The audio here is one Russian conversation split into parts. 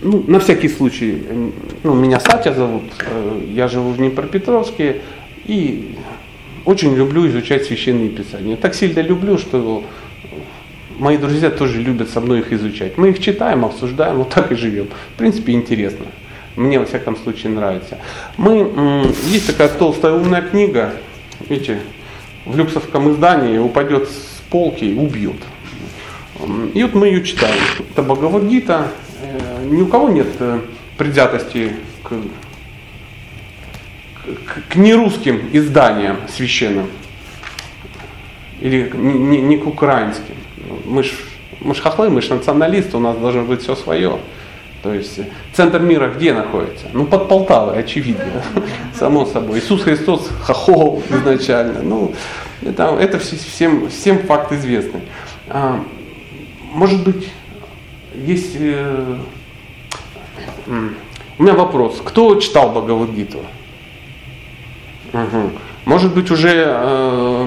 ну, на всякий случай, ну, меня Сатя зовут, э, я живу в Днепропетровске и очень люблю изучать священные писания. Так сильно люблю, что мои друзья тоже любят со мной их изучать. Мы их читаем, обсуждаем, вот так и живем. В принципе, интересно. Мне, во всяком случае, нравится. Мы, есть такая толстая умная книга, видите, в люксовском издании упадет с полки и убьет. И вот мы ее читаем. Это Бхагавадгита. Э, ни у кого нет э, предвзятости к, к, к нерусским изданиям священным. Или не, не, к украинским. Мы ж, мы ж хохлы, мы ж националисты, у нас должно быть все свое. То есть центр мира где находится? Ну, под Полтавой, очевидно, само собой. Иисус Христос хохол изначально. Ну, это, это всем, всем факт известный. А, может быть, есть... У меня вопрос. Кто читал Бхагавадгиту? Угу. Может быть уже, э,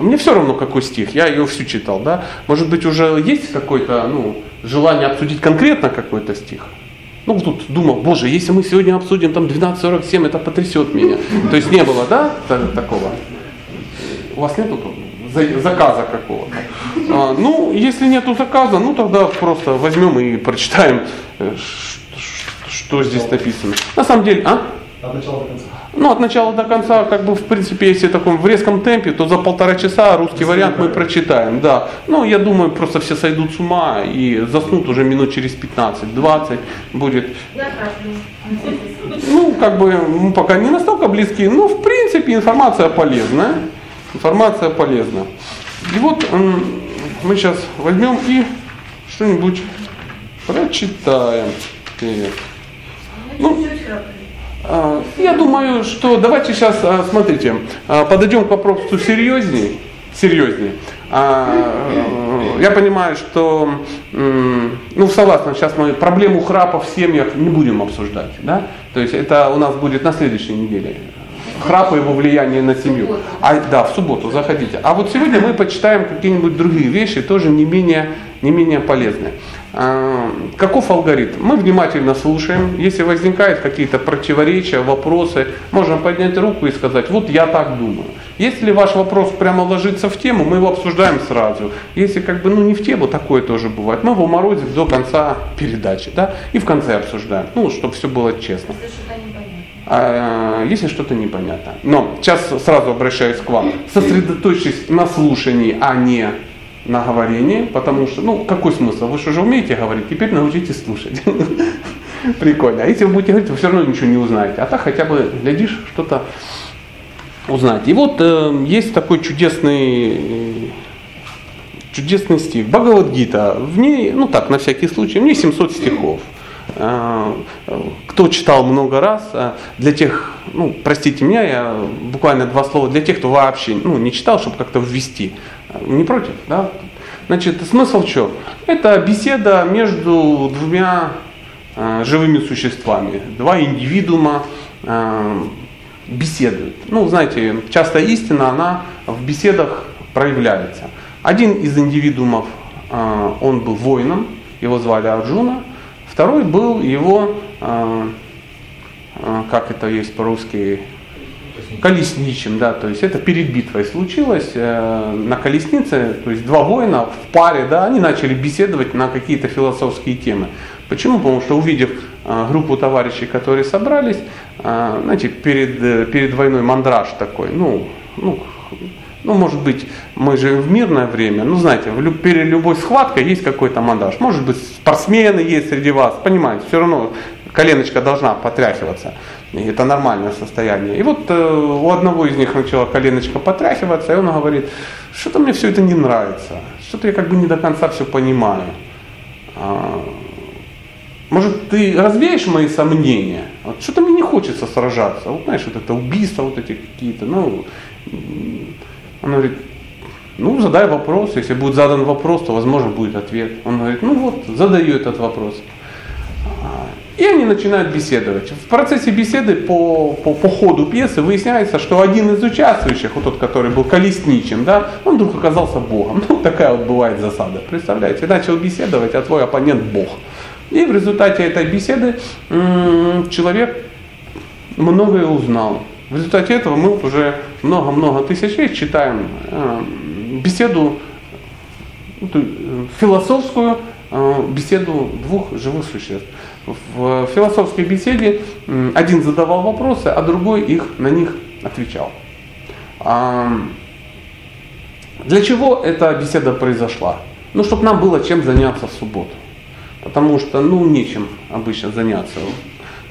мне все равно какой стих, я ее всю читал, да? Может быть уже есть какое-то ну, желание обсудить конкретно какой-то стих? Ну, тут думал, боже, если мы сегодня обсудим там 12.47, это потрясет меня. То есть не было, да, такого? У вас нету заказа какого-то? А, ну, если нету заказа, ну тогда просто возьмем и прочитаем, э, что здесь написано. На самом деле, а? От начала до конца. Ну, от начала до конца, как бы, в принципе, если в таком в резком темпе, то за полтора часа русский вариант мы прочитаем, да. Ну, я думаю, просто все сойдут с ума и заснут уже минут через 15-20 будет. Ну, как бы, мы пока не настолько близки, но, в принципе, информация полезная. Информация полезна. И вот мы сейчас возьмем и что-нибудь прочитаем. Ну, а, я думаю, что давайте сейчас, а, смотрите, а, подойдем к вопросу серьезнее. серьезнее. Я понимаю, что, ну, согласно, сейчас мы проблему храпа в семьях не будем обсуждать, да? То есть это у нас будет на следующей неделе. Храп и его влияние на семью. А, да, в субботу заходите. А вот сегодня мы почитаем какие-нибудь другие вещи, тоже не менее, не менее полезные. А, каков алгоритм? Мы внимательно слушаем. Если возникают какие-то противоречия, вопросы, можем поднять руку и сказать, вот я так думаю. Если ваш вопрос прямо ложится в тему, мы его обсуждаем сразу. Если как бы ну, не в тему, такое тоже бывает. Мы его морозим до конца передачи. Да? И в конце обсуждаем. Ну, чтобы все было честно. А, если что-то непонятно. Но сейчас сразу обращаюсь к вам. Сосредоточьтесь на слушании, а не на говорение, потому что, ну, какой смысл? Вы же уже умеете говорить, теперь научитесь слушать. Прикольно. А если вы будете говорить, вы все равно ничего не узнаете. А так хотя бы, глядишь, что-то узнать. И вот э, есть такой чудесный, чудесный стих. Бхагавадгита. В ней, ну так, на всякий случай, в ней 700 стихов. Э, кто читал много раз, э, для тех, ну, простите меня, я буквально два слова, для тех, кто вообще ну, не читал, чтобы как-то ввести. Не против, да? Значит, смысл в чем? Это беседа между двумя э, живыми существами. Два индивидуума э, беседуют. Ну, знаете, часто истина, она в беседах проявляется. Один из индивидуумов, э, он был воином, его звали Арджуна. Второй был его, э, э, как это есть по-русски, колесничим, да, то есть это перед битвой случилось э, на колеснице, то есть два воина в паре, да, они начали беседовать на какие-то философские темы. Почему? Потому что увидев э, группу товарищей, которые собрались, знаете, перед, э, перед войной мандраж такой, ну, ну, ну, может быть, мы живем в мирное время, ну, знаете, в, перед любой схваткой есть какой-то мандраж. Может быть, спортсмены есть среди вас, понимаете, все равно коленочка должна потряхиваться. И это нормальное состояние. И вот э, у одного из них начала коленочка потряхиваться, и он говорит, что-то мне все это не нравится, что-то я как бы не до конца все понимаю. А, может, ты развеешь мои сомнения? Вот что-то мне не хочется сражаться. Вот знаешь, вот это убийство, вот эти какие-то, ну, он говорит, ну, задай вопрос, если будет задан вопрос, то, возможно, будет ответ. Он говорит, ну вот, задаю этот вопрос. И они начинают беседовать. В процессе беседы по, по, по ходу пьесы выясняется, что один из участвующих, вот тот, который был колесничим, да, он вдруг оказался Богом. Ну, такая вот бывает засада. Представляете, начал беседовать, а твой оппонент Бог. И в результате этой беседы человек многое узнал. В результате этого мы уже много-много тысяч лет читаем э, беседу ну, философскую э, беседу двух живых существ. В философской беседе один задавал вопросы, а другой их на них отвечал. Для чего эта беседа произошла? Ну, чтобы нам было чем заняться в субботу. Потому что, ну, нечем обычно заняться.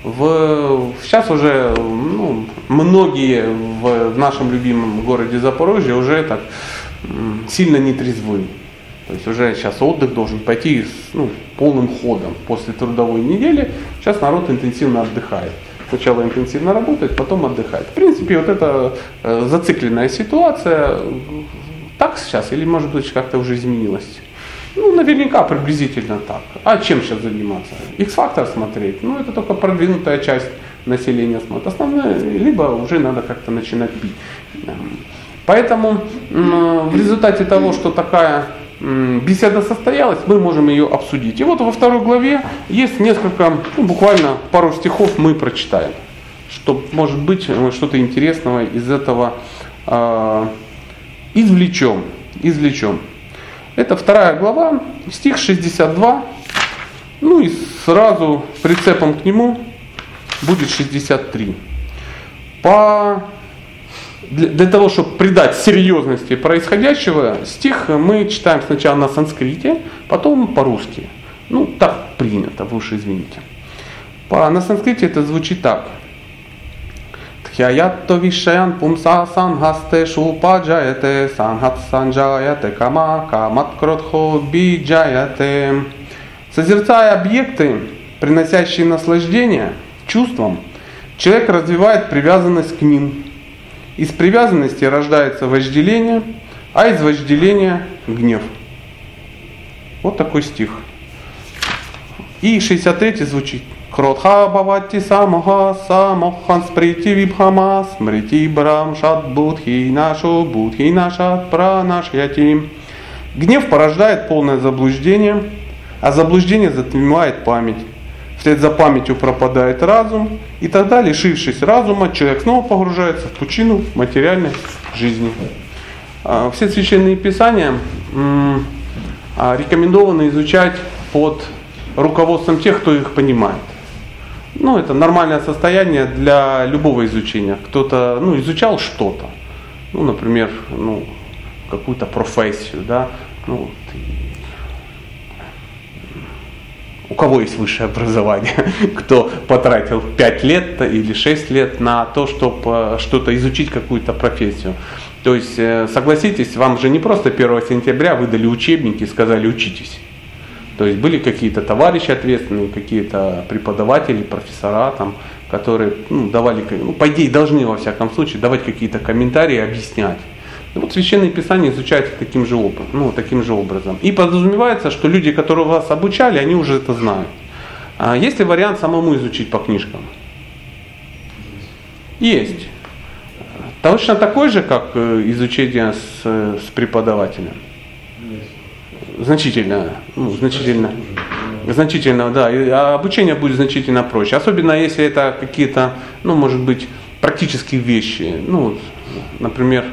В, сейчас уже ну, многие в, нашем любимом городе Запорожье уже так сильно не трезвы. То есть уже сейчас отдых должен пойти ну, полным ходом после трудовой недели. Сейчас народ интенсивно отдыхает. Сначала интенсивно работает, потом отдыхает. В принципе, вот эта э, зацикленная ситуация так сейчас или может быть как-то уже изменилось? Ну, наверняка приблизительно так. А чем сейчас заниматься? X-фактор смотреть? Ну, это только продвинутая часть населения смотрит. Основное, либо уже надо как-то начинать пить. Поэтому в результате того, что такая беседа состоялась, мы можем ее обсудить. И вот во второй главе есть несколько, ну, буквально пару стихов мы прочитаем, что может быть что-то интересного из этого э, извлечем. извлечем. Это вторая глава, стих 62. Ну и сразу прицепом к нему будет 63. По, для, того, чтобы придать серьезности происходящего, стих мы читаем сначала на санскрите, потом по-русски. Ну, так принято, вы уж извините. По, на санскрите это звучит так. Хьяятто вишаян пумса санхасте шупаджаяте санхат санджаяте кама камат кротхо биджаяте. Созерцая объекты, приносящие наслаждение чувствам, человек развивает привязанность к ним. Из привязанности рождается вожделение, а из вожделения гнев. Вот такой стих. И 63 звучит. Кротха бавати самоха самохан сприти вибхама смрити брам шат будхи нашу будхи нашат пранашяти. Гнев порождает полное заблуждение, а заблуждение затмевает память. Вслед за памятью пропадает разум, и тогда, лишившись разума, человек снова погружается в пучину материальной жизни. А, все священные писания а, рекомендовано изучать под руководством тех, кто их понимает. Ну, это нормальное состояние для любого изучения. Кто-то ну, изучал что-то, ну, например, ну, какую-то профессию, да, ну, у кого есть высшее образование, кто потратил 5 лет или 6 лет на то, чтобы что-то изучить, какую-то профессию. То есть, э, согласитесь, вам же не просто 1 сентября выдали учебники и сказали учитесь. То есть были какие-то товарищи ответственные, какие-то преподаватели, профессора, там, которые ну, давали, ну, по идее, должны во всяком случае давать какие-то комментарии, объяснять. И вот священное писание изучается таким же, образом, ну, таким же образом. И подразумевается, что люди, которые вас обучали, они уже это знают. А есть ли вариант самому изучить по книжкам? Есть. Точно такой же, как э, изучение с, с преподавателем значительно, ну, значительно, значительно, да, и обучение будет значительно проще. Особенно если это какие-то, ну, может быть, практические вещи. Ну, например,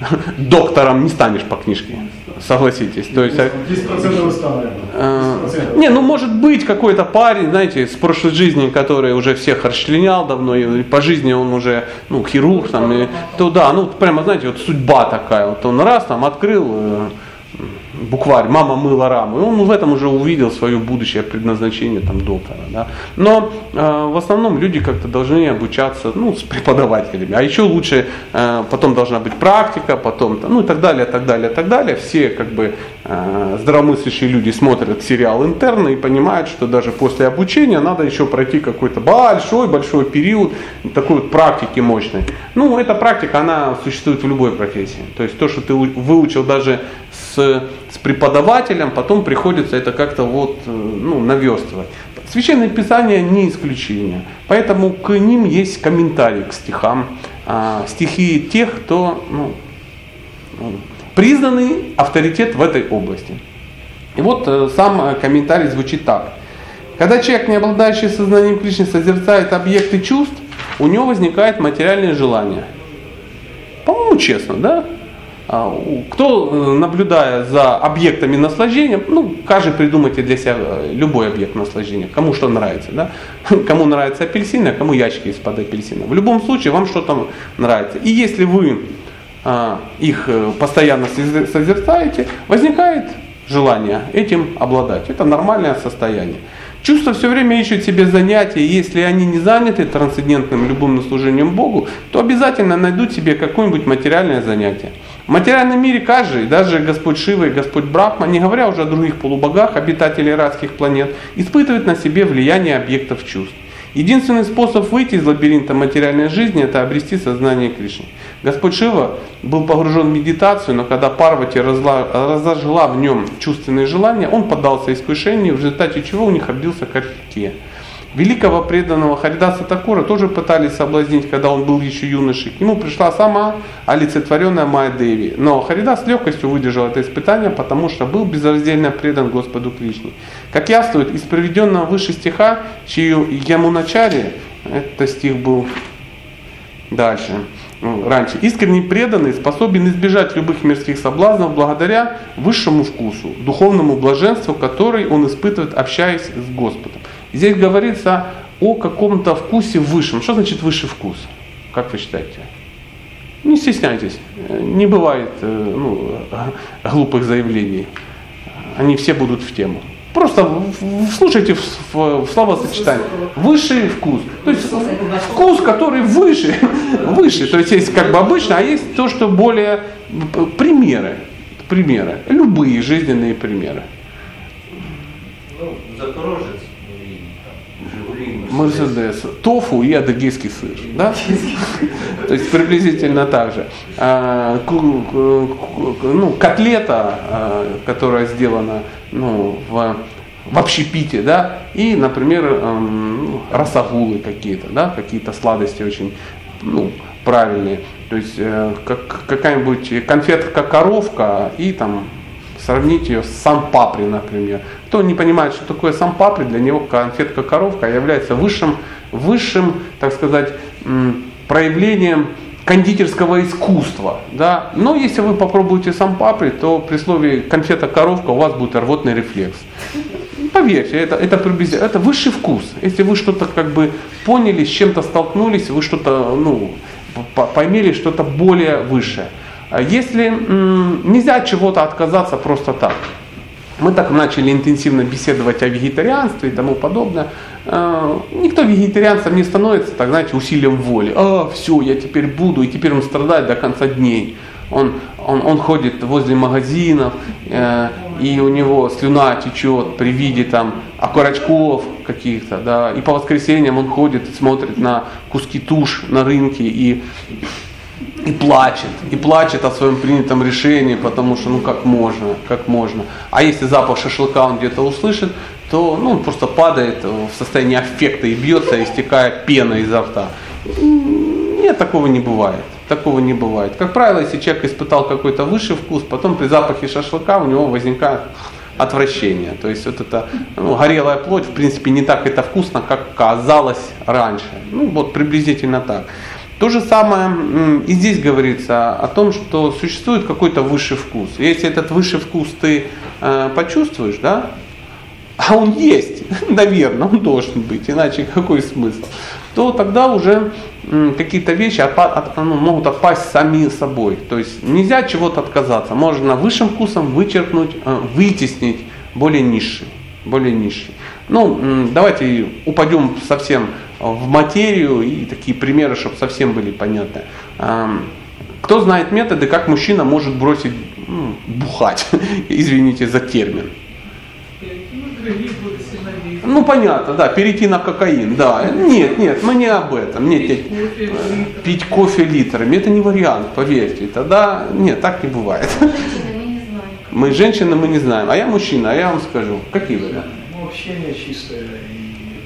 доктором не станешь по книжке, согласитесь. То есть, 10% э, Не, ну может быть какой-то парень, знаете, с прошлой жизни, который уже всех расчленял давно, и по жизни он уже, ну, хирург там, и, то да, ну прямо, знаете, вот судьба такая, вот он раз там открыл э, букварь «Мама мыла раму». И он в этом уже увидел свое будущее предназначение там, доктора. Да. Но э, в основном люди как-то должны обучаться ну, с преподавателями. А еще лучше э, потом должна быть практика, потом ну и так далее, так далее, так далее. Все как бы э, здравомыслящие люди смотрят сериал «Интерны» и понимают, что даже после обучения надо еще пройти какой-то большой-большой период такой вот практики мощной. Ну, эта практика, она существует в любой профессии. То есть то, что ты выучил даже с, с преподавателем, потом приходится это как-то вот, э, ну, наверстывать. Священное Писание не исключение, поэтому к ним есть комментарии к стихам, а, стихи тех, кто ну, признанный авторитет в этой области. И вот э, сам комментарий звучит так. Когда человек, не обладающий сознанием Кришны, созерцает объекты чувств, у него возникает материальное желание. По-моему, честно, да? А, кто, э, наблюдая за объектами наслаждения, ну, каждый придумайте для себя э, любой объект наслаждения, кому что нравится, да? Кому нравится апельсины, а кому ящики из-под апельсина. В любом случае вам что-то нравится. И если вы а, их э, постоянно созерцаете, возникает желание этим обладать. Это нормальное состояние. Чувства все время ищут себе занятия, если они не заняты трансцендентным любым служением Богу, то обязательно найдут себе какое-нибудь материальное занятие. В материальном мире каждый, даже Господь Шива и Господь Брахма, не говоря уже о других полубогах, обитателей райских планет, испытывает на себе влияние объектов чувств. Единственный способ выйти из лабиринта материальной жизни – это обрести сознание Кришны. Господь Шива был погружен в медитацию, но когда Парвати разожгла в нем чувственные желания, он поддался искушению, в результате чего у них родился Кархикея. Великого преданного Харидаса Такура тоже пытались соблазнить, когда он был еще юношей. К нему пришла сама олицетворенная Майя Деви. Но Харидас с легкостью выдержал это испытание, потому что был безраздельно предан Господу Кришне. Как яствует из приведенного выше стиха, чью Ямуначари, это стих был дальше, ну, раньше, искренне преданный способен избежать любых мирских соблазнов благодаря высшему вкусу, духовному блаженству, который он испытывает, общаясь с Господом. Здесь говорится о каком-то вкусе высшем. Что значит высший вкус? Как вы считаете? Не стесняйтесь. Не бывает э, ну, глупых заявлений. Они все будут в тему. Просто слушайте в, в, словосочетание. Высший вкус. То есть вкус, который выше. выше. То есть есть как бы обычно, а есть то, что более примеры. Примеры. Любые жизненные примеры. Ну, Запорожец Мерседес, тофу и адыгейский сыр. Да? То есть приблизительно так же. А, ну, котлета, а, которая сделана ну, в, в общепите, да, и, например, эм, ну, росогулы какие-то, да, какие-то сладости очень ну, правильные. То есть э, как, какая-нибудь конфетка коровка и там Сравнить ее с сампапри, например. Кто не понимает, что такое сампапри, для него конфетка-коровка является высшим, высшим, так сказать, проявлением кондитерского искусства. Да? Но если вы попробуете сам папри, то при слове конфета-коровка у вас будет рвотный рефлекс. Поверьте, это, это, приблизительно, это высший вкус. Если вы что-то как бы поняли, с чем-то столкнулись, вы что-то ну, поймели что-то более высшее. А если нельзя от чего-то отказаться просто так, мы так начали интенсивно беседовать о вегетарианстве и тому подобное. А, никто вегетарианцем не становится, так знаете, усилием воли. А, все, я теперь буду, и теперь он страдает до конца дней. Он, он, он ходит возле магазинов, э, и у него слюна течет при виде там окорочков каких-то, да, и по воскресеньям он ходит и смотрит на куски туш на рынке и и плачет, и плачет о своем принятом решении, потому что ну как можно, как можно. А если запах шашлыка он где-то услышит, то ну, он просто падает в состоянии аффекта и бьется, истекая пена изо рта. Нет, такого не бывает. Такого не бывает. Как правило, если человек испытал какой-то высший вкус, потом при запахе шашлыка у него возникает отвращение. То есть вот это ну, горелая плоть, в принципе, не так это вкусно, как казалось раньше. Ну вот приблизительно так. То же самое и здесь говорится о том, что существует какой-то высший вкус. Если этот высший вкус ты э, почувствуешь, да, а он есть, наверное, он должен быть, иначе какой смысл, то тогда уже какие-то вещи ну, могут отпасть сами собой. То есть нельзя чего-то отказаться. Можно высшим вкусом вычеркнуть, э, вытеснить более низший. Более низший. Ну, давайте упадем совсем в материю и такие примеры, чтобы совсем были понятны. Кто знает методы, как мужчина может бросить ну, бухать, извините за термин. Ну понятно, да, перейти на кокаин, да. Нет, нет, мы не об этом. Нет, нет, пить кофе литрами, это не вариант, поверьте. Тогда нет, так не бывает. Мы женщины, мы не знаем. А я мужчина, а я вам скажу. Какие варианты? Общение чистое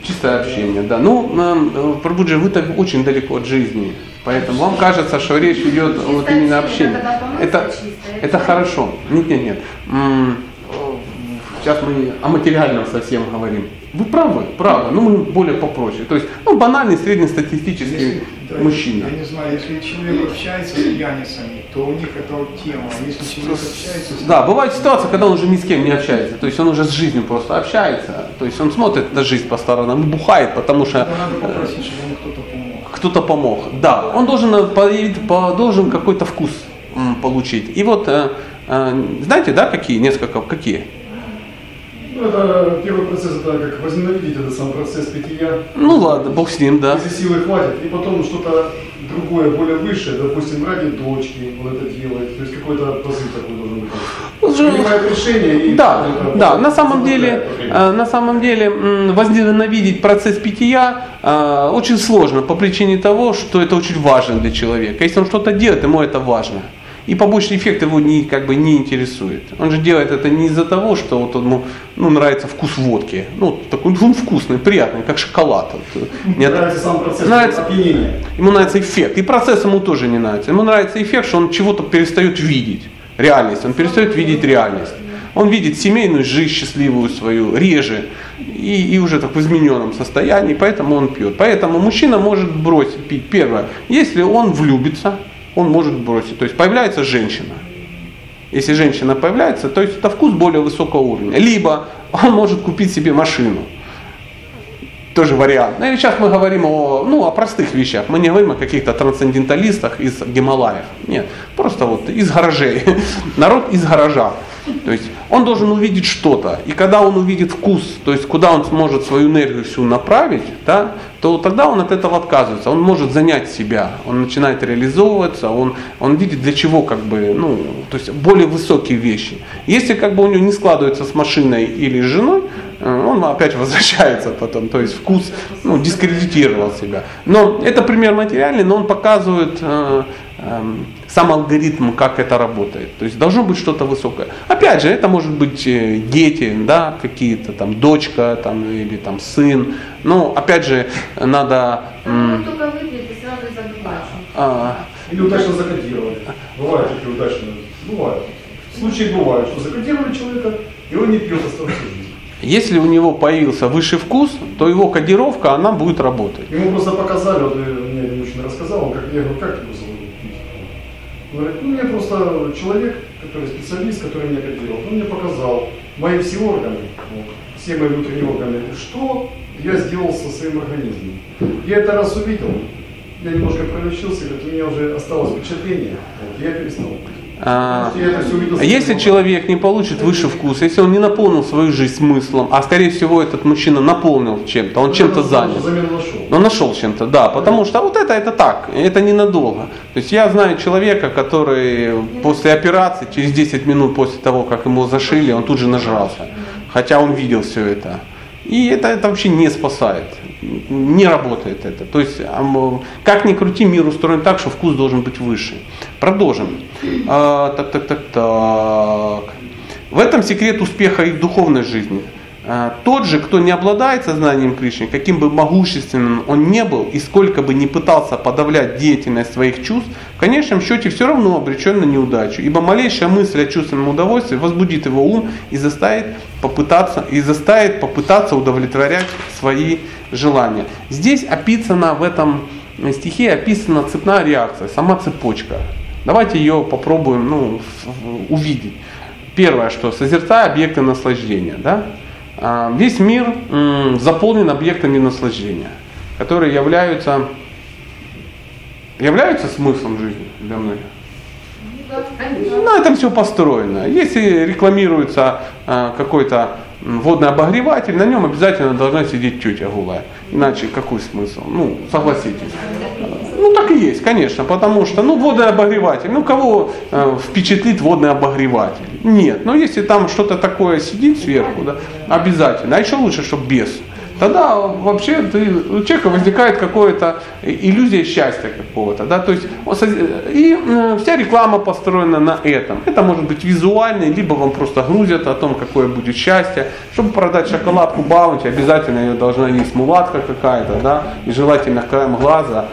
Чистое общение, да. Ну, э, Прабуджи, вы так очень далеко от жизни. Поэтому вам кажется, что речь идет Чистое вот именно общение. Это, это хорошо. Нет, нет, нет. Сейчас мы о материальном совсем говорим. Вы правы, правы, но мы более попроще. То есть, ну, банальный среднестатистический Если, мужчина. Я не знаю, если человек общается с пьяницами, то у них это вот тема. А Если человек общается с... Да, бывает ситуация, когда он уже ни с кем не общается. То есть он уже с жизнью просто общается. То есть он смотрит на жизнь по сторонам бухает, потому что надо попросить, чтобы ему кто-то помог. кто-то помог. Да, он должен, э, должен какой-то вкус получить. И вот, э, э, знаете, да, какие, несколько, какие? Ну, это первый процесс, это как возненавидеть этот сам процесс питья. Ну ладно, бог с ним, да. Если силы хватит, и потом что-то другое, более высшее, допустим, ради дочки вот это делает, то есть какой-то позыв такой должен быть. Ну, Принимает решение и... Да, это да, на самом деле, э, на самом деле возненавидеть процесс питья э, очень сложно по причине того, что это очень важно для человека. Если он что-то делает, ему это важно. И побочный эффект его не, как бы не интересует. Он же делает это не из-за того, что вот ему ну, нравится вкус водки. Ну, такой он вкусный, приятный, как шоколад. Вот, не от- Нравится сам процесс Нравится. опьянения. Ему нравится эффект. И процесс ему тоже не нравится. Ему нравится эффект, что он чего-то перестает видеть. Реальность. Он перестает видеть реальность. Он видит семейную жизнь счастливую свою реже и, и уже так в измененном состоянии, поэтому он пьет. Поэтому мужчина может бросить пить. Первое, если он влюбится, он может бросить. То есть появляется женщина. Если женщина появляется, то есть это вкус более высокого уровня. Либо он может купить себе машину. Тоже вариант. Ну, и сейчас мы говорим о, ну, о простых вещах. Мы не говорим о каких-то трансценденталистах из Гималаев. Нет, просто вот из гаражей. Народ из гаража. То есть он должен увидеть что-то. И когда он увидит вкус, то есть куда он сможет свою энергию всю направить, да, то тогда он от этого отказывается. Он может занять себя, он начинает реализовываться, он, он видит для чего как бы, ну, то есть более высокие вещи. Если как бы у него не складывается с машиной или с женой, э, он опять возвращается потом, то есть вкус ну, дискредитировал себя. Но это пример материальный, но он показывает э, сам алгоритм, как это работает. То есть должно быть что-то высокое. Опять же, это может быть э, дети, да, какие-то там дочка там, или там сын. Но опять же, надо м, а, Или удачно закодировали. Бывают такие удачные. Бывают. Случаи бывают, что закодировали человека, и он не пьет оставшуюся жизнь. если у него появился высший вкус, то его кодировка, она будет работать. Ему просто показали, вот мне мужчина рассказал, он как, я говорю, как его зовут? Говорит, ну мне просто человек, который специалист, который меня кодировал, он мне показал мои все органы, вот, все мои внутренние органы, что я сделал со своим организмом. Я это раз увидел, я немножко пролечился, говорит, у меня уже осталось впечатление, вот, я перестал. А, а если человек не получит высший вкус, если он не наполнил свою жизнь смыслом, а скорее всего этот мужчина наполнил чем-то, он чем-то занят. Но нашел чем-то, да, потому что вот это, это так, это ненадолго. То есть я знаю человека, который после операции, через 10 минут после того, как ему зашили, он тут же нажрался. Хотя он видел все это. И это, это вообще не спасает. Не работает это. То есть, как ни крути, мир устроен так, что вкус должен быть выше. Продолжим. А, так, так, так, так. В этом секрет успеха и в духовной жизни. А, Тот же, кто не обладает сознанием Кришны, каким бы могущественным он не был и сколько бы не пытался подавлять деятельность своих чувств, в конечном счете все равно обречен на неудачу, ибо малейшая мысль о чувственном удовольствии возбудит его ум и заставит попытаться, и заставит попытаться удовлетворять свои желания. Здесь описана в этом стихе описана цепная реакция, сама цепочка. Давайте ее попробуем ну, увидеть. Первое, что созерцая объекты наслаждения. Да? А, Весь мир заполнен объектами наслаждения, которые являются, являются смыслом жизни для многих. На этом все построено. Если рекламируется а, какой-то водный обогреватель, на нем обязательно должна сидеть тетя голая. Иначе какой смысл? Ну, согласитесь. Ну так и есть, конечно, потому что, ну, водный обогреватель, ну, кого э, впечатлит водный обогреватель? Нет, но если там что-то такое сидит сверху, да, обязательно, а еще лучше, чтобы без. Тогда вообще ты, у человека возникает какая-то иллюзия счастья какого-то, да, то есть и э, вся реклама построена на этом. Это может быть визуальный, либо вам просто грузят о том, какое будет счастье. Чтобы продать шоколадку Баунти, обязательно ее должна есть мулатка какая-то, да, и желательно краем глаза,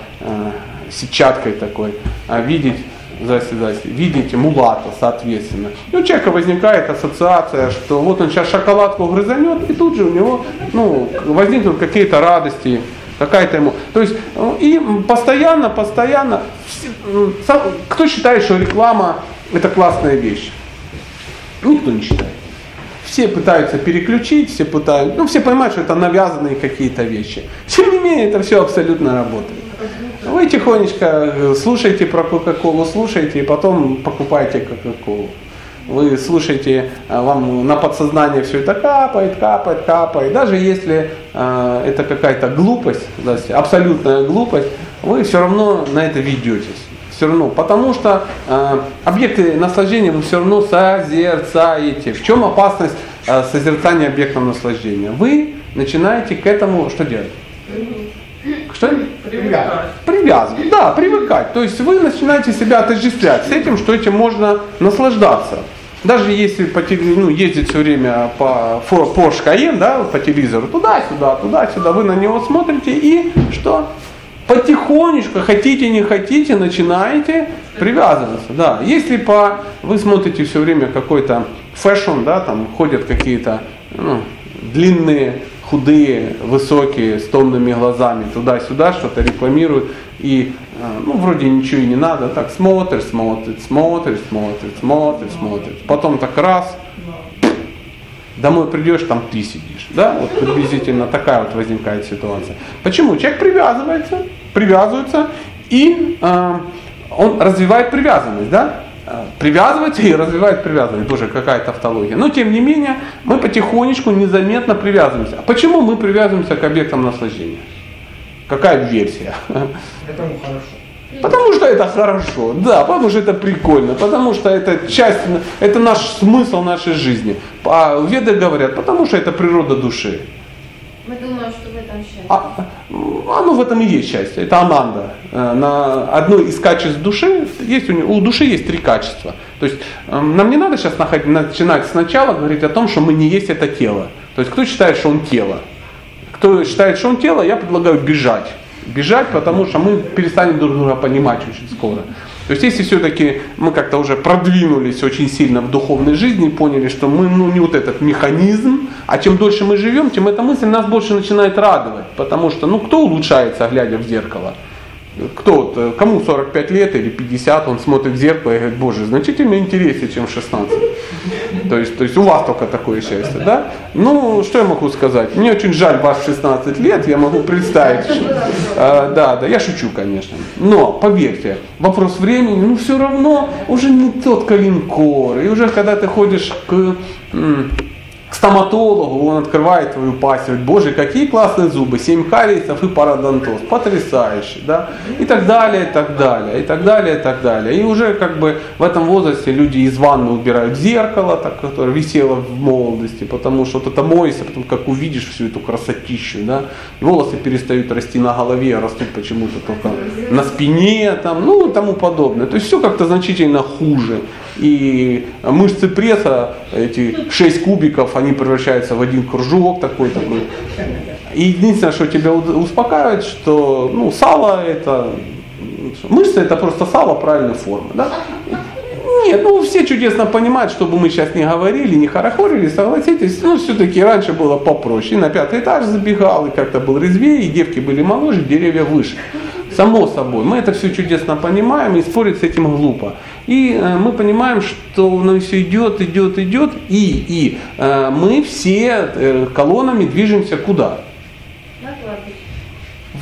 сетчаткой такой, а видеть здрасте, видите мулата, соответственно. И у человека возникает ассоциация, что вот он сейчас шоколадку грызанет, и тут же у него ну, возникнут какие-то радости, какая-то ему. То есть ну, и постоянно, постоянно, кто считает, что реклама это классная вещь? Никто не считает. Все пытаются переключить, все пытаются, ну все понимают, что это навязанные какие-то вещи. Тем не менее, это все абсолютно работает. Вы тихонечко э, слушайте про Кока-Колу, слушайте, и потом покупайте Кока-Колу. Вы слушаете, э, вам на подсознание все это капает, капает, капает. Даже если э, это какая-то глупость, абсолютная глупость, вы все равно на это ведетесь. Все равно, потому что э, объекты наслаждения вы все равно созерцаете. В чем опасность э, созерцания объектов наслаждения? Вы начинаете к этому что делать? Что? Привязывать. Привязывать, да, привыкать. То есть вы начинаете себя отождествлять с этим, что этим можно наслаждаться. Даже если по, ну, ездить все время по Porsche Cayenne, да, по телевизору, туда-сюда, туда-сюда, вы на него смотрите и что? Потихонечку, хотите, не хотите, начинаете привязываться. Да. Если по, вы смотрите все время какой-то fashion, да, там ходят какие-то ну, длинные худые, высокие, с томными глазами, туда-сюда что-то рекламируют, и ну, вроде ничего и не надо, так смотришь, смотришь, смотришь, смотришь, смотришь, смотришь, потом так раз, домой придешь, там ты сидишь, да, вот приблизительно такая вот возникает ситуация. Почему? Человек привязывается, привязывается, и э, он развивает привязанность, да, привязывается и развивает привязанность. Тоже какая-то автология. Но тем не менее, мы потихонечку, незаметно привязываемся. А почему мы привязываемся к объектам наслаждения? Какая версия? Этому хорошо. Потому что это хорошо, да, потому что это прикольно, потому что это часть, это наш смысл нашей жизни. А веды говорят, потому что это природа души. Мы думаем, что. А, оно в этом и есть счастье. Это ананда. Э, на одно из качеств души, есть у, у души есть три качества. То есть эм, нам не надо сейчас находить, начинать сначала говорить о том, что мы не есть это тело. То есть кто считает, что он тело? Кто считает, что он тело, я предлагаю бежать. Бежать, потому что мы перестанем друг друга понимать очень скоро. То есть если все-таки мы как-то уже продвинулись очень сильно в духовной жизни, поняли, что мы ну, не вот этот механизм, а чем дольше мы живем, тем эта мысль нас больше начинает радовать. Потому что ну кто улучшается, глядя в зеркало? Кто вот, э, кому 45 лет или 50, он смотрит в зеркало и говорит, боже, значительно интереснее, чем 16. То есть, то есть у вас только такое счастье, да? Ну, что я могу сказать? Мне очень жаль вас 16 лет, я могу представить. Что, э, да, да, я шучу, конечно. Но, поверьте, вопрос времени, ну все равно уже не тот калинкор. И уже когда ты ходишь к стоматологу, он открывает твою пасть, говорит, боже, какие классные зубы, 7 кариесов и парадонтоз, потрясающе, да, и так далее, и так далее, и так далее, и так далее. И уже как бы в этом возрасте люди из ванны убирают зеркало, так, которое висело в молодости, потому что вот это моешься, потом как увидишь всю эту красотищу, да, волосы перестают расти на голове, а растут почему-то только на спине, там, ну и тому подобное. То есть все как-то значительно хуже. И мышцы пресса, эти 6 кубиков, они превращаются в один кружок такой такой. И единственное, что тебя успокаивает, что ну, сало это мышцы это просто сало правильной формы. Да? Нет, ну все чудесно понимают, чтобы мы сейчас не говорили, не хорохорили, согласитесь, ну все-таки раньше было попроще. И на пятый этаж забегал, и как-то был резвее, и девки были моложе, деревья выше. Само собой, мы это все чудесно понимаем, и спорить с этим глупо. И э, мы понимаем, что оно все идет, идет, идет, и, и э, мы все э, колоннами движемся куда?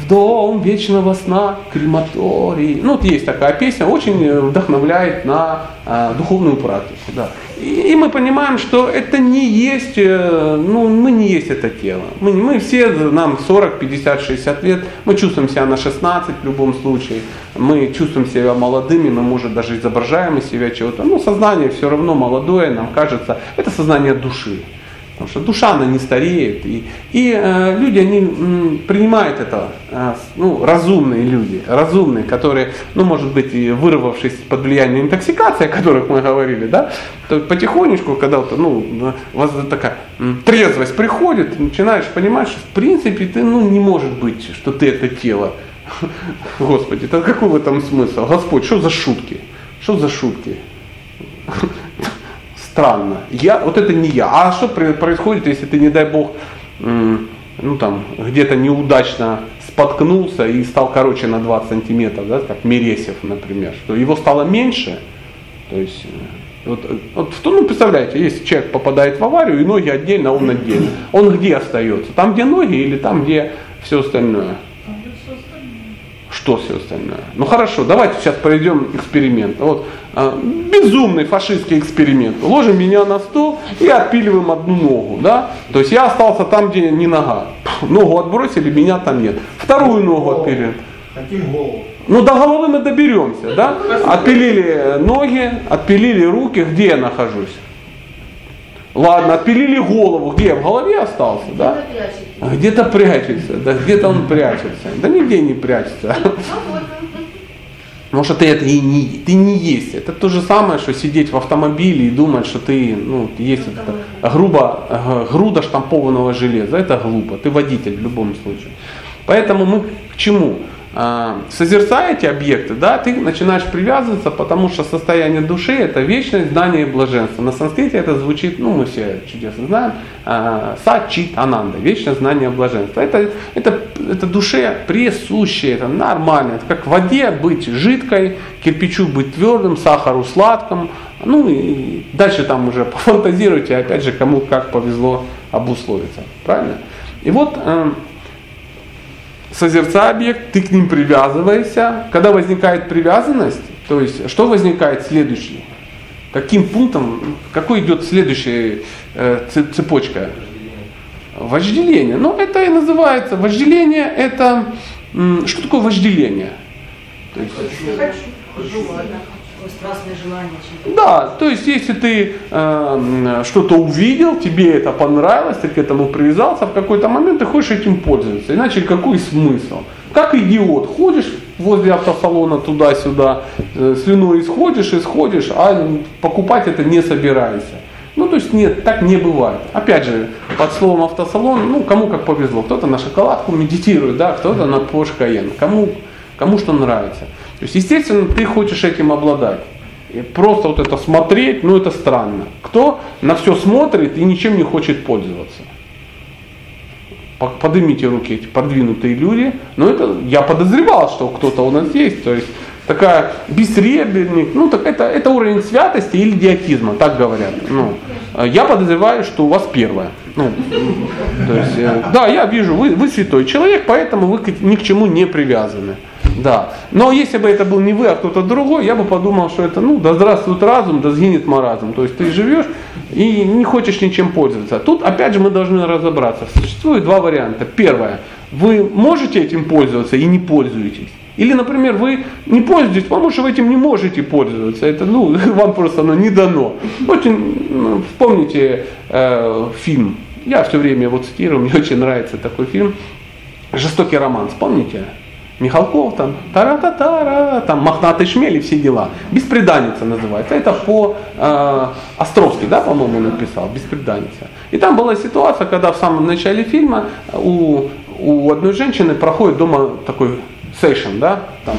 Дом вечного сна, крематорий. Ну, вот есть такая песня, очень вдохновляет на э, духовную практику. Да. И, и мы понимаем, что это не есть, э, ну, мы не есть это тело. Мы, мы все, нам 40, 50, 60 лет, мы чувствуем себя на 16 в любом случае, мы чувствуем себя молодыми, мы, может, даже изображаем из себя чего-то. Но сознание все равно молодое, нам кажется, это сознание души. Потому что душа, она не стареет. И, и э, люди, они м, принимают это, э, ну, разумные люди, разумные, которые, ну, может быть, и вырвавшись под влиянием интоксикации, о которых мы говорили, да, то потихонечку, когда вот, ну, у вас такая м, трезвость приходит, ты начинаешь понимать, что в принципе ты, ну, не может быть, что ты это тело. Господи, это какой в этом смысл? Господь, что за шутки? Что за шутки? Странно. Я, вот это не я. А что происходит, если ты, не дай бог, ну там, где-то неудачно споткнулся и стал короче на 20 сантиметров, да, как Мересев, например, что его стало меньше, то есть э, вот, э, вот, что, ну, представляете, если человек попадает в аварию, и ноги отдельно, он отдельно. Он где остается? Там, где ноги или там, где все остальное? Что все остальное? Ну хорошо, давайте сейчас проведем эксперимент. Вот э, безумный фашистский эксперимент. Ложим меня на стол и отпиливаем одну ногу, да? То есть я остался там, где не нога. Ногу отбросили, меня там нет. Вторую ногу отпилили. Хотим голову. Ну до головы мы доберемся, да? Отпилили ноги, отпилили руки, где я нахожусь? Ладно, отпилили голову, где я в голове остался, да? А Где-то прячется, да, где-то он прячется. Да нигде не прячется. Вот. Может, ты это и не, ты не есть. Это то же самое, что сидеть в автомобиле и думать, что ты ну, есть это грубо, груда штампованного железа. Это глупо. Ты водитель в любом случае. Поэтому мы к чему? А, Созерцая эти объекты, да, ты начинаешь привязываться, потому что состояние души это вечность, знание и блаженство. На санскрите это звучит, ну мы все чудесно знаем, а, сачит ананда, вечность, знание, блаженство. Это, это, это душе присуще, это нормально. Это как в воде быть жидкой, кирпичу быть твердым, сахару сладким. Ну и дальше там уже пофантазируйте, опять же, кому как повезло обусловиться. Правильно? И вот созерцая объект, ты к ним привязываешься. Когда возникает привязанность, то есть что возникает следующее? Каким пунктом, какой идет следующая э, цепочка? Вожделение. Ну, это и называется. Вожделение это... Что такое вожделение? То есть, Такое страстное желание да, то есть если ты э, что-то увидел, тебе это понравилось, ты к этому привязался, в какой-то момент ты хочешь этим пользоваться. Иначе какой смысл? Как идиот, ходишь возле автосалона туда-сюда, э, слюной исходишь, исходишь, а покупать это не собираешься. Ну, то есть нет, так не бывает. Опять же, под словом автосалон, ну, кому как повезло. Кто-то на шоколадку медитирует, да, кто-то на Porsche Cayenne. Кому, кому что нравится. То есть, естественно, ты хочешь этим обладать. И просто вот это смотреть, ну это странно. Кто на все смотрит и ничем не хочет пользоваться? По- Поднимите руки эти продвинутые люди. Но это я подозревал, что кто-то у нас есть. То есть такая бессребренник. Ну так это, это уровень святости или идиотизма, так говорят. Ну, я подозреваю, что у вас первое. Ну, то есть, э, да, я вижу, вы, вы святой человек, поэтому вы ни к чему не привязаны. Да. Но если бы это был не вы, а кто-то другой, я бы подумал, что это, ну, да здравствует разум, да сгинет маразм. То есть ты живешь и не хочешь ничем пользоваться. Тут, опять же, мы должны разобраться. Существует два варианта. Первое. Вы можете этим пользоваться и не пользуетесь. Или, например, вы не пользуетесь, потому что вы этим не можете пользоваться. Это, ну, вам просто оно не дано. Очень, ну, вспомните э, фильм. Я все время его цитирую, мне очень нравится такой фильм. Жестокий роман, вспомните? Михалков там, тара-та-тара, там мохнатый шмель и все дела. Беспреданница называется. Это по э, Островский, да, по-моему, написал, Беспреданница. И там была ситуация, когда в самом начале фильма у, у одной женщины проходит дома такой сейшн, да, там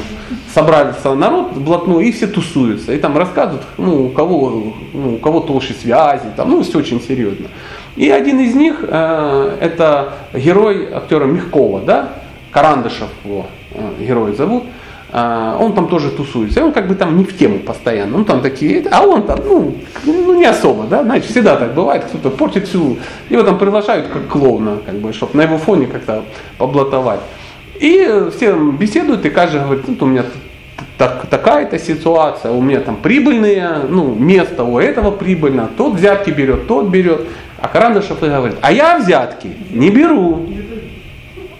собрался народ блатной и все тусуются. И там рассказывают, ну, у кого, ну, у кого толще связи, там, ну, все очень серьезно. И один из них, э, это герой актера Мягкова, да, Карандышев его э, герой зовут, э, он там тоже тусуется, и он как бы там не в тему постоянно, ну там такие, а он там, ну, ну не особо, да, знаете, всегда так бывает, кто-то портит всю, его там приглашают как клоуна, как бы, чтобы на его фоне как-то поблатовать. И все беседуют, и каждый говорит, ну, у меня так, такая-то ситуация, у меня там прибыльные, ну, место у этого прибыльно, тот взятки берет, тот берет. А Карандышев и говорит, а я взятки не беру.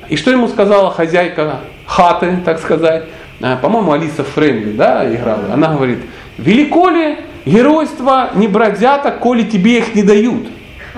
И что ему сказала хозяйка хаты, так сказать, А, по-моему, Алиса Фрейнли, да, играла. Она говорит, велико ли геройство не взяток, коли тебе их не дают?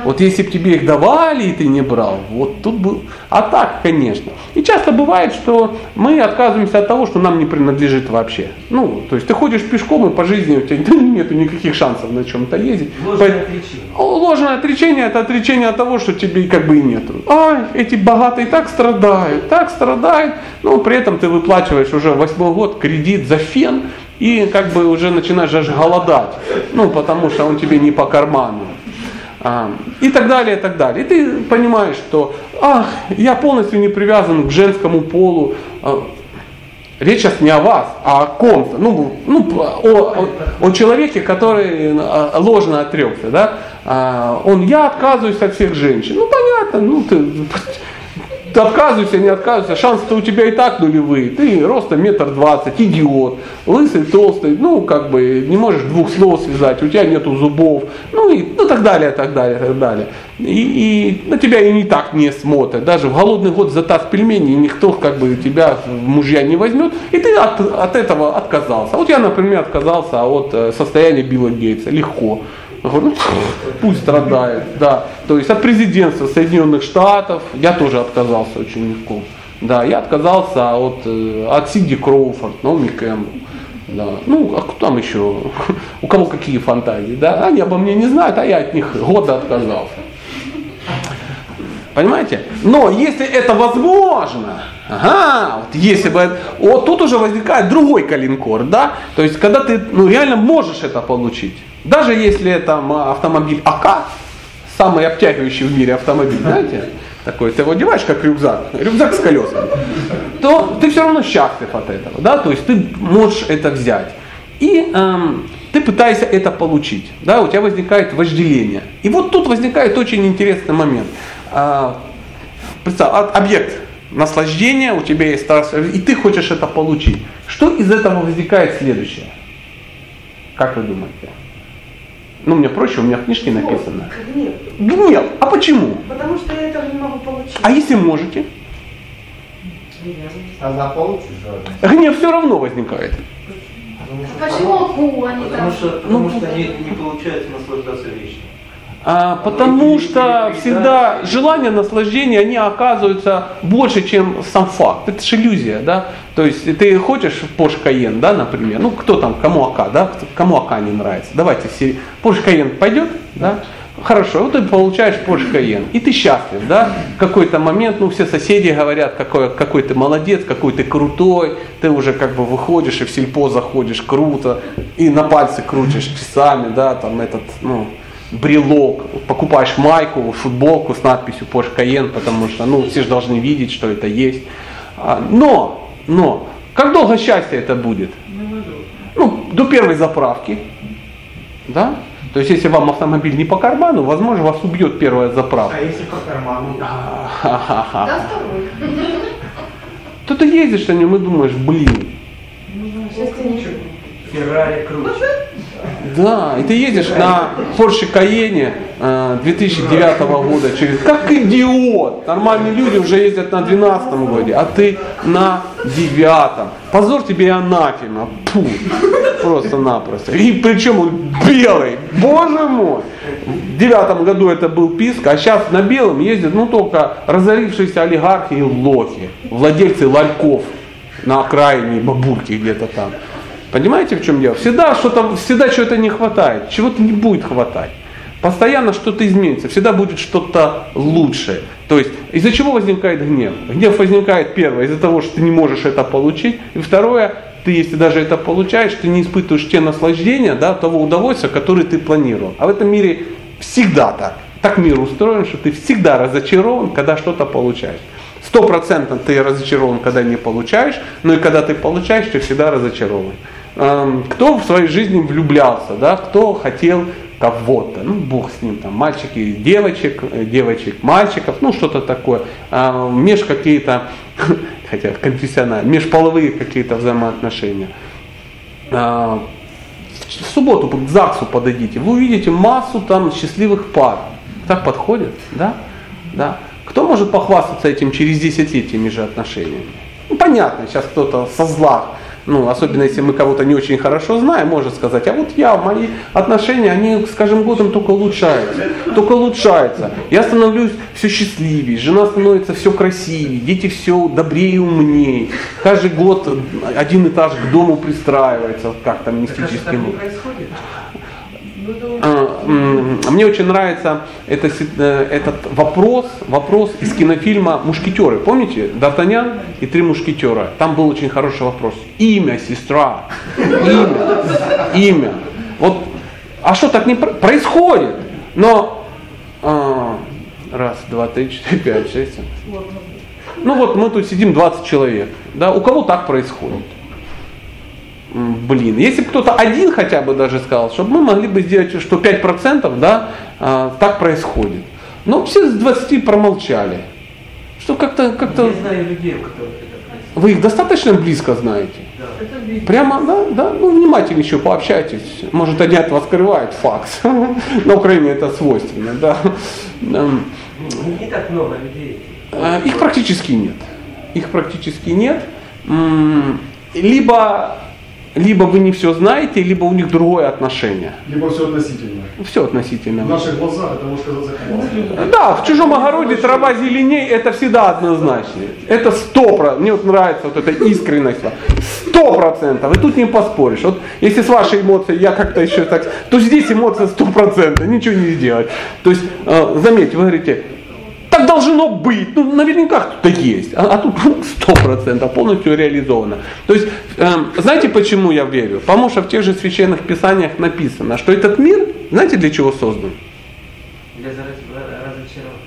Вот если бы тебе их давали, и ты не брал, вот тут был. А так, конечно. И часто бывает, что мы отказываемся от того, что нам не принадлежит вообще. Ну, то есть ты ходишь пешком, и по жизни у тебя нет никаких шансов на чем-то ездить. Ложное Поэтому- отречение. Ложное отречение это отречение от того, что тебе как бы и нету. Ай, эти богатые так страдают, так страдают. Но при этом ты выплачиваешь уже восьмой год кредит за фен, И как бы уже начинаешь аж голодать, ну потому что он тебе не по карману. А, и так далее, и так далее. И ты понимаешь, что ах, я полностью не привязан к женскому полу. А, речь сейчас не о вас, а о ком-то. Ну, ну, о, о, о человеке, который а, ложно отрекся. Да? Он, я отказываюсь от всех женщин. Ну понятно, ну ты ты отказывайся, не отказывайся, шансы-то у тебя и так нулевые. Ты роста метр двадцать, идиот, лысый, толстый, ну, как бы, не можешь двух слов связать, у тебя нету зубов, ну, и ну, так далее, так далее, так далее. И, и на тебя и не так не смотрят. Даже в голодный год за таз пельменей никто, как бы, тебя мужья не возьмет, и ты от, от этого отказался. Вот я, например, отказался от э, состояния Билла Гейтса, легко. Говорю, пусть страдает, да. То есть от президентства Соединенных Штатов я тоже отказался очень легко. Да, я отказался от, э, от Сиди Кроуфорд, Наоми Кэмпбелл. Да. Ну, а кто там еще? У кого какие фантазии? Да? Они обо мне не знают, а я от них года отказался. Понимаете? Но если это возможно, ага, вот если бы, вот тут уже возникает другой калинкор, да? То есть, когда ты ну, реально можешь это получить. Даже если это автомобиль АК, самый обтягивающий в мире автомобиль, знаете, такой, ты его одеваешь как рюкзак, рюкзак с колесами, то ты все равно счастлив от этого, да, то есть ты можешь это взять. И эм, ты пытаешься это получить, да, у тебя возникает вожделение. И вот тут возникает очень интересный момент. Э, представь, объект наслаждения, у тебя есть и ты хочешь это получить. Что из этого возникает следующее? Как вы думаете? Ну, мне проще, у меня в книжке написано. Гнев. Гнев. А почему? Потому что я этого не могу получить. А если можете? А заполучишь жадность? Гнев все равно возникает. А почему а Потому там? что, потому что не, не получается наслаждаться вечно. А, потому что всегда желание, наслаждение, они оказываются больше, чем сам факт. Это же иллюзия, да? То есть ты хочешь Porsche Cayenne, да, например, ну кто там, кому АК, да, кому АК не нравится. Давайте все, Porsche Cayenne пойдет, да? Хорошо, вот ты получаешь Porsche Cayenne, и ты счастлив, да? В какой-то момент, ну все соседи говорят, какой, какой ты молодец, какой ты крутой, ты уже как бы выходишь и в сельпо заходишь, круто, и на пальцы крутишь часами, да, там этот, ну, брелок, покупаешь майку, футболку с надписью Porsche Cayenne, потому что ну, все же должны видеть, что это есть. А, но, но, как долго счастье это будет? Ну, до первой заправки. Да? То есть, если вам автомобиль не по карману, возможно, вас убьет первая заправка. А если по карману? Да, второй. То ты ездишь на нем и думаешь, блин, Счастья не Феррари круче. Да, и ты едешь на Porsche Cayenne э, 2009 года через... Как идиот! Нормальные люди уже ездят на 12 годе, а ты на девятом. Позор тебе и анафема. Фу, просто-напросто. И причем он белый. Боже мой! В девятом году это был писк, а сейчас на белом ездят ну только разорившиеся олигархи и лохи, владельцы ларьков на окраине бабульки где-то там. Понимаете, в чем дело? Всегда что-то, всегда чего-то не хватает, чего-то не будет хватать. Постоянно что-то изменится, всегда будет что-то лучшее. То есть из-за чего возникает гнев? Гнев возникает первое, из-за того, что ты не можешь это получить. И второе, ты если даже это получаешь, ты не испытываешь те наслаждения, да, того удовольствия, которое ты планировал. А в этом мире всегда так. Так мир устроен, что ты всегда разочарован, когда что-то получаешь. Стопроцентно ты разочарован, когда не получаешь, но и когда ты получаешь, ты всегда разочарован. Эм, кто в своей жизни влюблялся, да, кто хотел кого-то, ну бог с ним, там мальчики, девочек, э, девочек, мальчиков, ну что-то такое, а, меж какие-то, хотя конфессиональные, межполовые какие-то взаимоотношения. А, в субботу к ЗАГСу подойдите, вы увидите массу там счастливых пар. Так подходит, да? Да. Кто может похвастаться этим через 10 лет теми же отношениями? Ну, понятно, сейчас кто-то со зла ну, особенно если мы кого-то не очень хорошо знаем, может сказать, а вот я, мои отношения, они с каждым годом только улучшаются, только улучшаются. Я становлюсь все счастливее, жена становится все красивее, дети все добрее и умнее. Каждый год один этаж к дому пристраивается, как там мистическим. А, мне очень нравится это, э, этот вопрос, вопрос из кинофильма «Мушкетеры». Помните? Д'Артаньян и три мушкетера. Там был очень хороший вопрос. Имя, сестра. Имя. Имя. Вот, а что так не про- происходит? Но а, раз, два, три, четыре, пять, шесть. Ну вот мы тут сидим 20 человек. Да? У кого так происходит? Блин, если бы кто-то один хотя бы даже сказал, чтобы мы могли бы сделать, что 5% да, а, так происходит. Но все с 20 промолчали. Что как-то, как-то Я знаю людей, у которых это происходит. вы их достаточно близко знаете? Да. Прямо, да, да, ну внимательно еще пообщайтесь. Может они от вас скрывают факс. На Украине это свойственно, да. Эм, Не так много людей. Э, Их практически нет. Их практически нет. Либо, либо вы не все знаете, либо у них другое отношение. Либо все относительно. Все относительно. В наших глазах это может казаться классно. Да, в чужом огороде трава зеленей, это всегда однозначно. Это сто процентов. Мне вот нравится вот эта искренность. Сто процентов. И тут не поспоришь. Вот если с вашей эмоцией я как-то еще так, то здесь эмоция сто процентов. Ничего не сделать. То есть, э, заметьте, вы говорите, так должно быть. Ну, наверняка кто-то есть. А, а тут сто процентов полностью реализовано. То есть, эм, знаете, почему я верю? Потому что в тех же священных писаниях написано, что этот мир, знаете, для чего создан? Для разочарования.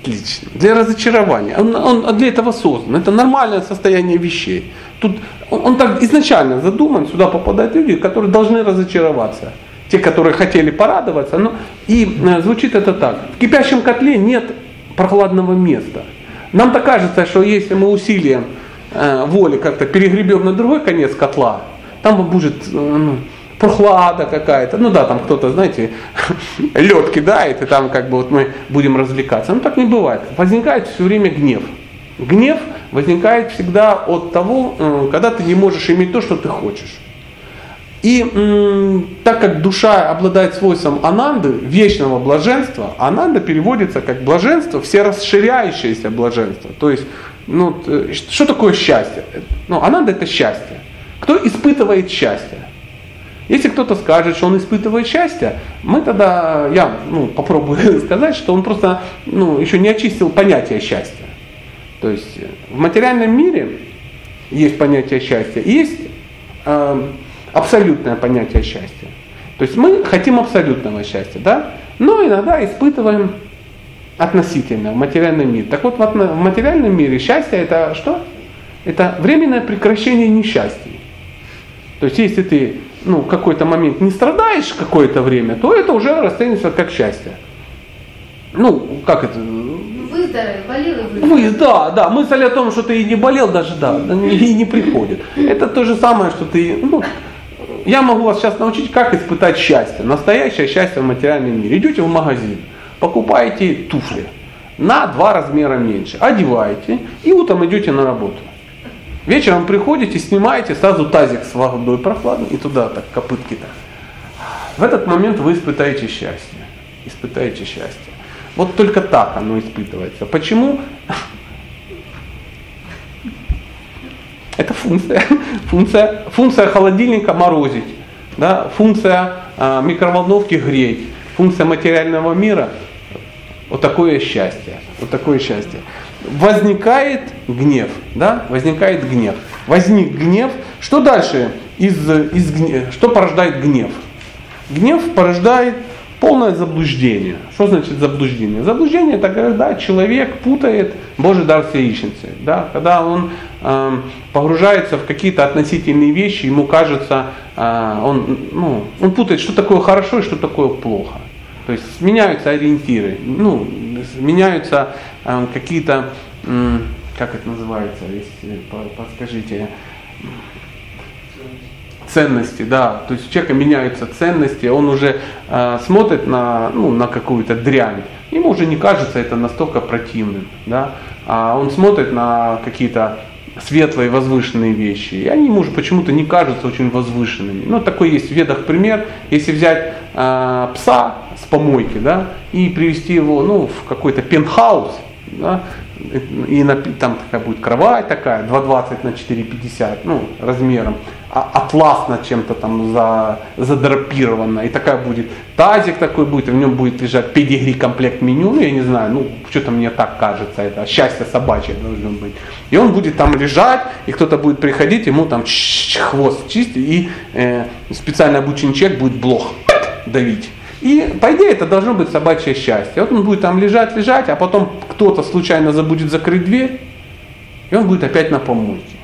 Отлично. Для разочарования. Он, он для этого создан. Это нормальное состояние вещей. Тут он, он так изначально задуман, сюда попадают люди, которые должны разочароваться. Те, которые хотели порадоваться. Ну, и э, звучит это так. В кипящем котле нет прохладного места. Нам так кажется, что если мы усилием э, воли как-то перегребем на другой конец котла, там будет э, ну, прохлада какая-то. Ну да, там кто-то, знаете, лед кидает, и там как бы вот мы будем развлекаться. Ну так не бывает. Возникает все время гнев. Гнев возникает всегда от того, э, когда ты не можешь иметь то, что ты хочешь. И м, так как душа обладает свойством ананды, вечного блаженства, ананда переводится как блаженство, все расширяющееся блаженство. То есть, ну, что такое счастье? Ну, ананда это счастье. Кто испытывает счастье? Если кто-то скажет, что он испытывает счастье, мы тогда, я ну, попробую сказать, что он просто ну, еще не очистил понятие счастья. То есть в материальном мире есть понятие счастья, есть э, абсолютное понятие счастья. То есть мы хотим абсолютного счастья, да? но иногда испытываем относительно в материальном мире. Так вот, в материальном мире счастье это что? Это временное прекращение несчастий. То есть, если ты ну, какой-то момент не страдаешь какое-то время, то это уже расценивается как счастье. Ну, как это? Выздоровел, болел и выздоровел. Вы, да, да, мысль о том, что ты и не болел, даже да, и не приходит. Это то же самое, что ты, ну, я могу вас сейчас научить, как испытать счастье, настоящее счастье в материальном мире. Идете в магазин, покупаете туфли на два размера меньше, одеваете и утром идете на работу. Вечером приходите, снимаете сразу тазик с водой прохладной и туда так копытки-то. В этот момент вы испытаете счастье. Испытаете счастье. Вот только так оно испытывается. Почему? Это функция. Функция, функция холодильника морозить. Да? Функция а, микроволновки греть. Функция материального мира вот такое счастье. Вот такое счастье. Возникает гнев. Да? Возникает гнев. Возник гнев. Что дальше? Из, из, что порождает гнев? Гнев порождает полное заблуждение. Что значит заблуждение? Заблуждение это когда человек путает Божий дар с. Да? Когда он э, погружается в какие-то относительные вещи, ему кажется, э, он, ну, он путает, что такое хорошо и что такое плохо. То есть меняются ориентиры, ну, меняются э, какие-то, как это называется, если, по- подскажите, ценности, да, то есть у человека меняются ценности, он уже э, смотрит на, ну, на какую-то дрянь, ему уже не кажется это настолько противным, да, а он смотрит на какие-то светлые, возвышенные вещи, и они ему уже почему-то не кажутся очень возвышенными. Ну, такой есть в ведах пример, если взять э, пса с помойки, да, и привести его, ну, в какой-то пентхаус, да, и на- там такая будет кровать такая, 2,20 на 4,50, ну, размером. А- атласно чем-то там за, задрапировано. И такая будет тазик такой будет, и в нем будет лежать педигри комплект меню, ну я не знаю, ну что-то мне так кажется, это счастье собачье должно быть. И он будет там лежать, и кто-то будет приходить, ему там хвост чистить, и э, специально обученный человек будет блох давить. И по идее это должно быть собачье счастье. Вот он будет там лежать, лежать, а потом кто-то случайно забудет закрыть дверь, и он будет опять на помойке.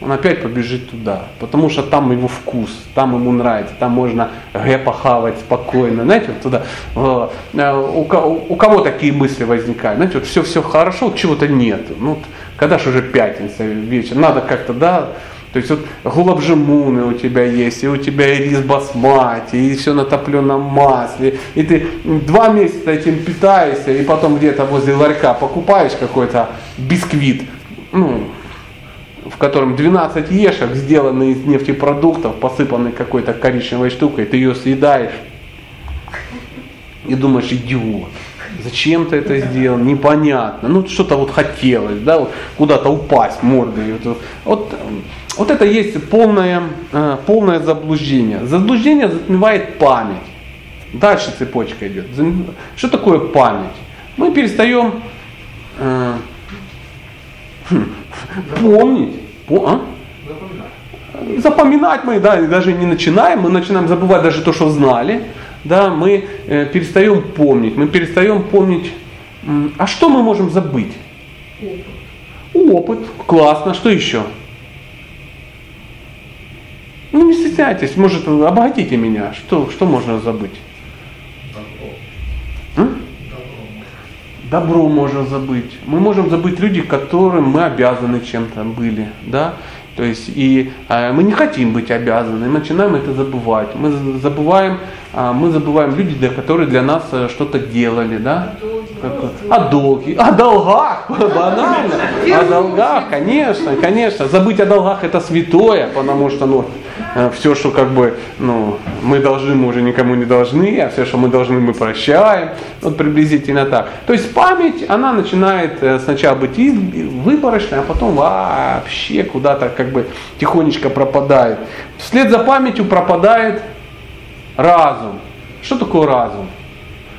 Он опять побежит туда, потому что там его вкус, там ему нравится, там можно г похавать спокойно, знаете, вот туда. э, У, ко- у кого такие мысли возникают? Знаете, вот все, все хорошо, чего-то нет. Ну, вот когда же уже пятница вечер, надо как-то, да, то есть вот гулабжимуны у тебя есть, и у тебя и рис басмати, и все на топленом масле, и ты два месяца этим питаешься, и потом где-то возле ларька покупаешь какой-то бисквит, ну, в котором 12 ешек, сделанные из нефтепродуктов, посыпанные какой-то коричневой штукой, ты ее съедаешь и думаешь, идиот, зачем ты это сделал, непонятно, ну что-то вот хотелось, да, вот куда-то упасть мордой. Вот, вот, вот это есть полное, э, полное заблуждение. Заблуждение затмевает память. Дальше цепочка идет. Что такое память? Мы перестаем э, помнить. По- а? Запоминать мы, да, даже не начинаем, мы начинаем забывать даже то, что знали, да, мы э, перестаем помнить, мы перестаем помнить, м, а что мы можем забыть? Опыт, классно, что еще? Ну не стесняйтесь, может обогатите меня, что, что можно забыть? Добро можно забыть. Мы можем забыть люди, которым мы обязаны чем-то были, да. То есть и э, мы не хотим быть обязаны, мы начинаем это забывать. Мы за- забываем, а, мы забываем люди, для которые для нас э, что-то делали, да. О долге, о долгах, банально. О долгах, конечно, конечно. Забыть о долгах это святое, потому что ну, все, что как бы ну, мы должны, мы уже никому не должны, а все, что мы должны, мы прощаем. Вот приблизительно так. То есть память, она начинает э, сначала быть выборочной, а потом вообще куда-то как бы тихонечко пропадает. Вслед за памятью пропадает разум. Что такое разум?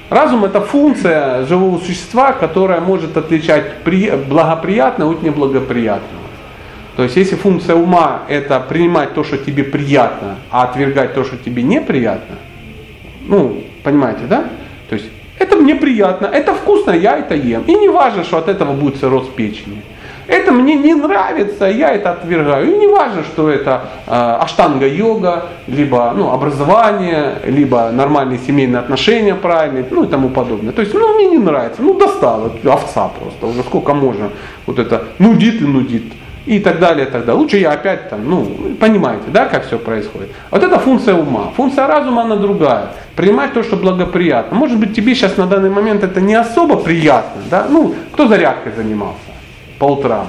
Разум это функция живого существа, которая может отличать при- благоприятное от неблагоприятного. То есть если функция ума это принимать то, что тебе приятно, а отвергать то, что тебе неприятно, ну, понимаете, да? То есть это мне приятно, это вкусно, я это ем. И не важно, что от этого будет цирроз печени. Это мне не нравится, я это отвергаю. И не важно, что это э, аштанга-йога, либо ну, образование, либо нормальные семейные отношения правильные, ну и тому подобное. То есть, ну, мне не нравится, ну, достало, овца просто, уже сколько можно вот это нудит и нудит и так далее, и так далее. Лучше я опять там, ну, понимаете, да, как все происходит. Вот это функция ума. Функция разума, она другая. Принимать то, что благоприятно. Может быть, тебе сейчас на данный момент это не особо приятно, да, ну, кто зарядкой занимался по утрам?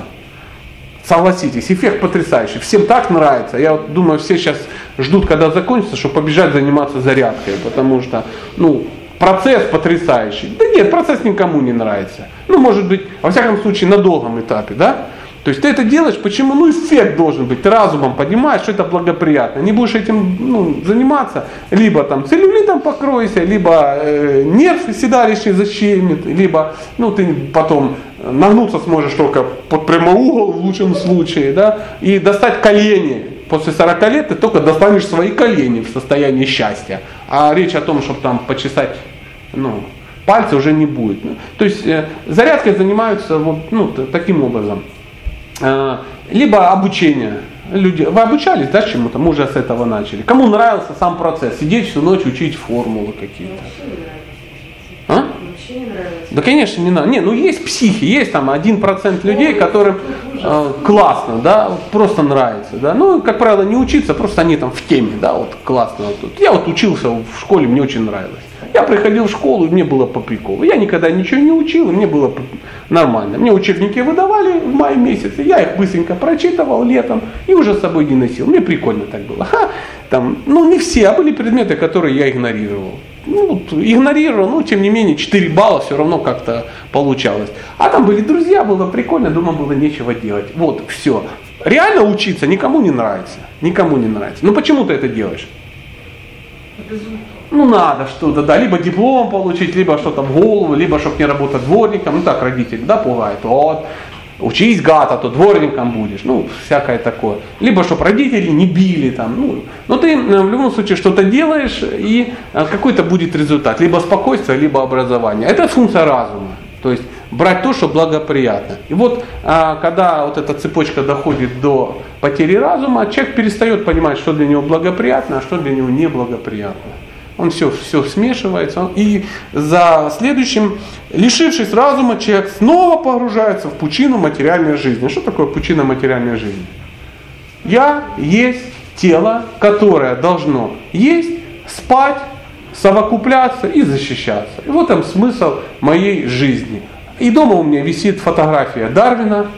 Согласитесь, эффект потрясающий. Всем так нравится. Я вот думаю, все сейчас ждут, когда закончится, чтобы побежать заниматься зарядкой, потому что, ну, процесс потрясающий. Да нет, процесс никому не нравится. Ну, может быть, во всяком случае, на долгом этапе, да? То есть ты это делаешь, почему? Ну, эффект должен быть. Ты разумом понимаешь, что это благоприятно. Не будешь этим ну, заниматься, либо там целлюлитом покройся, либо э, нерв седалищный защемит, либо ну, ты потом нагнуться сможешь только под прямоугол в лучшем случае, да, и достать колени. После 40 лет ты только достанешь свои колени в состоянии счастья. А речь о том, чтобы там почесать ну, пальцы уже не будет. То есть э, зарядкой занимаются вот ну, таким образом. Э, Либо обучение. Люди, вы обучались, да, чему-то? Мы уже с этого начали. Кому нравился сам процесс? Сидеть всю ночь, учить формулы какие-то. А? Да, конечно, не надо. Не, ну есть психи, есть там 1% людей, которым э, классно, да, просто нравится, да. Ну, как правило, не учиться, просто они там в теме, да, вот классно. Вот. Я вот учился в школе, мне очень нравилось. Я приходил в школу, мне было по приколу. Я никогда ничего не учил, мне было нормально. Мне учебники выдавали в мае месяце, я их быстренько прочитывал летом и уже с собой не носил. Мне прикольно так было. Ха, там, ну, не все, а были предметы, которые я игнорировал. Ну, игнорировал, но тем не менее 4 балла все равно как-то получалось. А там были друзья, было прикольно, дома было нечего делать. Вот, все. Реально учиться никому не нравится. Никому не нравится. Ну почему ты это делаешь? Ну надо что-то, да, либо диплом получить, либо что-то в голову, либо чтобы не работать дворником, ну так родители, да, пугают, вот, учись, гад, а то дворником будешь, ну, всякое такое. Либо чтобы родители не били там, ну, но ты э, в любом случае что-то делаешь, и э, какой-то будет результат, либо спокойствие, либо образование. Это функция разума, то есть брать то, что благоприятно. И вот, а, когда вот эта цепочка доходит до потери разума, человек перестает понимать, что для него благоприятно, а что для него неблагоприятно он все, все смешивается. И за следующим, лишившись разума, человек снова погружается в пучину материальной жизни. Что такое пучина материальной жизни? Я есть тело, которое должно есть, спать, совокупляться и защищаться. И вот там смысл моей жизни. И дома у меня висит фотография Дарвина,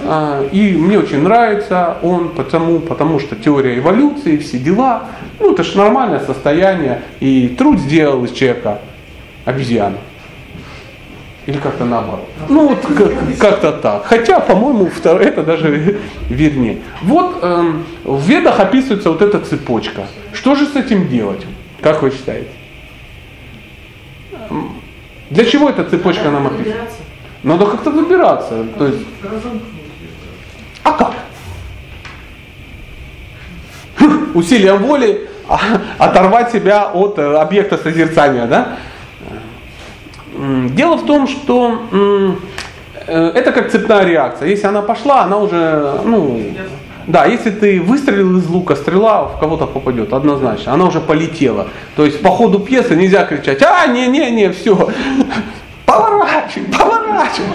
а, и мне очень нравится он, потому, потому что теория эволюции, все дела. Ну, это же нормальное состояние. И труд сделал из человека обезьяну. Или как-то наоборот. Ну, вот как-то так. Хотя, по-моему, это даже вернее. Вот эм, в ведах описывается вот эта цепочка. Что же с этим делать? Как вы считаете? Для чего эта цепочка нам описывается? Надо как-то выбираться. То есть, а как? Усилием воли а, оторвать себя от э, объекта созерцания, да? Дело в том, что э, это как цепная реакция. Если она пошла, она уже, ну, да, если ты выстрелил из лука, стрела в кого-то попадет, однозначно. Она уже полетела. То есть по ходу пьесы нельзя кричать, а, не-не-не, все, поворачивай, поворачивай.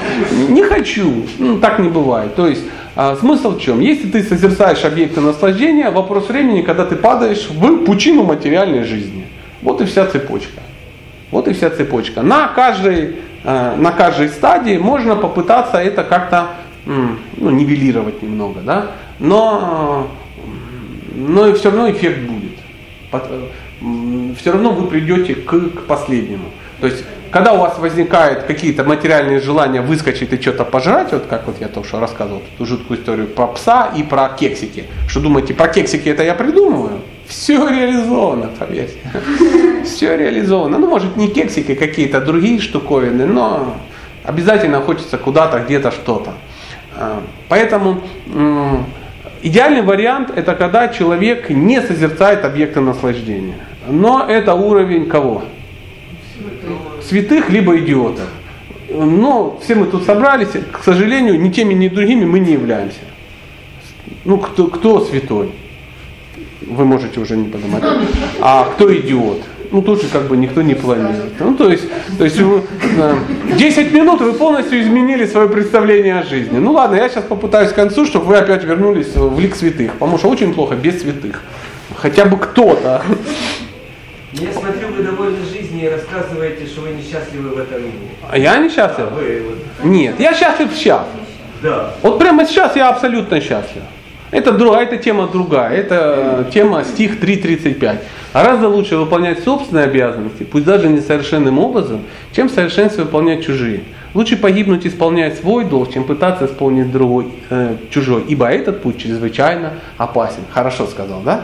Не хочу. Ну, так не бывает. То есть а, смысл в чем? Если ты созерцаешь объекты наслаждения, вопрос времени, когда ты падаешь в пучину материальной жизни. Вот и вся цепочка. Вот и вся цепочка. На каждой, а, на каждой стадии можно попытаться это как-то ну, нивелировать немного, да? но, но и все равно эффект будет. Все равно вы придете к, к последнему. То есть когда у вас возникают какие-то материальные желания выскочить и что-то пожрать, вот как вот я только что рассказывал эту жуткую историю про пса и про кексики, что думаете, про кексики это я придумываю? Все реализовано, поверьте. Все реализовано. Ну, может, не кексики, какие-то другие штуковины, но обязательно хочется куда-то, где-то что-то. А, поэтому идеальный вариант это когда человек не созерцает объекты наслаждения. Но это уровень кого? Святых, либо идиотов. Но все мы тут собрались, к сожалению, ни теми, ни другими мы не являемся. Ну, кто, кто святой? Вы можете уже не подумать. А кто идиот? Ну, тоже как бы никто не планирует. Ну, то есть, то есть вы, 10 минут вы полностью изменили свое представление о жизни. Ну ладно, я сейчас попытаюсь к концу, чтобы вы опять вернулись в лик святых. Потому что очень плохо без святых. Хотя бы кто-то. Я смотрю, вы довольны жизнью и рассказываете, что вы несчастливы в этом мире. А я несчастлив? Да, вы, вот. Нет, я счастлив сейчас. Да. Вот прямо сейчас я абсолютно счастлив. Это другая, это тема другая. Это тема стих 3.35. Гораздо лучше выполнять собственные обязанности, пусть даже несовершенным образом, чем в совершенстве выполнять чужие. Лучше погибнуть, исполняя свой долг, чем пытаться исполнить другой, э, чужой, ибо этот путь чрезвычайно опасен. Хорошо сказал, да?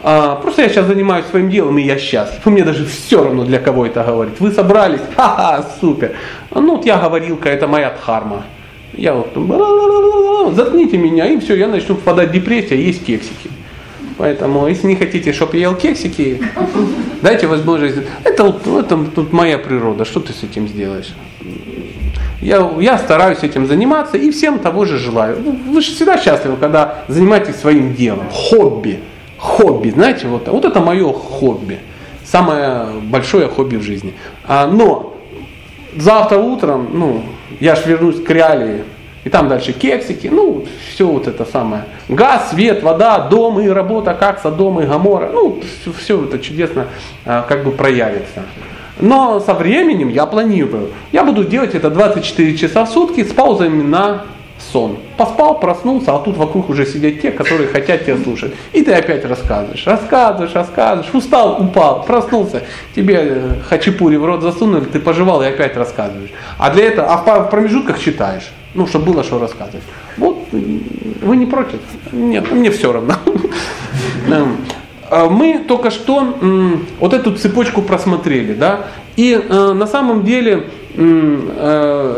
А, просто я сейчас занимаюсь своим делом, и я счастлив. Мне даже все равно, для кого это говорить. Вы собрались, ха-ха, супер. Ну вот я говорилка, это моя дхарма. Я вот заткните меня, и все, я начну впадать в депрессию, а есть кексики. Поэтому, если не хотите, чтобы я ел кексики, дайте возможность. Это, это тут моя природа, что ты с этим сделаешь? Я, я стараюсь этим заниматься и всем того же желаю. Вы же всегда счастливы, когда занимаетесь своим делом, хобби хобби, знаете, вот, вот это мое хобби, самое большое хобби в жизни. А, но завтра утром, ну, я ж вернусь к реалии, и там дальше кексики, ну, все вот это самое. Газ, свет, вода, дом и работа, как Содом и Гамора, ну, все, все это чудесно а, как бы проявится. Но со временем я планирую. Я буду делать это 24 часа в сутки с паузами на сон. Поспал, проснулся, а тут вокруг уже сидят те, которые хотят тебя слушать. И ты опять рассказываешь, рассказываешь, рассказываешь, устал, упал, проснулся, тебе э, хачапури в рот засунули, ты пожевал и опять рассказываешь. А для этого, а в промежутках читаешь, ну, чтобы было что рассказывать. Вот, вы не против? Нет, мне все равно. А мы только что вот эту цепочку просмотрели, да, и э, на самом деле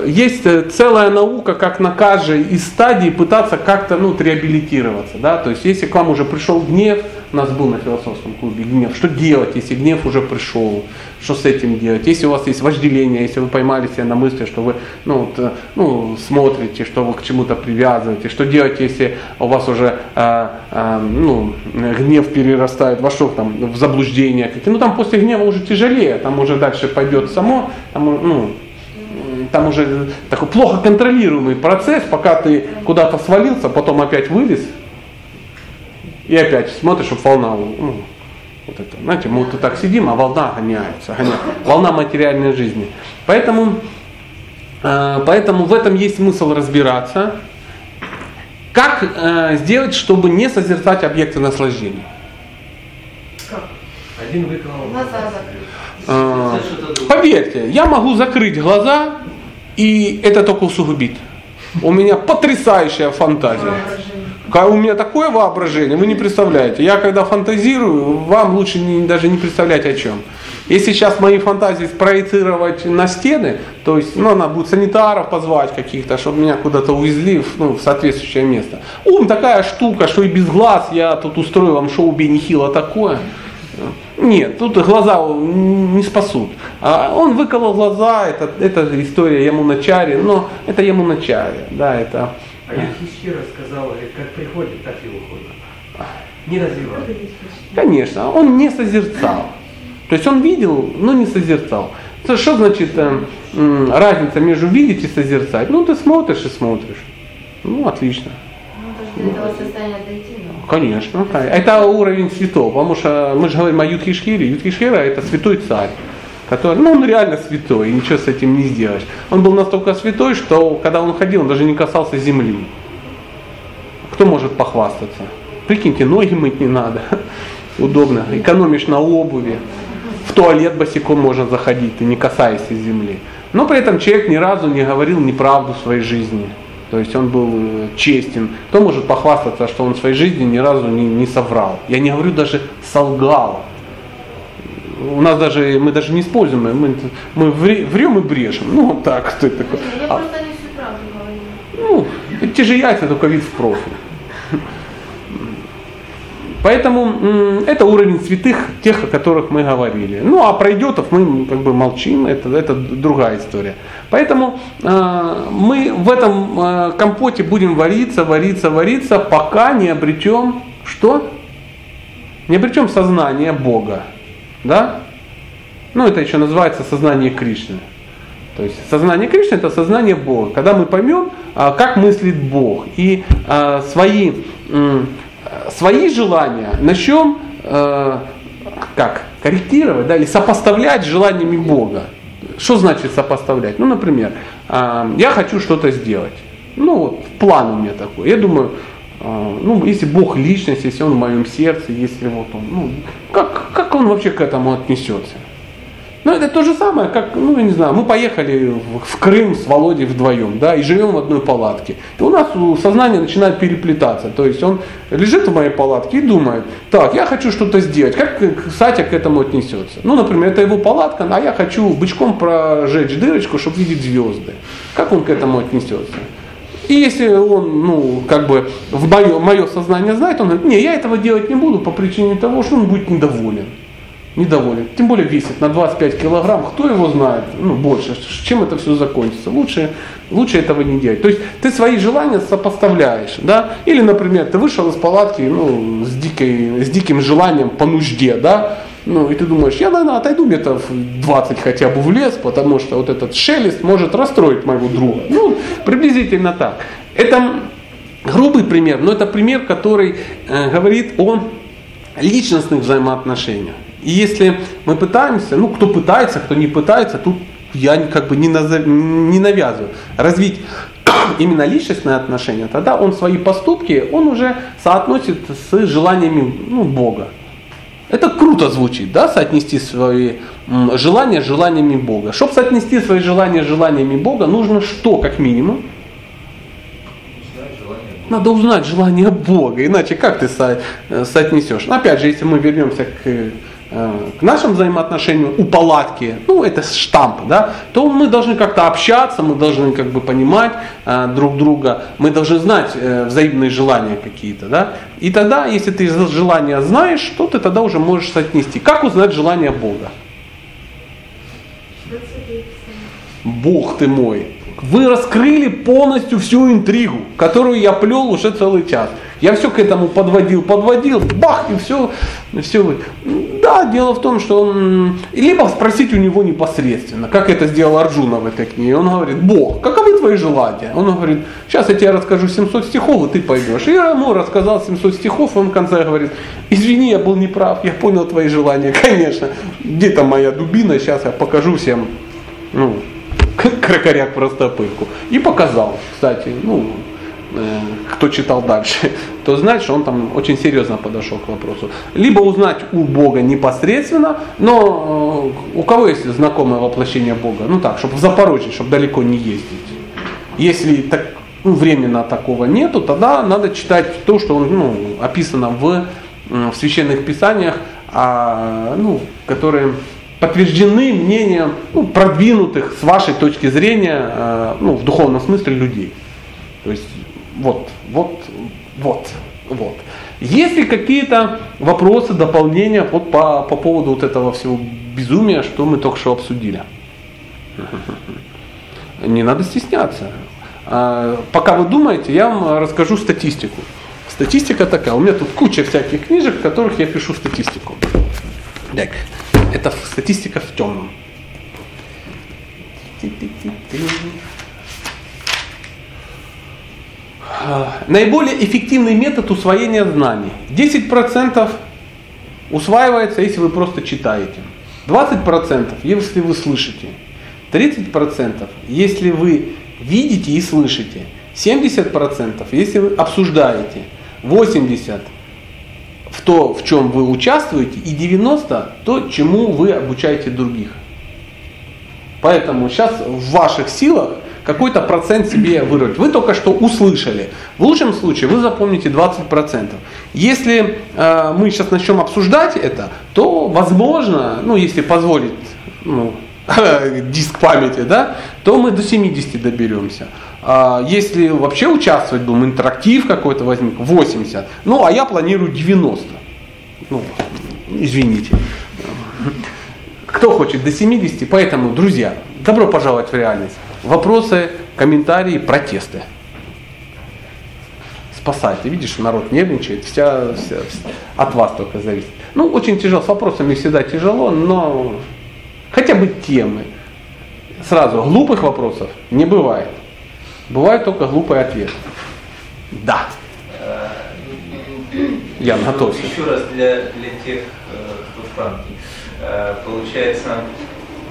есть целая наука, как на каждой из стадий пытаться как-то ну, реабилитироваться. Да? То есть если к вам уже пришел гнев, у нас был на философском клубе гнев, что делать, если гнев уже пришел, что с этим делать? Если у вас есть вожделение, если вы поймали себя на мысли, что вы ну, вот, э, ну, смотрите, что вы к чему-то привязываете, что делать, если у вас уже э, э, ну, гнев перерастает во что там, в заблуждение. Ну там после гнева уже тяжелее, там уже дальше пойдет само, там, ну, там уже такой плохо контролируемый процесс, пока ты куда-то свалился, потом опять вылез, и опять смотришь, чтобы волна, ну, вот это, знаете, мы вот так сидим, а волна гоняется, гоняется. волна материальной жизни. Поэтому, э, поэтому в этом есть смысл разбираться, как э, сделать, чтобы не созерцать объекты наслаждения. Один. Глаза закрыть. Э, поверьте, я могу закрыть глаза, и это только усугубит. У меня потрясающая фантазия. У меня такое воображение, вы не представляете. Я когда фантазирую, вам лучше не, даже не представлять о чем. Если сейчас мои фантазии спроецировать на стены, то есть, ну, надо будет санитаров позвать каких-то, чтобы меня куда-то увезли в, ну, в соответствующее место. Ум такая штука, что и без глаз я тут устрою вам шоу Бенихила такое. Нет, тут глаза не спасут. А он выколол глаза, это, это история Ямуначари, но это Ямуначари, да, это... А Юдхишхира сказал, говорит, как приходит, так и уходит. Не развивал. Конечно, он не созерцал. То есть он видел, но не созерцал. Что значит э, разница между видеть и созерцать? Ну, ты смотришь и смотришь. Ну, отлично. Ну, до этого состояния дойти. Конечно. Это уровень святого, потому что мы же говорим о Юдхишхире. Юдхишхира это святой царь, который, ну он реально святой, и ничего с этим не сделаешь. Он был настолько святой, что когда он ходил, он даже не касался земли. Кто может похвастаться? Прикиньте, ноги мыть не надо. Удобно. Экономишь на обуви. В туалет босиком можно заходить, ты не касаясь земли. Но при этом человек ни разу не говорил неправду в своей жизни. То есть он был э, честен. Кто может похвастаться, что он в своей жизни ни разу не, не соврал? Я не говорю даже солгал. У нас даже, мы даже не используем, мы, мы врем и брешем. Ну вот так, кто это такой. Я А, просто не всю правду говорю. ну, те же яйца, только вид в профиль. Поэтому это уровень святых, тех, о которых мы говорили. Ну а про идиотов мы как бы молчим, это, это другая история. Поэтому э, мы в этом э, компоте будем вариться, вариться, вариться, пока не обретем что? Не обретем сознание Бога. Да? Ну это еще называется сознание Кришны. То есть сознание Кришны это сознание Бога. Когда мы поймем, а, как мыслит Бог и а, свои, свои желания начнем э, как, корректировать да, или сопоставлять с желаниями Бога. Что значит сопоставлять? Ну, например, а, я хочу что-то сделать. Ну, вот план у меня такой. Я думаю, а, ну, если Бог личность, если Он в моем сердце, если вот Он, ну, как, как Он вообще к этому отнесется? Ну, это то же самое, как, ну, я не знаю, мы поехали в, Крым с Володей вдвоем, да, и живем в одной палатке. И у нас сознание начинает переплетаться. То есть он лежит в моей палатке и думает, так, я хочу что-то сделать, как Сатя к этому отнесется? Ну, например, это его палатка, а я хочу бычком прожечь дырочку, чтобы видеть звезды. Как он к этому отнесется? И если он, ну, как бы в мое, мое сознание знает, он говорит, не, я этого делать не буду по причине того, что он будет недоволен недоволен. Тем более весит на 25 килограмм, кто его знает, ну, больше, чем это все закончится. Лучше, лучше этого не делать. То есть ты свои желания сопоставляешь, да, или, например, ты вышел из палатки, ну, с, дикой, с диким желанием по нужде, да, ну, и ты думаешь, я, наверное, отойду метров 20 хотя бы в лес, потому что вот этот шелест может расстроить моего друга. Ну, приблизительно так. Это грубый пример, но это пример, который э, говорит о личностных взаимоотношениях. И если мы пытаемся, ну кто пытается, кто не пытается, тут я как бы не, назов, не навязываю, развить именно личностные отношения, тогда он свои поступки, он уже соотносит с желаниями ну, Бога. Это круто звучит, да, соотнести свои желания с желаниями Бога. Чтобы соотнести свои желания с желаниями Бога, нужно что, как минимум? Надо узнать желание Бога, иначе как ты со- э, соотнесешь? Опять же, если мы вернемся к, к нашим взаимоотношениям у палатки, ну, это штамп, да, то мы должны как-то общаться, мы должны как бы понимать э, друг друга, мы должны знать э, взаимные желания какие-то, да, и тогда, если ты желания знаешь, то ты тогда уже можешь соотнести. Как узнать желание Бога? Бог ты мой. Вы раскрыли полностью всю интригу, которую я плел уже целый час. Я все к этому подводил, подводил, бах, и все, все. Да, дело в том, что он... Либо спросить у него непосредственно, как это сделал Арджуна в этой книге. Он говорит, Бог, каковы твои желания? Он говорит, сейчас я тебе расскажу 700 стихов, и ты пойдешь. И я ему рассказал 700 стихов, и он в конце говорит, извини, я был неправ, я понял твои желания, конечно. Где там моя дубина, сейчас я покажу всем, ну, крокоряк простопырку. И показал, кстати, ну, кто читал дальше, то знает, что он там очень серьезно подошел к вопросу. Либо узнать у Бога непосредственно, но э, у кого есть знакомое воплощение Бога? Ну так, чтобы в Запорожье, чтобы далеко не ездить. Если так, ну, временно такого нету, тогда надо читать то, что ну, описано в, в священных писаниях, а, ну, которые подтверждены мнением ну, продвинутых с вашей точки зрения э, ну, в духовном смысле людей. То есть вот, вот, вот, вот. Есть ли какие-то вопросы, дополнения вот по, по поводу вот этого всего безумия, что мы только что обсудили? Не надо стесняться. А, Пока вы думаете, я вам расскажу статистику. Статистика такая. У меня тут куча всяких книжек, в которых я пишу статистику. Так, это статистика в темном. А, Наиболее эффективный метод усвоения знаний. 10% усваивается, если вы просто читаете. 20% если вы слышите. 30% если вы видите и слышите. 70% если вы обсуждаете. 80% в то, в чем вы участвуете, и 90% то, чему вы обучаете других. Поэтому сейчас в ваших силах какой-то процент себе вырвать. Вы только что услышали. В лучшем случае вы запомните 20%. Если э, мы сейчас начнем обсуждать это, то возможно, ну если позволит ну, диск памяти, да, то мы до 70 доберемся. А если вообще участвовать будем, интерактив какой-то возник, 80. Ну, а я планирую 90. Ну, извините. Кто хочет до 70, поэтому, друзья, добро пожаловать в реальность. Вопросы, комментарии, протесты. Спасайте. Видишь, народ нервничает, вся, вся, от вас только зависит. Ну, очень тяжело, с вопросами всегда тяжело, но хотя бы темы. Сразу, глупых вопросов не бывает. Бывают только глупые ответы. Да. Я готовься. Еще раз для, для тех, э, кто в Франке. Э, Получается,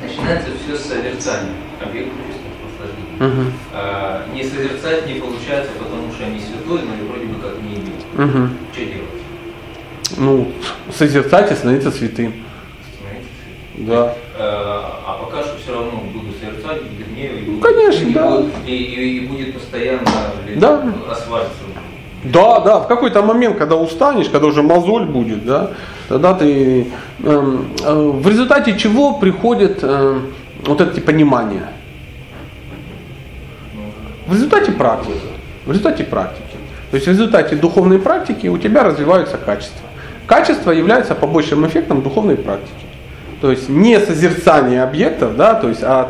начинается все с созерцания объектов Мгм. А, Не созерцать не получается, потому что они святой, но и вроде бы как не имеют. Мгм. Что делать? Ну, созерцать и становиться святым. Становиться святым. Да. Э, А пока что все равно буду созерцать, гнев, и, буду- конечно, и, да. будет- и, и- и будет постоянно Да. асфальт. Да, да, в какой-то момент, когда устанешь, когда уже мозоль будет, да, тогда ты эм, э, в результате чего приходит э, вот это понимание? В результате практики. В результате практики. То есть в результате духовной практики у тебя развиваются качества. Качество является побочным эффектом духовной практики. То есть не созерцание объектов, да, то есть от,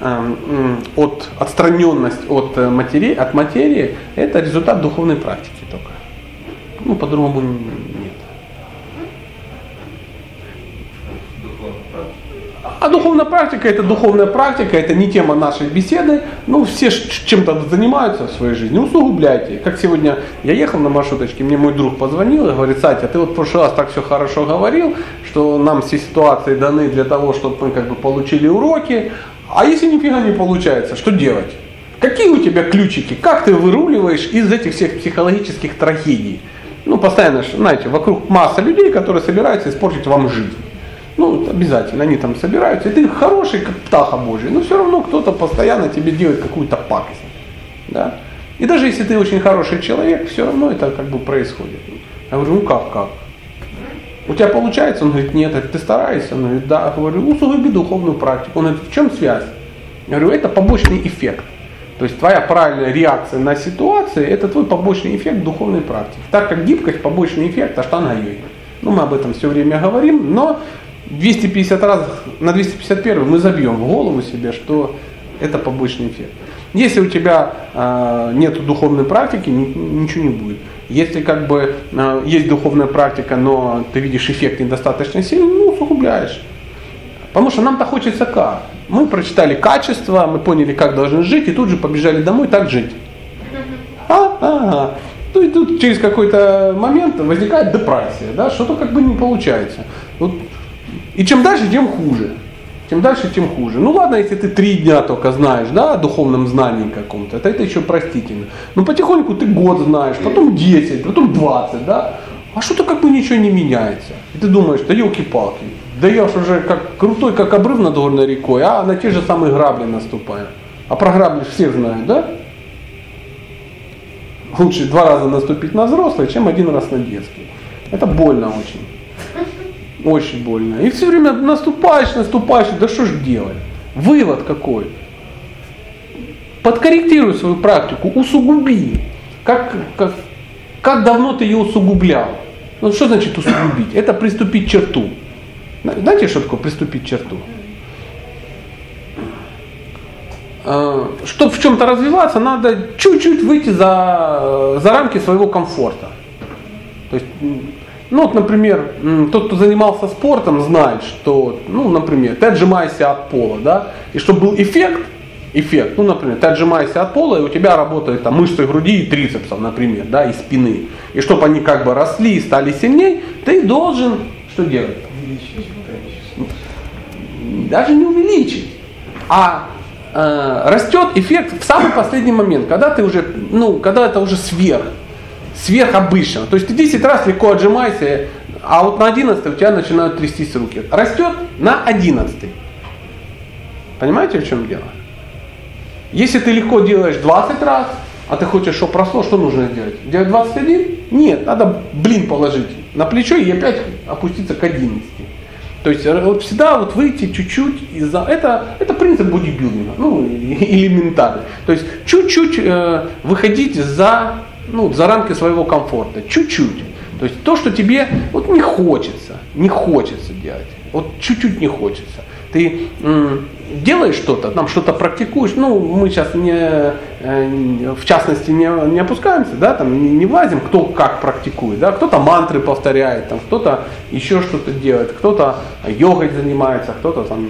эм, от отстраненность от э, материи, от материи, это результат духовной практики только. Ну, по-другому н- нет. Духовно, правда? А духовная практика это духовная практика, это не тема нашей беседы. Ну, все чем-то занимаются в своей жизни, усугубляйте. Как сегодня я ехал на маршруточке, мне мой друг позвонил и говорит, Сатя, ты вот в прошлый раз так все хорошо говорил, что нам все ситуации даны для того, чтобы мы как бы получили уроки. А если нифига не получается, что делать? Какие у тебя ключики? Как ты выруливаешь из этих всех психологических трагедий? Ну, постоянно, знаете, вокруг масса людей, которые собираются испортить вам жизнь. Ну, обязательно, они там собираются, и ты хороший, как птаха Божий, но все равно кто-то постоянно тебе делает какую-то пакость. Да? И даже если ты очень хороший человек, все равно это как бы происходит. Я говорю, ну как, как? У тебя получается? Он говорит, нет, ты стараешься? Он говорит, да. Я говорю, усугуби духовную практику. Он говорит, в чем связь? Я говорю, это побочный эффект. То есть твоя правильная реакция на ситуации, это твой побочный эффект духовной практики. Так как гибкость побочный эффект аштана йоги. Ну, мы об этом все время говорим, но 250 раз на 251 мы забьем в голову себе, что это побочный эффект. Если у тебя э, нет духовной практики, ни, ничего не будет. Если как бы э, есть духовная практика, но ты видишь эффект недостаточно сильный, ну усугубляешь. Потому что нам-то хочется как? Мы прочитали качество, мы поняли, как должны жить, и тут же побежали домой так жить. А, ага. Ну и тут через какой-то момент возникает депрессия, да, что-то как бы не получается. Вот. И чем дальше, тем хуже. Тем дальше, тем хуже. Ну ладно, если ты три дня только знаешь, да, о духовном знании каком-то, это, это еще простительно. Но потихоньку ты год знаешь, потом 10, потом 20, да. А что-то как бы ничего не меняется. И ты думаешь, да елки-палки, да я уже как крутой, как обрыв над горной рекой, а на те же самые грабли наступаю. А про грабли все знают, да? Лучше два раза наступить на взрослый, чем один раз на детский. Это больно очень. Очень больно. И все время наступаешь, наступаешь, да что ж делать? Вывод какой? Подкорректируй свою практику, усугуби. Как, как, как давно ты ее усугублял? Ну, что значит усугубить? Это приступить черту. Знаете, что такое приступить черту? А, Чтобы в чем-то развиваться, надо чуть-чуть выйти за, за рамки своего комфорта. То есть ну вот, например, тот, кто занимался спортом, знает, что, ну, например, ты отжимаешься от пола, да, и чтобы был эффект, эффект, ну, например, ты отжимаешься от пола, и у тебя работают там мышцы груди и трицепсов, например, да, и спины. И чтобы они как бы росли и стали сильнее, ты должен что делать? Даже не увеличить, а э, растет эффект в самый последний момент, когда ты уже, ну, когда это уже сверх сверхобычно. То есть ты 10 раз легко отжимаешься, а вот на 11 у тебя начинают трястись руки. Растет на 11. Понимаете, в чем дело? Если ты легко делаешь 20 раз, а ты хочешь, чтобы росло, что нужно сделать? Делать 21? Нет, надо блин положить на плечо и опять опуститься к 11. То есть э, вот всегда вот выйти чуть-чуть из-за... Это, это принцип бодибилдинга, ну, элементарный. То есть чуть-чуть э, выходить за ну, за рамки своего комфорта, чуть-чуть. То есть то, что тебе вот не хочется, не хочется делать, вот чуть-чуть не хочется. Ты делаешь что-то, там что-то практикуешь, ну, мы сейчас не, э, в частности не, не опускаемся, да, там не, не влазим, кто как практикует, да, кто-то мантры повторяет, там, кто-то еще что-то делает, кто-то йогой занимается, кто-то там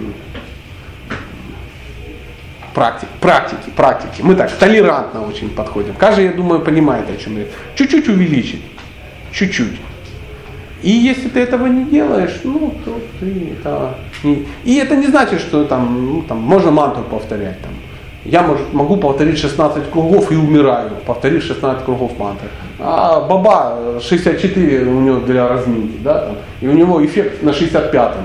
практики, практики, практики. Мы так толерантно очень подходим. Каждый, я думаю, понимает, о чем я. Чуть-чуть увеличить. Чуть-чуть. И если ты этого не делаешь, ну, то ты это не... И это не значит, что там, ну, там можно мантру повторять. Там. Я может, могу повторить 16 кругов и умираю, повторить 16 кругов мантры. А баба 64 у него для разминки, да, там, и у него эффект на 65-м.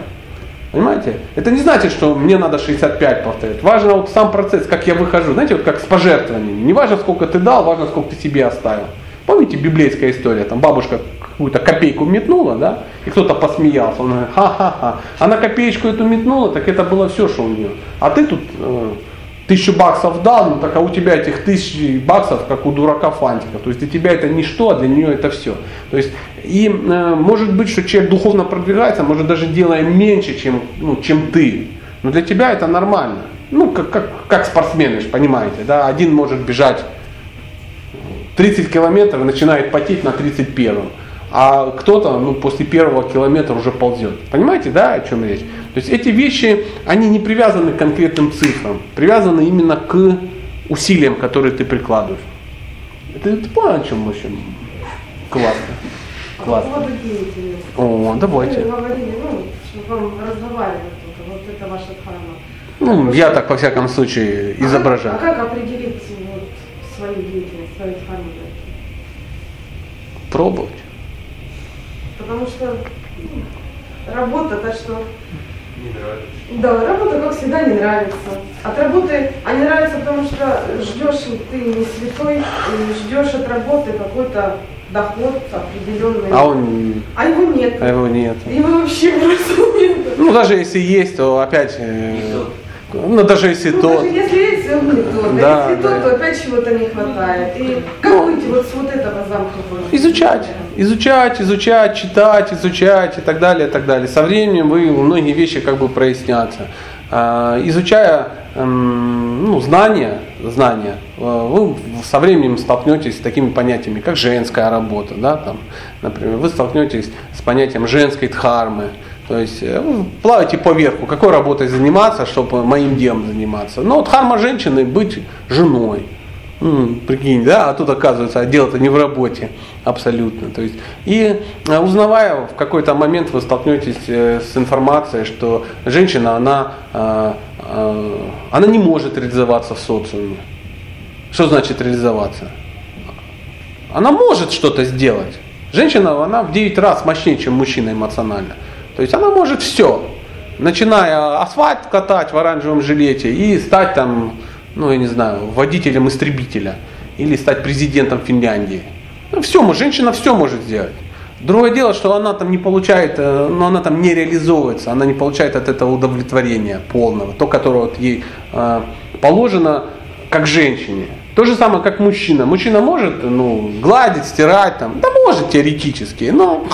Понимаете? Это не значит, что мне надо 65 повторять. Важно вот сам процесс, как я выхожу. Знаете, вот как с пожертвованиями. Не важно, сколько ты дал, важно, сколько ты себе оставил. Помните библейская история? Там бабушка какую-то копейку метнула, да, и кто-то посмеялся. Он говорит, ха-ха-ха. Она копеечку эту метнула, так это было все, что у нее. А ты тут э, тысячу баксов дал, ну так а у тебя этих тысяч баксов, как у дурака фантика. То есть для тебя это ничто, а для нее это все. То есть и э, может быть, что человек духовно продвигается, может даже делая меньше, чем, ну, чем ты. Но для тебя это нормально. Ну, как, как, как спортсмены, понимаете, да, один может бежать 30 километров и начинает потеть на 31 а кто-то ну, после первого километра уже ползет. Понимаете, да, о чем речь? То есть эти вещи, они не привязаны к конкретным цифрам, привязаны именно к усилиям, которые ты прикладываешь. Это ты понял, о чем еще? Классно. Классно. Деятельности. О, давайте. Вы говорили, ну, вам только, вот это ваша дхарма. Ну, я так, во всяком случае, изображаю. А как, а как определить вот, свою деятельность, свою форму? Пробовать. Потому что ну, работа, так что Не нравится. Да, работа, как всегда, не нравится. От работы, а не нравится, потому что ждешь, ты не святой, и ждешь от работы какой-то доход определенный. А он, А его нет. а его нет. Его вообще просто нет. Ну, даже если есть, то опять, э, ну, даже если Ну, то, даже если есть, тот. Да, если да. тот, то опять чего-то не хватает. И как Ну, выйти вот с вот этого замкнутого? изучать, изучать, изучать, читать, изучать и так далее, и так далее. Со временем вы многие вещи как бы прояснятся. А, Изучая эм, ну, знания, знания, э, вы со временем столкнетесь с такими понятиями, как женская работа, да, там, например, вы столкнетесь с понятием женской дхармы, то есть э, вы плаваете по верху, какой работой заниматься, чтобы моим делом заниматься. Но дхарма женщины быть женой. М, прикинь, да, а тут оказывается, а дело-то не в работе абсолютно. То есть, и э, узнавая, в какой-то момент вы столкнетесь э, с информацией, что женщина, она, э, э, она не может реализоваться в социуме. Что значит реализоваться? Она может что-то сделать. Женщина, она в 9 раз мощнее, чем мужчина эмоционально. То есть она может все. Начиная асфальт катать в оранжевом жилете и стать там, ну я не знаю, водителем истребителя. Или стать президентом Финляндии. Ну, все, женщина все может сделать. Другое дело, что она там не получает, э, но она там не реализовывается, она не получает от этого удовлетворения полного, то, которое вот ей э, положено как женщине. То же самое, как мужчина. Мужчина может ну, гладить, стирать, там, да может теоретически, но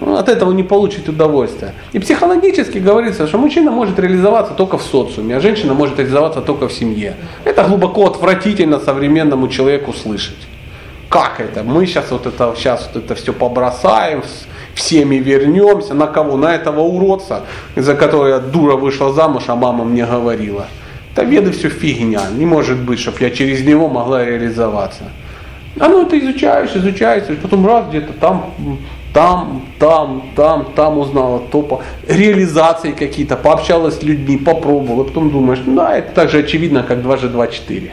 ну, от этого не получит удовольствия. И психологически говорится, что мужчина может реализоваться только в социуме, а женщина может реализоваться только в семье. Это глубоко отвратительно современному человеку слышать. Как это? Мы сейчас вот это, сейчас вот это все побросаем, всеми вернемся. На кого? На этого уродца, из-за которого я дура вышла замуж, а мама мне говорила. Да веды все фигня. Не может быть, чтобы я через него могла реализоваться. А ну это изучаешь, изучаешь, потом раз где-то там, там, там, там, там узнала, то по реализации какие-то, пообщалась с людьми, попробовала, потом думаешь, ну да, это так же очевидно, как 2 же 2 4.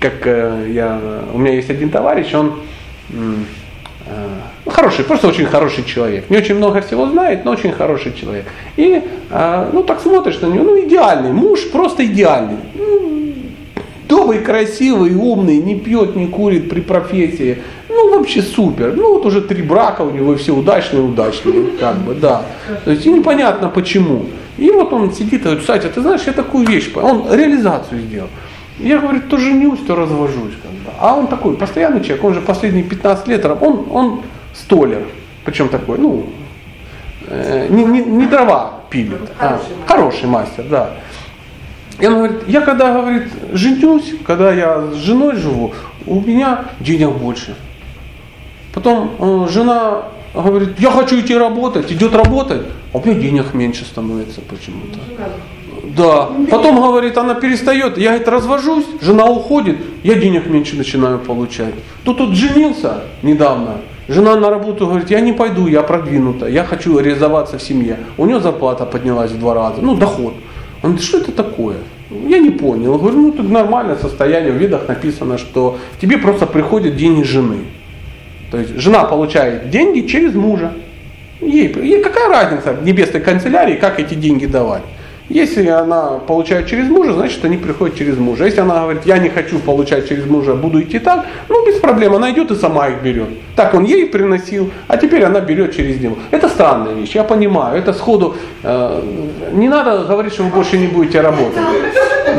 Как э, я, у меня есть один товарищ, он э, ну, хороший, просто очень хороший человек. Не очень много всего знает, но очень хороший человек. И э, ну так смотришь на него, ну идеальный, муж просто идеальный. Ну, добрый, красивый, умный, не пьет, не курит при профессии. Ну, вообще супер. Ну, вот уже три брака у него, и все удачные, удачные, как бы, да. То есть, и непонятно почему. И вот он сидит и говорит, Сатя, ты знаешь, я такую вещь, понял». он реализацию сделал. Я, говорит, то женюсь, то развожусь. Как бы. А он такой постоянный человек, он же последние 15 лет, он, он столер. Причем такой, ну, э, не, не, не дрова пилит, а хороший мастер, да. И он говорит, я когда, говорит, женюсь, когда я с женой живу, у меня денег больше. Потом э, жена говорит, я хочу идти работать, идет работать, а у меня денег меньше становится почему-то. Да. Потом, говорит, она перестает, я, говорит, развожусь, жена уходит, я денег меньше начинаю получать. Тут тут женился недавно, жена на работу говорит, я не пойду, я продвинута, я хочу реализоваться в семье. У нее зарплата поднялась в два раза, ну, доход. Он говорит, что это такое? Я не понял. Я говорю, ну, тут нормальное состояние, в видах написано, что тебе просто приходят деньги жены. То есть жена получает деньги через мужа. Ей, ей какая разница в небесной канцелярии, как эти деньги давать? Если она получает через мужа, значит они приходят через мужа. Если она говорит, я не хочу получать через мужа, буду идти так, ну без проблем, она идет и сама их берет. Так он ей приносил, а теперь она берет через него. Это странная вещь, я понимаю, это сходу, э, не надо говорить, что вы больше не будете работать.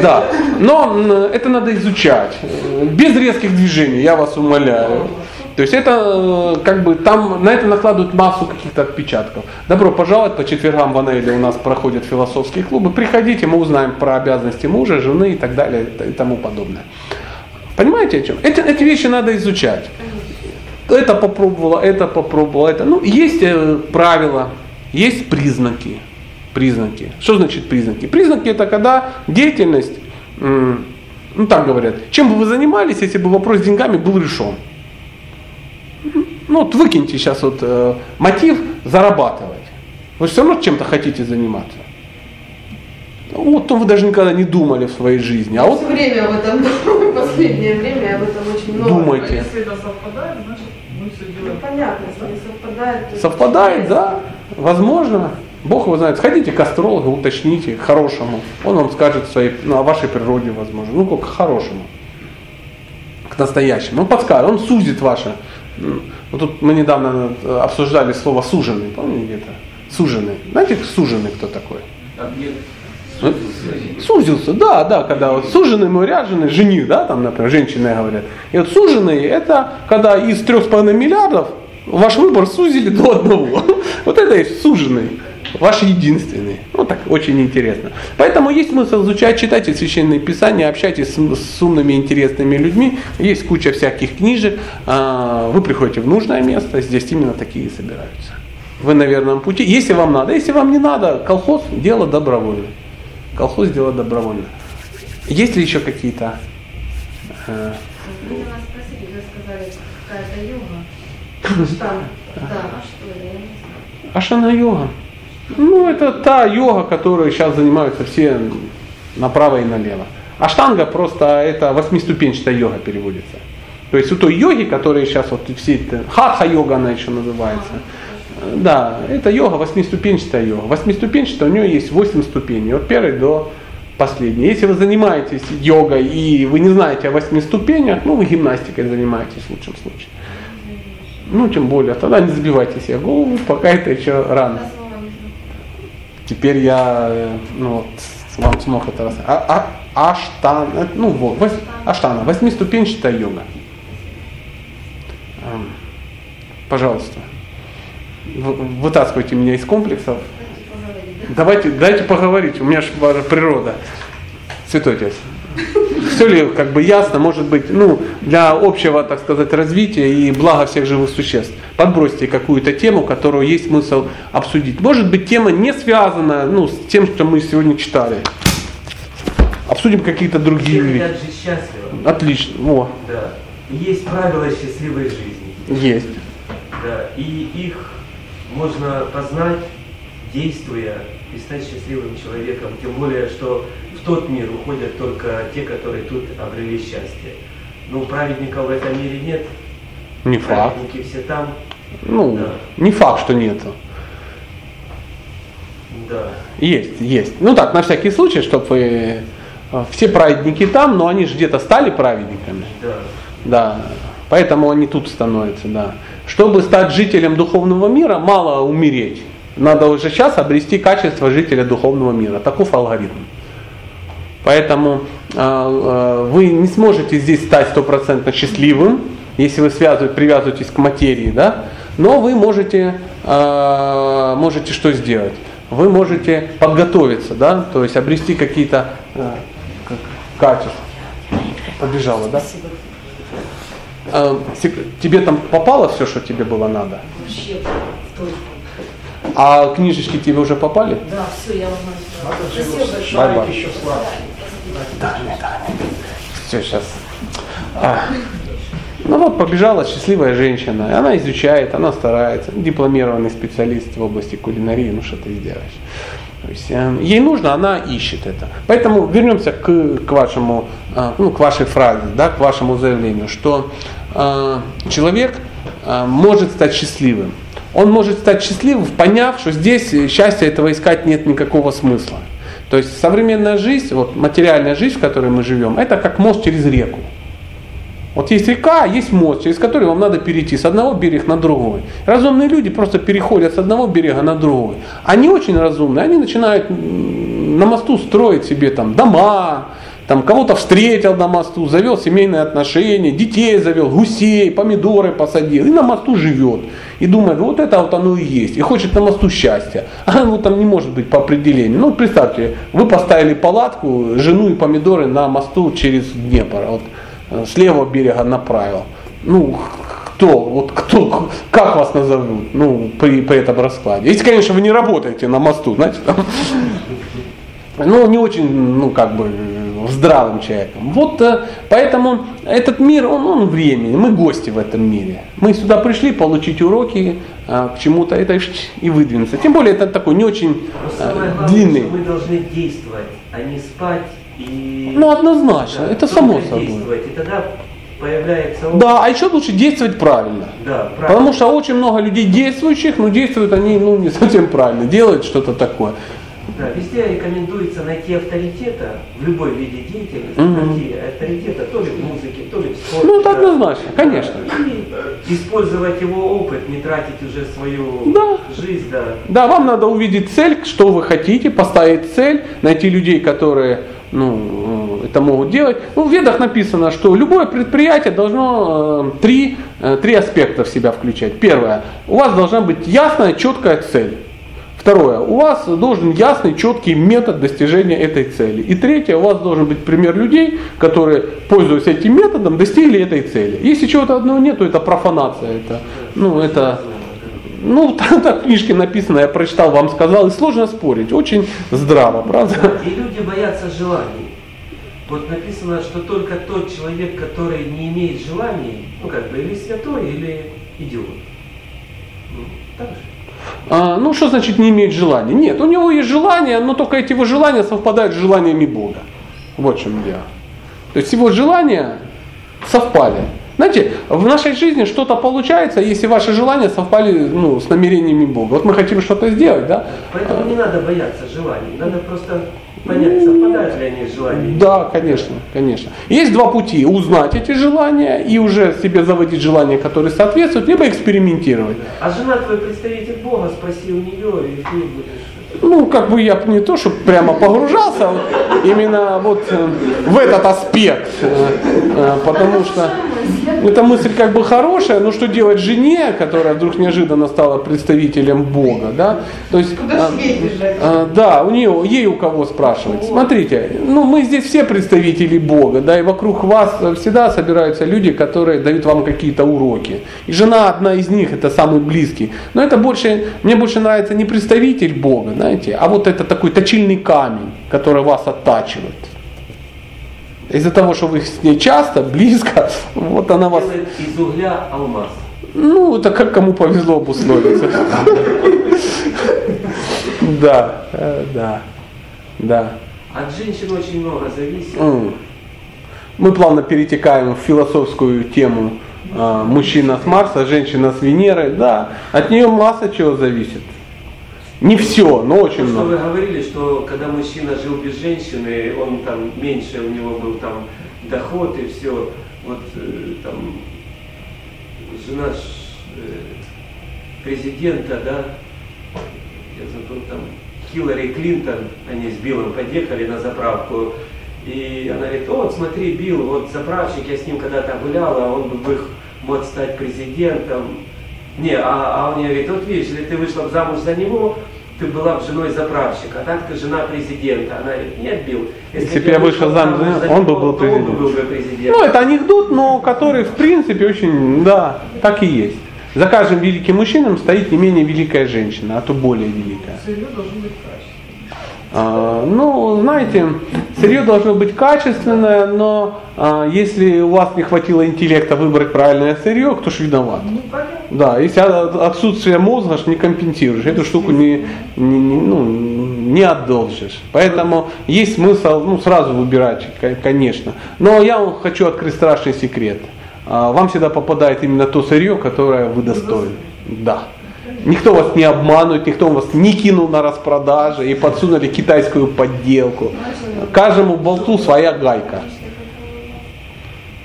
Да, но это надо изучать, без резких движений, я вас умоляю. То есть это э, как бы там на это накладывают массу каких-то отпечатков. Добро пожаловать по четвергам в Анеле у нас проходят философские клубы. Приходите, мы узнаем про обязанности мужа, жены и так далее и тому подобное. Понимаете о чем? Эти, эти вещи надо изучать. Это попробовала, это попробовала, это. Ну, есть э, правила, есть признаки. Признаки. Что значит признаки? Признаки это когда деятельность, ну так говорят, чем бы вы занимались, если бы вопрос с деньгами был решен. Ну вот выкиньте сейчас вот э, мотив зарабатывать. Вы все равно чем-то хотите заниматься. Вот то вы даже никогда не думали в своей жизни. А вот Все время об этом думаю, последнее время об этом очень много. Думайте. Если это совпадает, значит мы все Ну, делаем. понятно, если совпадает. то совпадает, да, возможно. Бог его знает. Сходите к астрологу, уточните к хорошему. Он вам скажет своей, ну, о вашей природе, возможно. Ну, как к хорошему. К настоящему. Он подскажет, он сузит ваше. Вот тут мы недавно э, обсуждали слово суженый, помните где-то? Суженый. Знаете, суженый кто такой? Объект Ну, Сузился, да, да, когда вот суженый, мой ряженый, жених, да, там, например, женщины говорят. И вот суженый, это когда из 3,5 миллиардов ваш выбор сузили до одного. Вот это и суженый, ваш единственный. Ну так, очень интересно. Поэтому есть смысл изучать, читайте священные писания, общайтесь с, с умными, интересными людьми. Есть куча всяких книжек. А, Вы приходите в нужное место, здесь именно такие собираются. Вы на верном пути. Если вам надо, если вам не надо, колхоз – дело добровольное. Колхоз дело добровольно. Есть ли еще какие-то? э. Ашана йога. Ну, это та йога, которой сейчас занимаются все направо и налево. Аштанга просто это восьмиступенчатая йога переводится. То есть у той йоги, которые сейчас вот все это, хатха йога она еще называется. Да, это йога, восьмиступенчатая йога. Восьмиступенчатая, у нее есть восемь ступеней, от первой до последней. Если вы занимаетесь йогой и вы не знаете о восьми ступенях, ну вы гимнастикой занимаетесь в лучшем случае. Ну, тем более, тогда не забивайте себе голову, пока это еще рано. Да, слово не знаю. Теперь я э, ну, вот, вам смог это рассказать. А, а, аштан, э, ну вот, вось- аштана, восьмиступенчатая йога. Эм, Пожалуйста, вы- вытаскивайте меня из комплексов. Давайте, дайте поговорить, у меня же природа. Святой Отец. Все ли как бы ясно, может быть, ну, для общего, так сказать, развития и блага всех живых существ. Подбросьте какую-то тему, которую есть смысл обсудить. Может быть, тема не связана ну, с тем, что мы сегодня читали. Обсудим какие-то Все другие вещи. Отлично. О, Да. Есть правила счастливой жизни. есть. Да. И их можно познать, действуя, и стать счастливым человеком. Тем более, что тот мир уходят только те, которые тут обрели счастье. Ну, праведников в этом мире нет. Не факт. Праведники все там. Ну, Да. не факт, что нету. Да. Есть, есть. Ну так, на всякий случай, чтобы вы... э, Все праведники там, но они же где-то стали праведниками. Да. Да, поэтому они тут становятся, да. Чтобы стать жителем духовного мира, мало умереть. Надо уже сейчас обрести качество жителя духовного мира. Таков алгоритм. Поэтому э, э, вы не сможете здесь стать стопроцентно счастливым, если вы связываете, привязываетесь к материи, да? Но вы можете, э, можете что сделать? Вы можете подготовиться, да? То есть обрести какие-то как- качества. Побежала, да? А, тебе там попало все, что тебе было надо? Вообще. А книжечки тебе уже попали? Да, все, я вам Спасибо большое. Bye-bye. Еще сладкий. Все, сейчас. Ну вот побежала счастливая женщина, она изучает, она старается, дипломированный специалист в области кулинарии, ну что ты сделаешь. То есть, э, ей нужно, она ищет это. Поэтому вернемся к, к вашему, э, ну, к вашей фразе, да, к вашему заявлению, что э, человек э, может стать счастливым. Он может стать счастливым, поняв, что здесь э, счастья этого искать нет никакого смысла. То есть современная жизнь, вот материальная жизнь, в которой мы живем, это как мост через реку. Вот есть река, есть мост, через который вам надо перейти с одного берега на другой. Разумные люди просто переходят с одного берега на другой. Они очень разумные, они начинают на мосту строить себе там дома, там кого-то встретил на мосту, завел семейные отношения, детей завел, гусей, помидоры посадил и на мосту живет. И думает, вот это вот оно и есть. И хочет на мосту счастья. А оно там не может быть по определению. Ну, представьте, вы поставили палатку, жену и помидоры на мосту через Днепр. Вот, э, с левого берега направил. Ну, кто, вот кто, как вас назовут, ну, при, при этом раскладе. Если, конечно, вы не работаете на мосту, знаете, там, ну, не очень, ну, как бы, э, здравым человеком. Вот э, поэтому этот мир, он, он временный, мы гости в этом мире. Мы сюда пришли получить уроки, э, к чему-то это и выдвинуться. Тем более это такой не очень главное, длинный. что мы должны действовать. а не спать и Ну, однозначно, это только само собой. И тогда появляется Да, а еще лучше действовать правильно. Да, правильно. Потому что очень много людей действующих, но действуют они ну, не совсем правильно, делают что-то такое. Да, везде рекомендуется найти авторитета в любой виде деятельности, Мгм. найти авторитета то ли в музыке, то ли в спорте. Ну, это да. однозначно, конечно. И использовать его опыт, не тратить уже свою Да. жизнь, да. Да, вам надо увидеть цель, что вы хотите, поставить цель, найти людей, которые ну, это могут делать. Ну, в ведах написано, что любое предприятие должно э, три, э, три аспекта в себя включать. Первое, у вас должна быть ясная, четкая цель. Второе, у вас должен ясный, четкий метод достижения этой цели. И третье, у вас должен быть пример людей, которые, пользуясь этим методом, достигли этой цели. Если чего-то одного нет, то это профанация. Это, ну, это, ну, так, так в книжке написано, я прочитал, вам сказал, и сложно спорить. Очень здраво, правда? И люди боятся желаний. Вот написано, что только тот человек, который не имеет желаний, ну как бы или святой, или идиот. Ну, так же. А, ну, что значит не имеет желания? Нет, у него есть желания, но только эти его желания совпадают с желаниями Бога. Вот в чем дело. То есть его желания совпали. Знаете, в нашей жизни что-то получается, если ваши желания совпали ну, с намерениями Бога. Вот мы хотим что-то сделать, да? Поэтому не надо бояться желаний. Надо просто понять, совпадают ли они с желаниями. Да, конечно, конечно. Есть два пути. Узнать эти желания и уже себе заводить желания, которые соответствуют, либо экспериментировать. А жена твой представитель Бога, спроси у нее, и ты будешь. Ну, как бы я не то, что прямо погружался именно вот э, в этот аспект, э, э, потому что эта мысль как бы хорошая, но что делать жене, которая вдруг неожиданно стала представителем Бога, да? То есть, бежать? э, да, у нее, ей у кого спрашивать. Смотрите, ну мы здесь все представители Бога, да, и вокруг вас всегда собираются люди, которые дают вам какие-то уроки. И жена одна из них, это самый близкий. Но это больше, мне больше нравится не представитель Бога, знаете, а вот это такой точильный камень, который вас оттачивает. Из-за того, что вы с ней часто, близко, вот она вас, из угля алмаз. ну, это как кому повезло обусловиться. Да, э, да, да. От женщин очень много зависит. Мы плавно перетекаем в философскую тему а, мужчина с Марса, женщина с Венеры. Да, от нее масса чего зависит. Не все, но очень что вы много. говорили, что когда мужчина жил без женщины, он там меньше, у него был там доход и все. Вот э, там жена э, президента, да, я забыл там, Хиллари Клинтон, они с Биллом подъехали на заправку, и она говорит, вот смотри, Билл, вот заправщик, я с ним когда-то гуляла, он бы мог стать президентом. Не, а, а он мне говорит, вот видишь, если ты вышла бы замуж за него, ты была бы женой заправщика, а так ты жена президента. Она говорит, нет, Билл, Если бы я вышла замуж за него, он бы был президентом. был бы президентом. Ну, это анекдот, но который в принципе очень, да, так и есть. За каждым великим мужчином стоит не менее великая женщина, а то более великая. Сырье должно быть. А, Ну, знаете, сырье должно быть качественное, но а, если у вас не хватило интеллекта выбрать правильное сырье, кто ж виноват? Ну. Да, если от- отсутствие мозга ж не компенсируешь, эту штуку не, не, не- ну, не отдолжишь. Поэтому есть смысл ну, сразу выбирать, ко- конечно. Но я вам хочу открыть страшный секрет. А, Вам всегда попадает именно то сырье, которое вы достойны. Да. Никто вас не обманывает, никто вас не кинул на распродаже и подсунули китайскую подделку. Каждому болту своя гайка.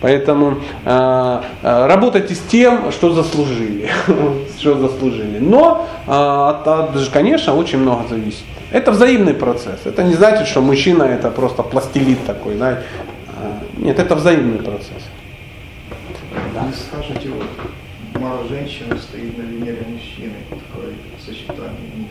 Поэтому э, работайте с тем, что заслужили. что заслужили. Но, э, от- от- конечно, очень много зависит. Это взаимный процесс. Это не значит, что мужчина это просто пластилит такой. Э, Нет, это взаимный процесс. Да. Не скажете, вот мало женщины стоит на Венере мужчины, такое сочетание.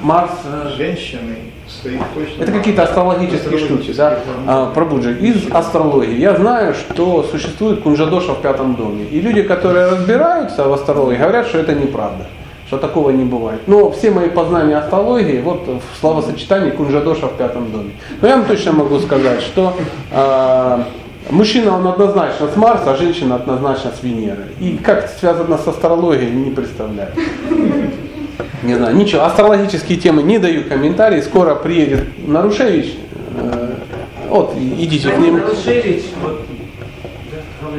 Марс, э, Женщины стоит точно. Это какие-то астрологические штуки, да? А, Прабуджи, из астрологии. Я знаю, что существует кунжадоша в пятом доме. И люди, которые разбираются в астрологии, говорят, что это неправда. Что такого не бывает. Но все мои познания астрологии, вот в словосочетании кунжадоша в пятом доме. Но я вам точно могу сказать, что а, мужчина он однозначно с Марса, а женщина однозначно с Венеры. И как это связано с астрологией, не представляю. Не знаю, ничего, астрологические темы не даю комментарий. Скоро приедет Нарушевич. Э, Вот, идите к нему. Нарушевич, вот.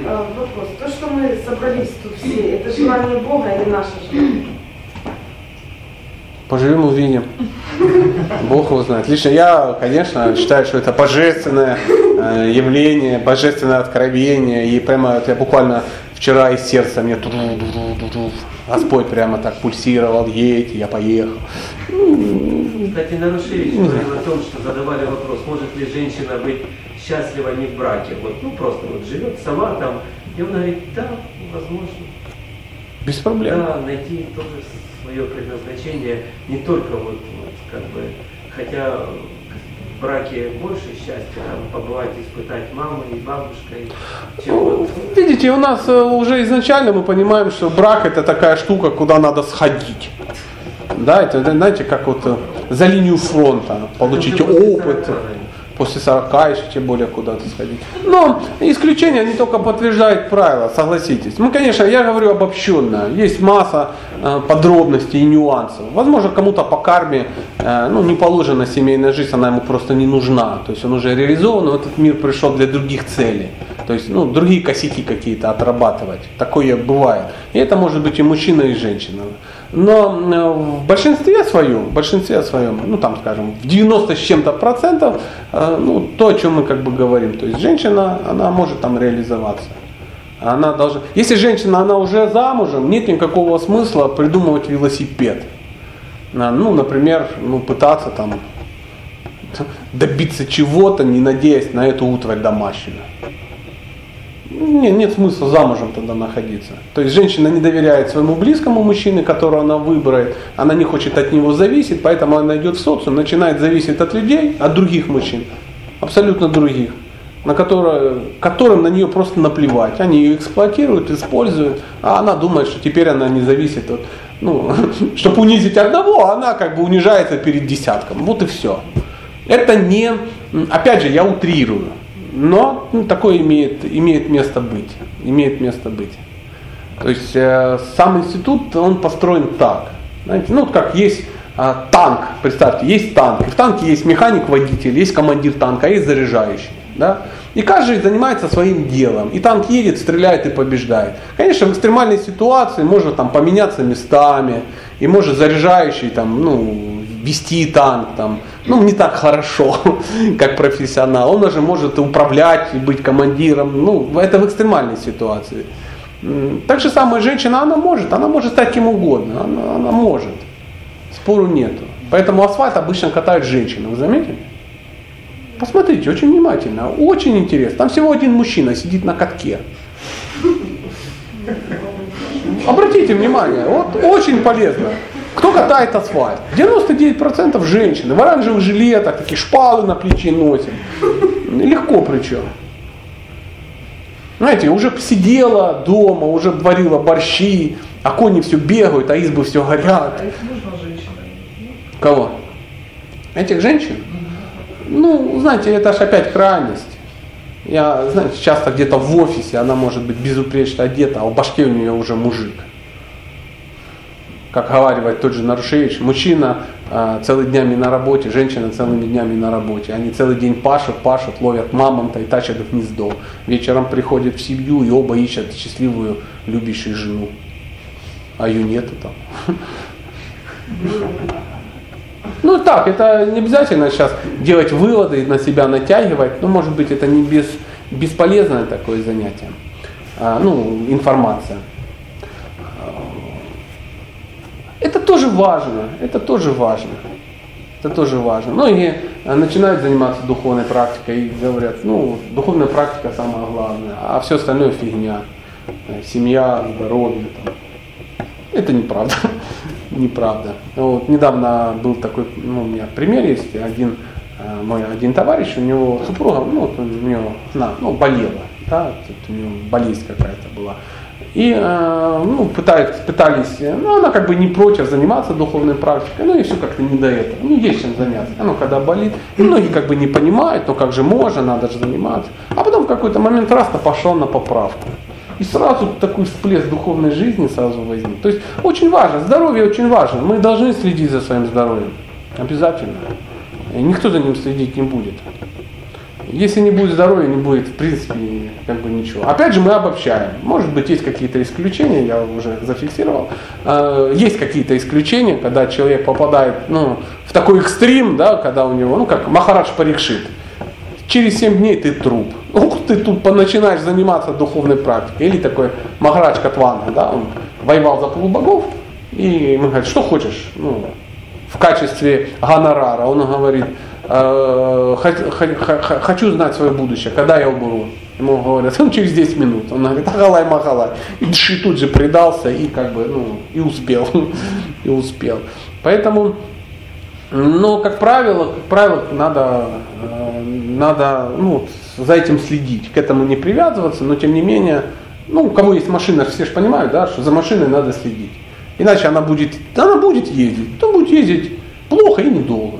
А, Вопрос. То, что мы собрались тут все, это желание Бога или наше желание? Поживем, увидим. Бог его знает. Лично я, конечно, считаю, что это божественное э, явление, божественное откровение. И прямо вот я буквально вчера из сердца мне ту Господь прямо так пульсировал, едь, я поехал. Кстати, говорил о том, что задавали вопрос, может ли женщина быть счастлива не в браке. Вот, ну просто вот живет сама там. И он говорит, да, возможно. Без проблем. Да, найти тоже свое предназначение, не только вот, вот как бы, хотя в браке больше счастья, там, побывать, испытать мамой и бабушкой, чем вот Видите, у нас э, уже изначально мы понимаем, что брак это такая штука, куда надо сходить. Да, это, знаете, как вот э, за линию фронта, получить после опыт, 40, наверное. После 40 еще тем более куда-то сходить. Но исключения, они только подтверждают правила, согласитесь. Ну, конечно, я говорю обобщенно. Есть масса э, подробностей и нюансов. Возможно, кому-то по карме э, ну, не положена семейная жизнь, она ему просто не нужна. То есть он уже реализован, в этот мир пришел для других целей. То есть ну, другие косяки какие-то отрабатывать. Такое бывает. И это может быть и мужчина, и женщина. Но э, в большинстве своем, в большинстве своем, ну там скажем, в 90 с чем-то процентов, э, ну то, о чем мы как бы говорим. То есть женщина, она может там реализоваться. Она должна... Если женщина, она уже замужем, нет никакого смысла придумывать велосипед. Ну, например, ну, пытаться там добиться чего-то, не надеясь на эту утварь домашнюю. Нет, нет смысла замужем тогда находиться. То есть женщина не доверяет своему близкому мужчине, которого она выбирает, она не хочет от него зависеть, поэтому она идет в социум, начинает зависеть от людей, от других мужчин, абсолютно других, на которые, которым на нее просто наплевать. Они ее эксплуатируют, используют, а она думает, что теперь она не зависит от, ну, чтобы унизить одного, она как бы унижается перед десятком. Вот и все. Это не, опять же, я утрирую. Но ну, такое имеет, имеет место быть. Имеет место быть. То есть э, сам институт, он построен так. Знаете, ну как есть э, танк, представьте, есть танк. И в танке есть механик-водитель, есть командир танка, а есть заряжающий. Да? И каждый занимается своим делом. И танк едет, стреляет и побеждает. Конечно, в экстремальной ситуации может там поменяться местами. И может заряжающий там, ну, вести танк там, ну, не так хорошо, как профессионал. Он уже может управлять, быть командиром. Ну, это в экстремальной ситуации. Так же самое женщина, она может, она может стать кем угодно, она, она может. Спору нету. Поэтому асфальт обычно катают женщины, вы заметили? Посмотрите, очень внимательно, очень интересно. Там всего один мужчина сидит на катке. Обратите внимание, вот очень полезно. Кто катает асфальт? 99% женщины. В оранжевых жилетах, такие шпалы на плече носят. Легко причем. Знаете, уже сидела дома, уже варила борщи, а кони все бегают, а избы все горят. А их? Кого? Этих женщин? Ну, знаете, это ж опять крайность. Я, знаете, часто где-то в офисе она может быть безупречно одета, а в башке у нее уже мужик. Как говаривает тот же Нарушевич, мужчина э, целыми днями на работе, женщина целыми днями на работе. Они целый день пашут, пашут, ловят мамонта и тащат в гнездо. Вечером приходят в семью и оба ищут счастливую, любящую жену. А ее нету там. Ну так, это не обязательно сейчас делать выводы на себя натягивать, но может быть это не без, бесполезное такое занятие, а, ну, информация. А, Это тоже важно, это тоже важно. Это тоже важно. Многие а, начинают заниматься духовной практикой и говорят, ну, духовная практика самое главное, а все остальное фигня. Э, Семья, здоровье. Там. Это неправда. неправда. Вот, недавно был такой, ну, у меня пример есть, один э, мой один товарищ, у него супруга, ну, вот у него, она, ну, болела, да, тут у него болезнь какая-то была. И э, ну, пытались, пытались, ну, она как бы не против заниматься духовной практикой, ну, и все как-то не до этого. Ну, есть чем заняться. Оно когда болит, и многие как бы не понимают, ну, как же можно, надо же заниматься. А потом в какой-то момент раз-то пошел на поправку. И сразу такой всплеск духовной жизни сразу возник. То есть очень важно, здоровье очень важно. Мы должны следить за своим здоровьем. Обязательно. И никто за ним следить не будет. Если не будет здоровья, не будет, в принципе, как бы ничего. Опять же, мы обобщаем. Может быть, есть какие-то исключения, я уже зафиксировал. Э, есть какие-то исключения, когда человек попадает ну, в такой экстрим, да, когда у него, ну, как Махарадж Парикшит. Через 7 дней ты труп. Ух, ты тут начинаешь заниматься духовной практикой. Или такой Махарадж Катвана, да, он воевал за полубогов, и мы говорим, что хочешь, ну, в качестве гонорара. Он говорит, «Э, хочу знать свое будущее, когда я умру. Ему говорят, ну через 10 минут. Он говорит, агалай махалай. И тут же предался и как бы, ну, и успел. и успел. Поэтому, но, как правило, как правило, надо, э, надо ну, за этим следить, к этому не привязываться, но тем не менее, ну, у кого есть машина, все же понимают, да, что за машиной надо следить. Иначе она будет, она будет ездить, то будет ездить плохо и недолго.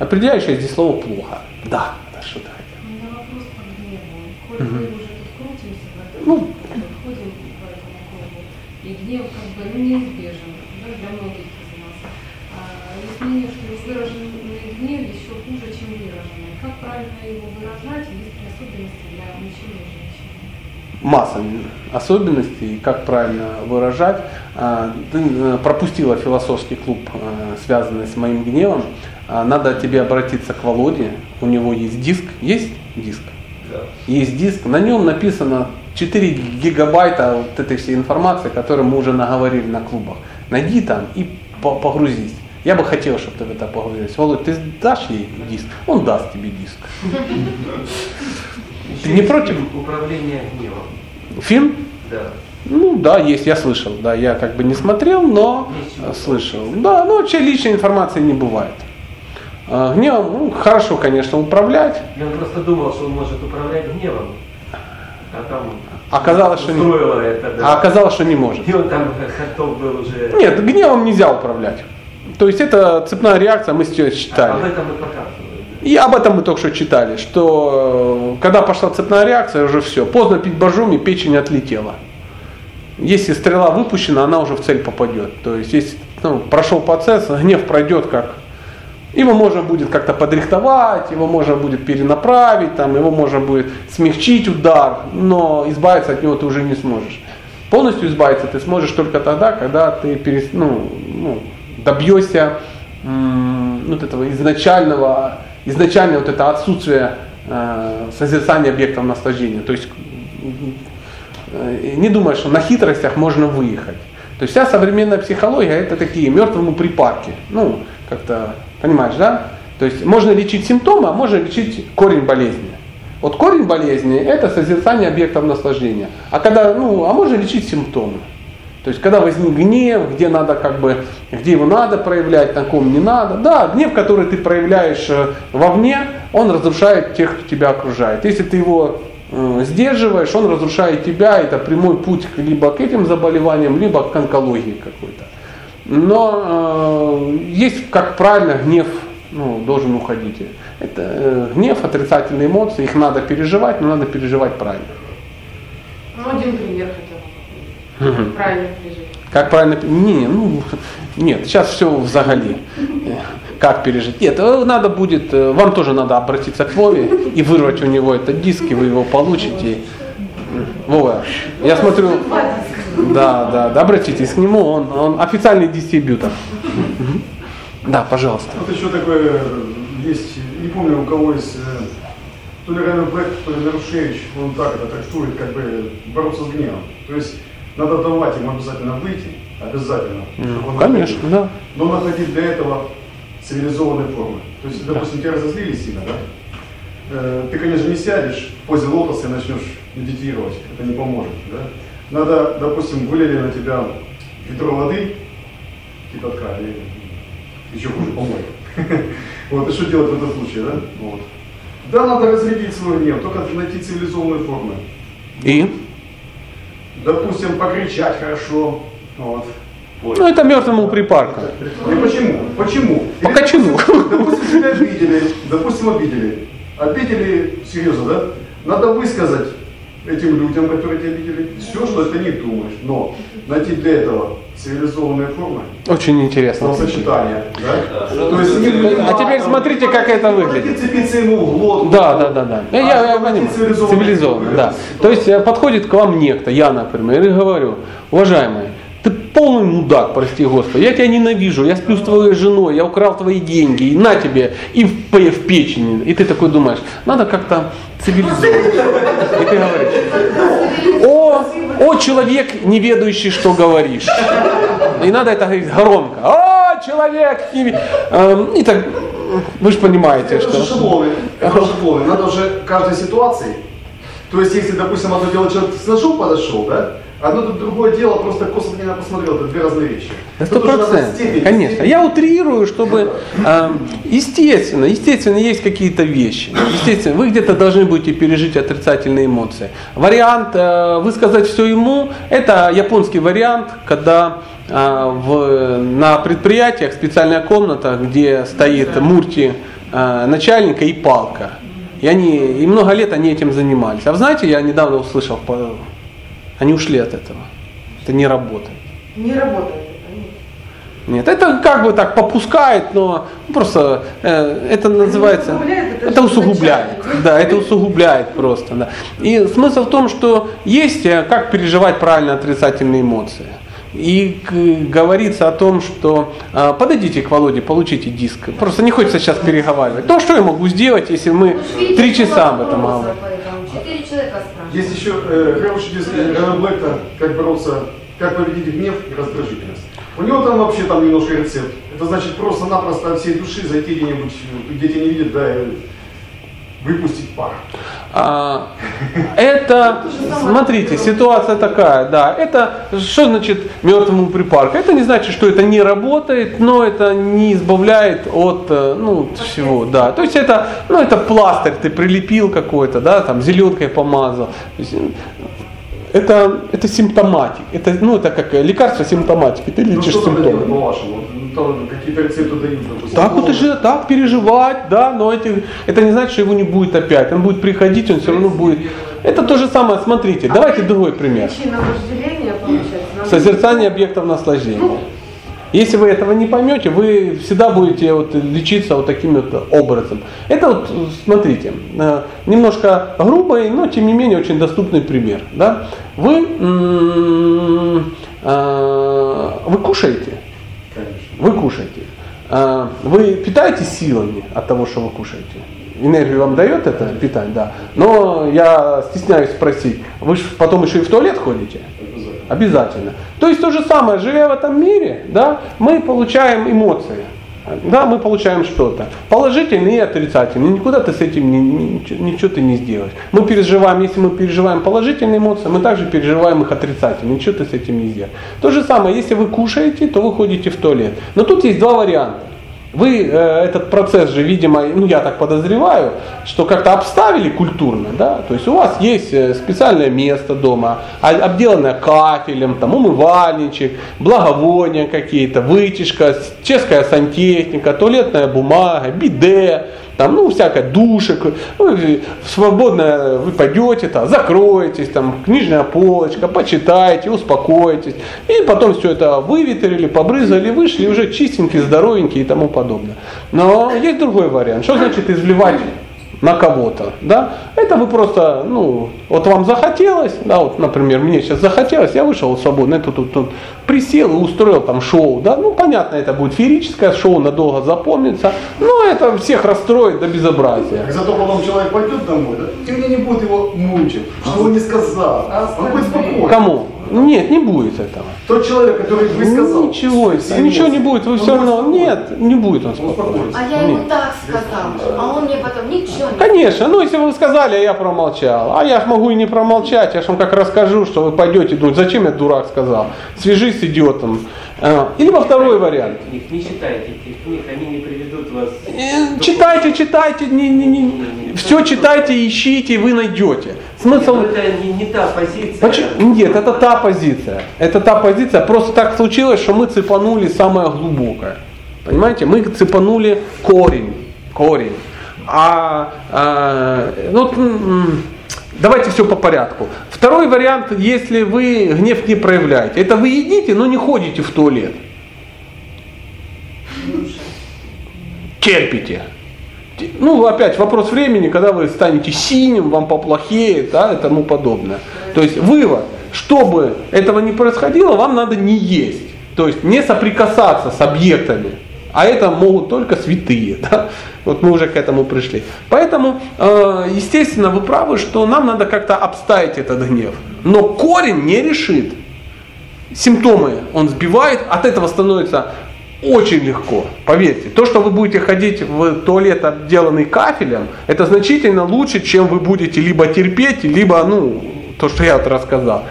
Определяющее здесь слово плохо. Да, это что-то хотел. У меня вопрос по гневу. Коль угу. ну, и гнев как бы ну, неизбежен да, для многих из нас. А, есть мнение, что выраженный гнев еще хуже, чем выраженный. Как правильно его выражать, есть ли особенности для мужчин и женщин? Масса особенностей, как правильно выражать. А, ты э, пропустила философский клуб, э, связанный с моим гневом. А, надо тебе обратиться к Володе. У него есть диск. Есть диск? Да. Есть диск. На нем написано 4 гигабайта вот этой всей информации, которую мы уже наговорили на клубах. Найди там и погрузись. Я бы хотел, чтобы ты в это погрузилась. Володь, ты дашь ей диск? Он даст тебе диск. Ты не против? Управление гневом. Фильм? Да. Ну да, есть, я слышал. Да, я как бы не смотрел, но слышал. Да, но вообще личной информации не бывает. А, гневом, ну, хорошо, конечно, управлять. Он просто думал, что он может управлять гневом. А там оказалось, что не, это, да. а оказалось, что не может. И он там готов был уже. Нет, гневом нельзя управлять. То есть это цепная реакция, мы сейчас читали. А об этом мы показывали. И об этом мы только что читали, что э, когда пошла цепная реакция, уже все. Поздно пить боржоми, печень отлетела. Если стрела выпущена, она уже в цель попадет. То есть, если ну, прошел процесс, гнев пройдет как его можно будет как-то подрихтовать, его можно будет перенаправить, там, его можно будет смягчить удар, но избавиться от него ты уже не сможешь. Полностью избавиться ты сможешь только тогда, когда ты перес, ну, ну, добьешься м- вот этого изначального, изначально вот это отсутствие э, созерцания объектов наслаждения. То есть э, не думай, что на хитростях можно выехать. То есть вся современная психология это такие мертвому припарки. Ну, как-то Понимаешь, да? То есть можно лечить симптомы, а можно лечить корень болезни. Вот корень болезни это созерцание объектов наслаждения. А когда, ну, а можно лечить симптомы. То есть, когда возник гнев, где надо как бы, где его надо проявлять, на ком не надо. Да, гнев, который ты проявляешь э, вовне, он разрушает тех, кто тебя окружает. Если ты его э, сдерживаешь, он разрушает тебя, это прямой путь либо к этим заболеваниям, либо к онкологии какой-то. Но э, есть, как правильно, гнев ну, должен уходить. Это э, гнев, отрицательные эмоции, их надо переживать, но надо переживать правильно. Ну, один пример хотя бы. Угу. Правильно пережить. Как правильно? Не, ну, нет, сейчас все в заголи. Как пережить? Нет, э, надо будет, э, вам тоже надо обратиться к Вове и вырвать у него этот диск, и вы его получите. Вова, я смотрю, да, да, да, обратитесь к нему, он, он официальный дистрибьютор. Да, пожалуйста. Вот еще такое есть, не помню у кого есть, э, то ли Равен Блэк, то ли Нарушевич, он так это трактует, как бы бороться с гневом. То есть надо давать ему обязательно выйти, обязательно. Ну, конечно, находил, да. Но находить для этого цивилизованные формы. То есть, допустим, тебя разозлили сильно, да? Э, ты, конечно, не сядешь в позе лотоса и начнешь медитировать, это не поможет. Да? Надо, допустим, вылили на тебя ведро воды, кипятка, или еще хуже помой. Вот, и что делать в этом случае, да? Вот. Да, надо разрядить свой гнев, только найти цивилизованные формы. И? Допустим, покричать хорошо. Вот. Ну, это мертвому припарка. И почему? Почему? По качану. Допустим, тебя обидели, допустим, обидели. Обидели, серьезно, да? Надо высказать этим людям, которые тебя видели, все, что ты не думаешь. Но найти для этого цивилизованные формы, Очень интересно. сочетания, да? Да. То есть А теперь смотрите, как это выглядит. Цепиться ему в глотку. Да, да, да, да. Я, я, я понимаю. Цивилизованно, да. То есть э, подходит к вам некто, я, например, и говорю, уважаемый, ты полный мудак, прости господи, я тебя ненавижу, я сплю с твоей женой, я украл твои деньги, и на тебе, и в, в печени. И ты такой думаешь, надо как-то цивилизованно. И ты говоришь, о, о, человек, не ведающий, что говоришь. И надо это говорить громко. О, человек, не ве-». Эм, И так, вы же понимаете, Это же что... шаблоны. Это же шаблоны. Надо уже каждой ситуации. То есть, если, допустим, одно дело человек с ножом подошел, да? Одно тут другое дело, просто косо на меня посмотрел, это две разные вещи. Сто процентов, конечно. степень. Я утрирую, чтобы, э, естественно, естественно, есть какие-то вещи. Естественно, вы где-то должны будете пережить отрицательные эмоции. Вариант э, высказать все ему, это японский вариант, когда э, в, на предприятиях специальная комната, где стоит мурти э, начальника и палка. И они, и много лет они этим занимались. А вы знаете, я недавно услышал, они ушли от этого. Это не работает. Не работает нет. Это как бы так попускает, но просто э, это называется, это это усугубляет, изначально. да, это усугубляет просто, да. И смысл в том, что есть э, как переживать правильно отрицательные эмоции. И говорится о том, что э, подойдите к Володе, получите диск. Просто не хочется сейчас переговаривать. То, что я могу сделать, если мы три часа об этом говорим. Есть еще э, хороший диск Рэна Блэкта, как бороться, как победить гнев и раздражительность. У него там вообще там немножко рецепт. Это значит просто-напросто от всей души зайти где-нибудь, где тебя не видят, да, и выпустить пар. А, это, смотрите, ситуация такая, да, это, что значит мертвому припарка? Это не значит, что это не работает, но это не избавляет от, э, ну, всего, да. То есть это, ну, это пластырь ты прилепил какой-то, да, там, зеленкой помазал. Это, это симптоматик, это, ну, это как лекарство симптоматики, ты Ну лечишь симптомы. по-вашему? Ну, какие-то рецепты дают, допустим. Так вот и же, так переживать, да, но эти, это не значит, что его не будет опять. Он будет приходить, он все равно будет. Это то же самое, смотрите, давайте другой пример. Причина вожделения, получается. нам- Созерцание объектов наслаждения. Если вы этого не поймете, вы всегда будете вот лечиться вот таким вот образом. Это вот, смотрите, э, немножко грубый, но тем не менее очень доступный пример. Да? Вы, м, э, вы кушаете. Вы кушаете. А, Вы питаетесь силами от того, что вы кушаете? Энергию вам дает это питание, да. Но я стесняюсь спросить, вы же потом еще и в туалет ходите? Обязательно. Обязательно. То есть то же самое, живя в этом мире, да, мы получаем эмоции. Да, мы получаем что-то. Положительные и отрицательные. Никуда ты с этим ни- ни- ничего, ничего ты не сделаешь. Мы переживаем, если мы переживаем положительные эмоции, мы также переживаем их отрицательные. Ничего ты с этим не сделаешь. То же самое, если вы кушаете, то вы ходите в туалет. Но тут есть два варианта. Вы э, этот процесс же, видимо, ну я так подозреваю, что как-то обставили культурно, да, то есть у вас есть э, специальное место дома, а- обделанное кафелем, там умывальничек, благовония какие-то, вытяжка, чешская сантехника, туалетная бумага, биде, там, ну, всякое, душек, ну, свободно вы пойдете, там, закроетесь, там, книжная полочка, почитаете, успокоитесь, и потом все это выветрили, побрызгали, вышли, уже чистенькие, здоровенькие и тому подобное. Но есть другой вариант. Что значит изливать на кого-то, да, это вы просто, ну, вот вам захотелось, да, вот, например, мне сейчас захотелось, я вышел свободно, это тут, тут присел и устроил там шоу, да, ну, понятно, это будет феерическое шоу, надолго запомнится, но это всех расстроит до безобразия. Зато потом человек пойдет домой, да, и мне не будет его мучить, что он не сказал. Он будет спокоен. Кому? Нет, не будет этого. Тот человек, который вы сказал. Ничего, все ничего не эмоции, будет, вы он все будет равно, спокоен. нет, не будет он спокоен. успокоится. А я ему Нет. так сказал, а он мне потом ничего не Конечно, ну если вы сказали, а я промолчал. А я ж могу и не промолчать, я же вам как расскажу, что вы пойдете думать, зачем я дурак сказал. Свяжись с идиотом. А, Или во второй вариант. Книг, не читайте этих книг, они не приведут вас... Э, Читайте, читайте, не, не, не. все читайте, ищите, вы найдете. Смысл... Нет, это не, не та позиция. Почему? Нет, это та позиция. Это та позиция. Просто так случилось, что мы цепанули самое глубокое. Понимаете? Мы цепанули корень. Корень. А, а, ну, Давайте все по порядку. Второй вариант, если вы гнев не проявляете, это вы едите, но не ходите в туалет. Терпите. Ну, опять вопрос времени, когда вы станете синим, вам поплохеет, да, и тому подобное. То есть вывод, чтобы этого не происходило, вам надо не есть. То есть не соприкасаться с объектами. А это могут только святые. Да? Вот мы уже к этому пришли. Поэтому, э, естественно, вы правы, что нам надо как-то обставить этот гнев. Но корень не решит. Симптомы он сбивает, от этого становится очень легко, поверьте. То, что вы будете ходить в туалет, обделанный кафелем, это значительно лучше, чем вы будете либо терпеть, либо, ну, то, что я вот рассказал.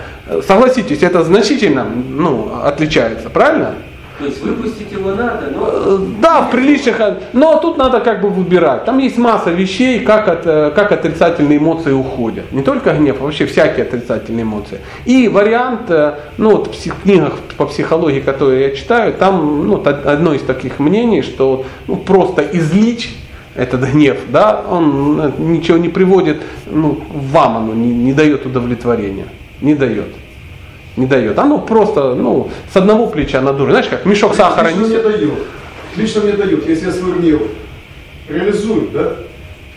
Согласитесь, это значительно ну, отличается, правильно? Выпустить его надо, но... Э, да, в приличных, но тут надо как бы выбирать. Там есть масса вещей, как, от, э, как отрицательные эмоции уходят. Не только гнев, а вообще всякие отрицательные эмоции. И вариант, э, ну вот в книгах по психологии, которые я читаю, там ну, одно из таких мнений, что ну, просто излить этот гнев, да, он ничего не приводит, ну, вам оно не, не дает удовлетворения. Не дает не дает. Оно просто, ну, с одного плеча надурит. Знаешь, как мешок сахара Лично мне дает. Лично мне дают. Если я свой гнев реализую, да,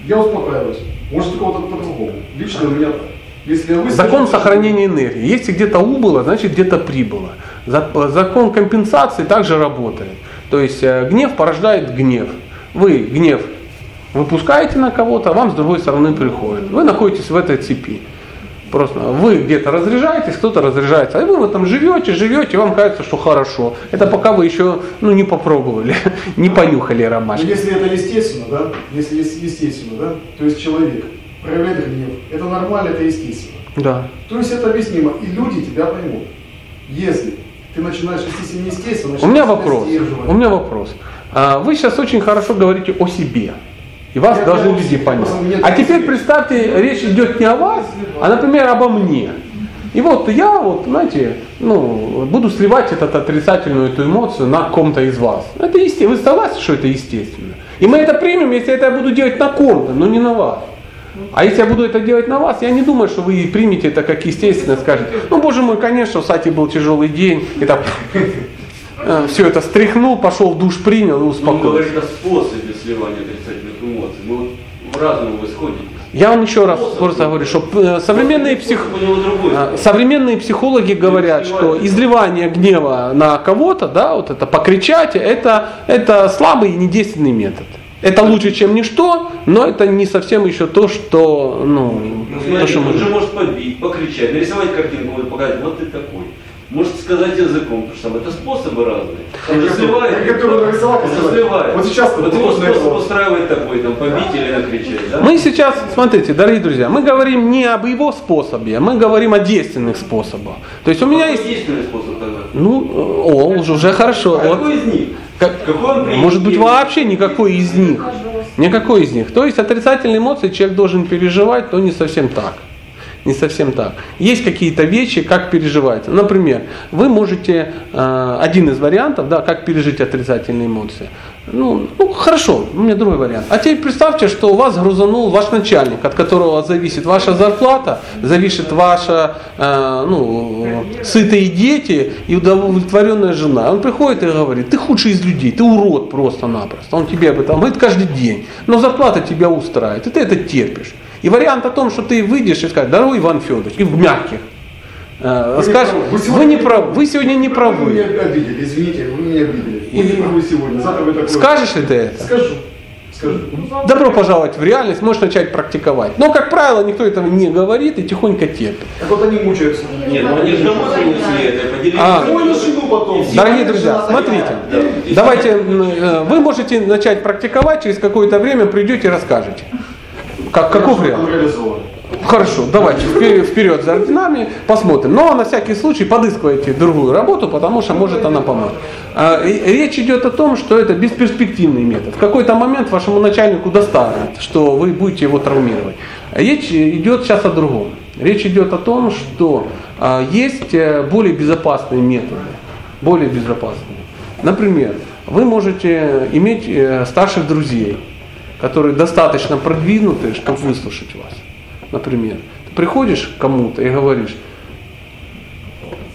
я успокаиваюсь. Может, у кого-то по-другому. Лично у меня так. Если я Закон сохранения энергии. Если где-то убыло, значит где-то прибыло. Закон компенсации также работает. То есть э, гнев порождает гнев. Вы гнев выпускаете на кого-то, а вам с другой стороны приходит. Вы находитесь в этой цепи. Просто вы где-то разряжаетесь, кто-то разряжается, а вы в этом живете, живете, и вам кажется, что хорошо. Это пока вы еще ну, не попробовали, не понюхали ромашки. Но если это естественно, да, если естественно, да, то есть человек проявляет гнев, это нормально, это естественно. Да. То есть это объяснимо, и люди тебя поймут. Если ты начинаешь вести себя неестественно, у меня вопрос. У меня вопрос. А, вы сейчас очень хорошо говорите о себе. И вас я должны люди понять. А теперь представьте, речь идет не о вас, а, например, обо мне. И вот я, вот, знаете, ну, буду сливать этот отрицательную эту эмоцию на ком-то из вас. Это естественно. Вы согласны, что это естественно? И мы это примем, если это я буду делать на ком-то, но не на вас. А если я буду это делать на вас, я не думаю, что вы примете это как естественно, скажете, ну, боже мой, конечно, у Сати был тяжелый день, и так э, все это стряхнул, пошел в душ, принял и успокоился. Он говорит о способе сливания эмоций. Мы вот в разум вы сходите. Я вам еще раз просто говорю, что э, современные, псих... Э, современные психологи говорят, что изливание гнева на кого-то, да, вот это покричать, это, это слабый и недейственный метод. Это лучше, чем ничто, но это не совсем еще то, что, ну, ну то, что он же может побить, покричать, нарисовать картинку, показать, вот ты такой. Может сказать языком, потому что это способы разные. Он разливает, разливает. Вот сейчас вот его способ устраивает такой, там, побить или накричать. Да? Мы сейчас, смотрите, дорогие друзья, мы говорим не об его способе, мы говорим о действенных способах. То есть у меня есть... действенный способ тогда? Ну, о, уже, уже хорошо. А вот. какой из них? Как, какой он может быть вообще никакой из них. Никакой из них. То есть отрицательные эмоции человек должен переживать, то не совсем так не совсем так. Есть какие-то вещи, как переживать. Например, вы можете, э, один из вариантов, да, как пережить отрицательные эмоции. Ну, ну, хорошо, у меня другой вариант. А теперь представьте, что у вас грузанул ваш начальник, от которого зависит ваша зарплата, зависит ваша, э, ну, сытые дети и удовлетворенная жена. Он приходит и говорит, ты худший из людей, ты урод просто-напросто. Он тебе об этом говорит каждый день. Но зарплата тебя устраивает, и ты это терпишь. И вариант о том, что ты выйдешь и скажешь, дорогой Иван Федорович, и в мягких, э, вы скажешь, вы, вы, не прав, вы сегодня не правы. Вы меня обидели, извините, вы меня обидели. Вы не правы сегодня, завтра вы такой. Скажешь ли ты это? Скажу. Скажу. Добро пожаловать в реальность, можешь начать практиковать. Но, как правило, никто этого не говорит и тихонько терпит. Так вот они мучаются. Нет, ну они же домой это, поделились. А, дорогие друзья, смотрите, да. давайте, э, вы можете начать практиковать, через какое-то время придете и расскажете. Как, каков вариант? Хорошо, давайте вперед за орденами, посмотрим. Но на всякий случай подыскивайте другую работу, потому что может она помочь. А, речь идет о том, что это бесперспективный метод. В какой-то момент вашему начальнику достанет, что вы будете его травмировать. Речь идет сейчас о другом. Речь идет о том, что а, есть э, более безопасные методы. Более безопасные. Например, вы можете иметь э, старших друзей, которые достаточно продвинутые, чтобы выслушать вас, например. приходишь к кому-то и говоришь,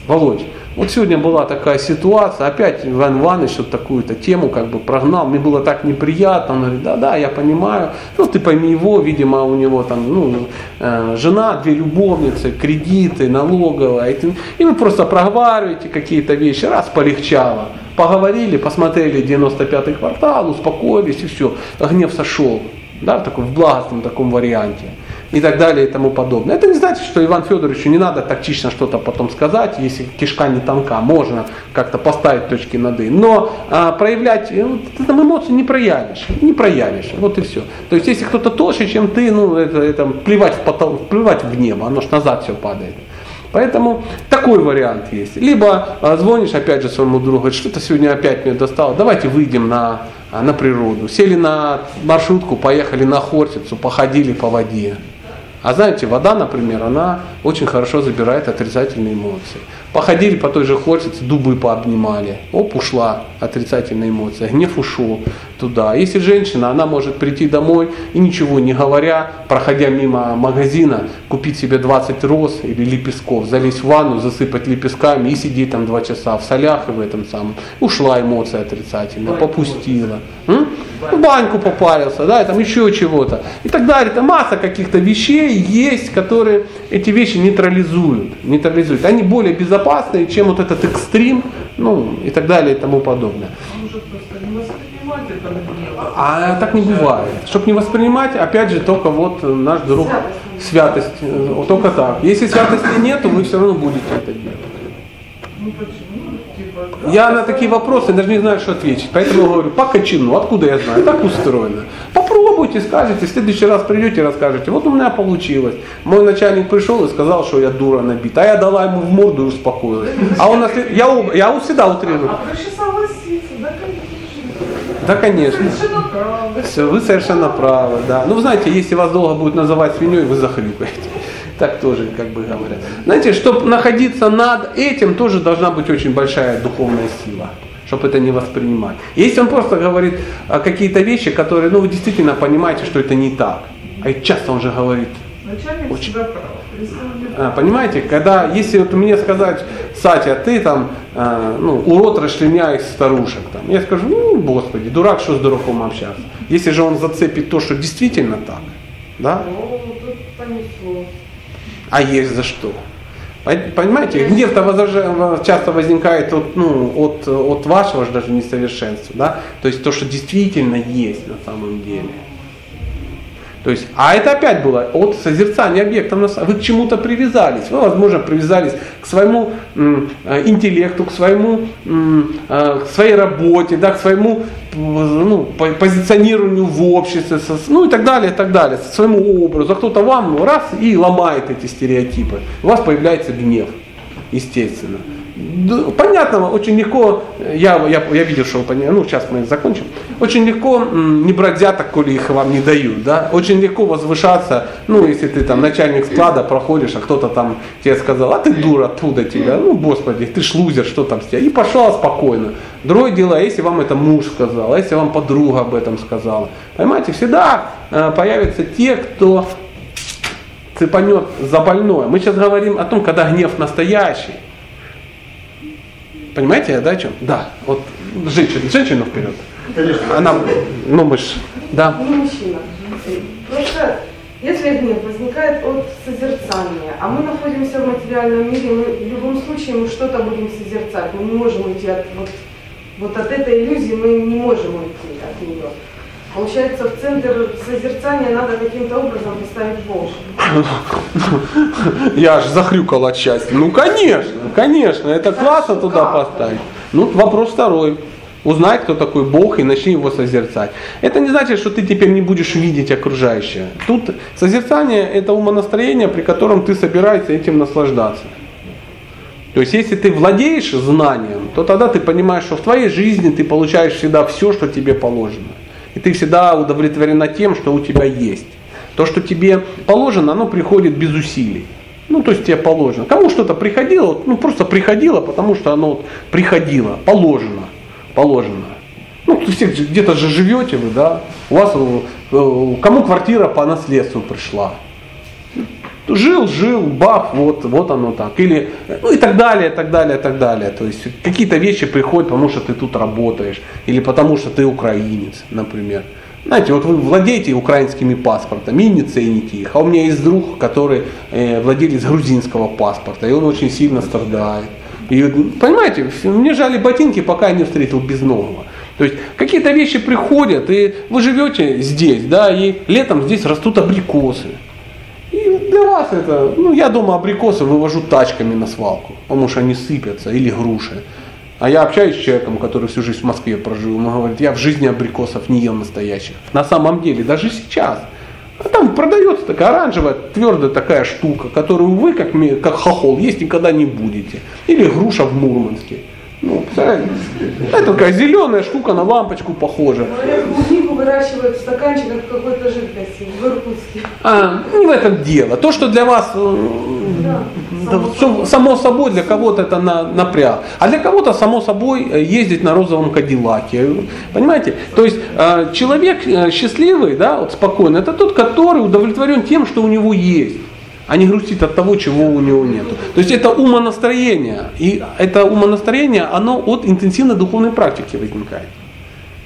Володь, вот сегодня была такая ситуация, опять Иван Иванович вот такую-то тему как бы прогнал, мне было так неприятно, он говорит, да-да, я понимаю, ну ты пойми его, видимо, у него там, ну, э, жена, две любовницы, кредиты, налоговая, и вы просто проговариваете какие-то вещи, раз полегчало, поговорили, посмотрели 95-й квартал, успокоились и все, гнев сошел, да, в таком в благостном таком варианте и так далее и тому подобное. Это не значит, что Иван Федоровичу не надо тактично что-то потом сказать, если кишка не тонка, можно как-то поставить точки над «и». Но а, проявлять, ну, ты там эмоции не проявишь, не проявишь, вот и все. То есть если кто-то толще, чем ты, ну это, это плевать, в потол, плевать в небо, оно ж назад все падает. Поэтому такой вариант есть. Либо а, звонишь опять же своему другу, говоришь, что-то сегодня опять мне достало, давайте выйдем на, а, на природу. Сели на маршрутку, поехали на Хортицу, походили по воде. А знаете, вода, например, она очень хорошо забирает отрицательные эмоции. Походили по той же Хортице, дубы пообнимали. Оп, ушла отрицательная эмоция. Гнев ушел туда. Если женщина, она может прийти домой и ничего не говоря, проходя мимо магазина, купить себе 20 роз или лепестков, залезть в ванну, засыпать лепестками и сидеть там два часа в солях и в этом самом. Ушла эмоция отрицательная, попустила. М? В баньку попарился, да, и там еще чего-то. И так далее. Это масса каких-то вещей есть, которые эти вещи нейтрализуют. нейтрализуют. Они более безопасные, чем вот этот экстрим, ну и так далее и тому подобное. А так не бывает. Чтобы не воспринимать, опять же, только вот наш друг святость. святость. Только так. Если святости нет, то вы все равно будете это делать. Я на такие вопросы даже не знаю, что ответить. Поэтому говорю, по качину, откуда я знаю, так устроено. Попробуйте, скажете, в следующий раз придете и расскажете, вот у меня получилось. Мой начальник пришел и сказал, что я дура набита, а я дала ему в морду и успокоилась. А он, я, я всегда утрирую. А да, конечно. Все, вы совершенно правы, да. Ну, знаете, если вас долго будет называть свиньей, вы захрюкаете. Так тоже как бы говорят. Знаете, чтобы находиться над этим, тоже должна быть очень большая духовная сила чтобы это не воспринимать. Если он просто говорит а, какие-то вещи, которые, ну, вы действительно понимаете, что это не так. А часто он же говорит. Начальник очень... прав. А, понимаете, когда, если вот мне сказать, Сатя, ты там, э, ну, урод расчленя из старушек, там, я скажу, ну, господи, дурак, что с дураком общаться. Если же он зацепит то, что действительно так, да? А есть за что. Понимаете, гнев-то часто возникает от, ну, от, от вашего же даже несовершенства, да? То есть то, что действительно есть на самом деле. То есть, а это опять было от созерцания объектов. Вы к чему-то привязались. Вы, возможно, привязались к своему э, интеллекту, к своему, э, к своей работе, да, к своему ну, позиционированию в обществе, ну и так далее, и так далее, к своему образу. А кто-то вам раз и ломает эти стереотипы. У вас появляется гнев, естественно понятно, очень легко, я, я, я видел, что вы ну сейчас мы закончим, очень легко не брать взяток, коли их вам не дают, да, очень легко возвышаться, ну если ты там начальник склада проходишь, а кто-то там тебе сказал, а ты дура, оттуда тебя, ну господи, ты шлузер, что там с тебя, и пошел спокойно. Другое дело, а если вам это муж сказал, а если вам подруга об этом сказала, понимаете, всегда э, появятся те, кто цепанет за больное. Мы сейчас говорим о том, когда гнев настоящий. Понимаете, да, о чем? Да, вот женщина, женщину вперед. Конечно. Она, ну мы ж, да. Не мужчина. Просто если гнев возникает от созерцания, а мы находимся в материальном мире, мы в любом случае мы что-то будем созерцать. Мы не можем уйти от вот, вот от этой иллюзии, мы не можем уйти от нее. Получается, в центр созерцания надо каким-то образом поставить Бога. Я аж захрюкал от счастья. Ну, конечно, конечно, это классно туда поставить. Ну, вопрос второй. Узнай, кто такой Бог, и начни его созерцать. Это не значит, что ты теперь не будешь видеть окружающее. Тут созерцание – это умонастроение, при котором ты собираешься этим наслаждаться. То есть, если ты владеешь знанием, то тогда ты понимаешь, что в твоей жизни ты получаешь всегда все, что тебе положено. И ты всегда удовлетворена тем, что у тебя есть. То, что тебе положено, оно приходит без усилий. Ну, то есть тебе положено. Кому что-то приходило, ну просто приходило, потому что оно вот приходило, положено, положено. Ну, все где-то же живете вы, да? У вас, э, кому квартира по наследству пришла? Жил, жил, бах, вот, вот оно так. Или, ну и так далее, так далее, так далее. То есть какие-то вещи приходят, потому что ты тут работаешь, или потому что ты украинец, например. Знаете, вот вы владеете украинскими паспортами и не цените их. А у меня есть друг, который э, владелец грузинского паспорта, и он очень сильно страдает. И, понимаете, мне жали ботинки, пока я не встретил безногого. То есть какие-то вещи приходят, и вы живете здесь, да, и летом здесь растут абрикосы. Для вас это, ну я дома абрикосы вывожу тачками на свалку, потому что они сыпятся, или груши. А я общаюсь с человеком, который всю жизнь в Москве прожил, он говорит, я в жизни абрикосов не ел настоящих. На самом деле, даже сейчас. А там продается такая оранжевая, твердая такая штука, которую вы, как, как хохол, есть никогда не будете. Или груша в Мурманске. Ну, это такая зеленая штука на лампочку похожа. Выращивают в стаканчиках какой-то жидкости в Иркутске. А, не в этом дело. То, что для вас э, да, само, само, само собой, для кого-то это на, напряг. А для кого-то само собой э, ездить на розовом кадиллаке. Понимаете? То есть э, человек счастливый, да, вот спокойный, это тот, который удовлетворен тем, что у него есть а не грустит от того, чего у него нет. То есть это умонастроение. И это умонастроение, оно от интенсивной духовной практики возникает.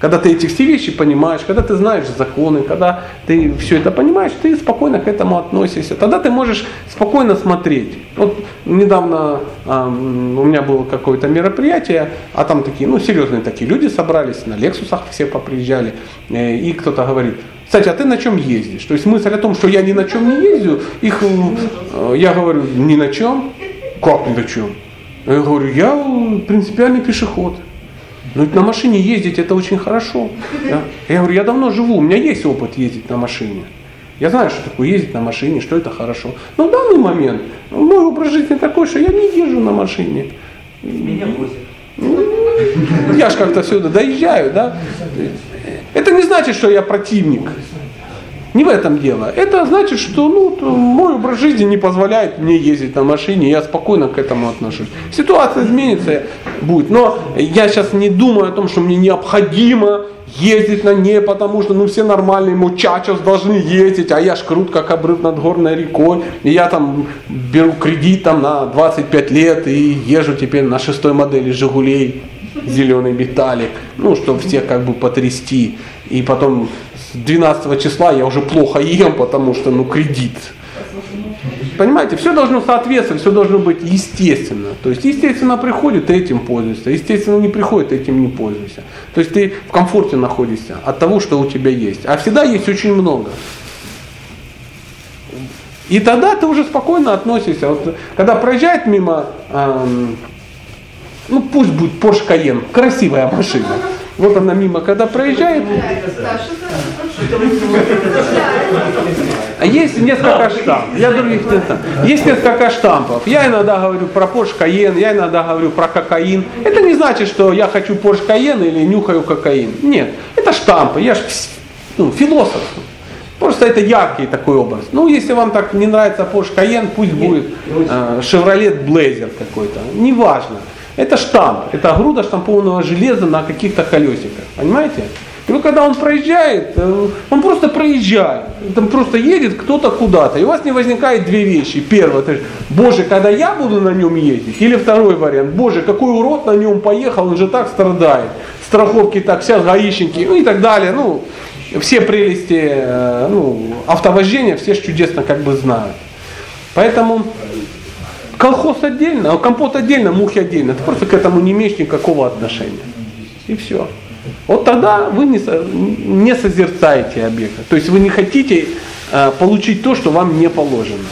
Когда ты эти все вещи понимаешь, когда ты знаешь законы, когда ты все это понимаешь, ты спокойно к этому относишься. Тогда ты можешь спокойно смотреть. Вот недавно э, у меня было какое-то мероприятие, а там такие, ну, серьезные такие люди собрались, на Лексусах все поприезжали, э, и кто-то говорит, кстати, а ты на чем ездишь? То есть мысль о том, что я ни на чем не ездю, их, э, я говорю, ни на чем. Как ни на чем? Я говорю, я принципиальный пешеход. Ну на машине ездить это очень хорошо. Да? Я говорю, я давно живу, у меня есть опыт ездить на машине. Я знаю, что такое ездить на машине, что это хорошо. Но в данный момент мой образ жизни такой, что я не езжу на машине. Меня возят. Ну, я же как-то сюда доезжаю, да? Это не значит, что я противник. Не в этом дело. Это значит, что ну, мой образ жизни не позволяет мне ездить на машине, я спокойно к этому отношусь. Ситуация изменится, будет. Но я сейчас не думаю о том, что мне необходимо ездить на ней, потому что ну все нормальные мучачос должны ездить, а я ж крут, как обрыв над горной рекой, и я там беру кредит там на 25 лет и езжу теперь на шестой модели Жигулей зеленый металлик, ну, чтобы всех как бы потрясти. И потом 12 числа я уже плохо ем, потому что, ну, кредит. Понимаете, все должно соответствовать, все должно быть естественно. То есть, естественно, приходит, этим пользуешься. Естественно, не приходит, этим не пользуешься. То есть, ты в комфорте находишься от того, что у тебя есть. А всегда есть очень много. И тогда ты уже спокойно относишься. Вот, когда проезжает мимо эм, ну пусть будет Porsche Cayenne, красивая машина. Вот она мимо, когда проезжает. А есть несколько штампов. Я других не знаю. Есть несколько штампов. Я иногда говорю про Porsche Cayenne, я иногда говорю про кокаин. Это не значит, что я хочу Porsche Cayenne или нюхаю кокаин. Нет, это штампы. Я же ну, философ. Просто это яркий такой образ. Ну, если вам так не нравится Porsche Cayenne, пусть будет э, Chevrolet Blazer какой-то. Неважно. Это штамп, это груда штампованного железа на каких-то колесиках. Понимаете? И вот когда он проезжает, э, он просто проезжает. Там просто едет кто-то куда-то. И у вас не возникает две вещи. Первое, это, боже, когда я буду на нем ездить. Или второй вариант, боже, какой урод на нем поехал, он же так страдает. Страховки так, сейчас гаишники, ну и так далее. Ну, все прелести э, ну, автовождения все чудесно как бы знают. Поэтому Колхоз отдельно, а компот отдельно, мухи отдельно. Ты просто к этому не имеешь никакого отношения. И все. Вот тогда вы не, не созерцаете объекта. То есть вы не хотите э, получить то, что вам не положено.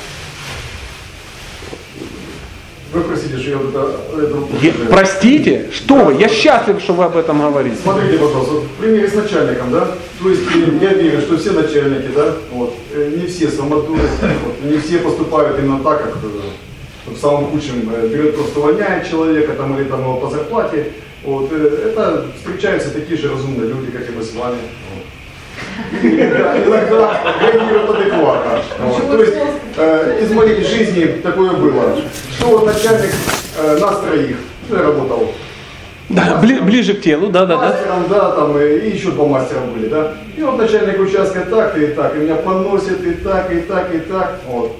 Вы простите, что я вот это... это я, простите? Что да, вы? Я счастлив, что вы об этом говорите. Смотрите, пожалуйста, вот в примере с начальником, да? То есть я верю, что все начальники, да, вот, э, не все самотуры, вот, не все поступают именно так, как э, в самом худшем э, берет просто воняет человека там, или там его по зарплате. Вот, э, это встречаются такие же разумные люди, как и мы с вами. Иногда реагируют адекватно. То есть э, из моей жизни такое было, что начальник нас троих, я работал да, бли, ближе к телу, да, да, да. Мастером, да, там и, еще два мастера были, да. И вот начальник участка так и так, и меня поносит и так, и так, и так. Вот.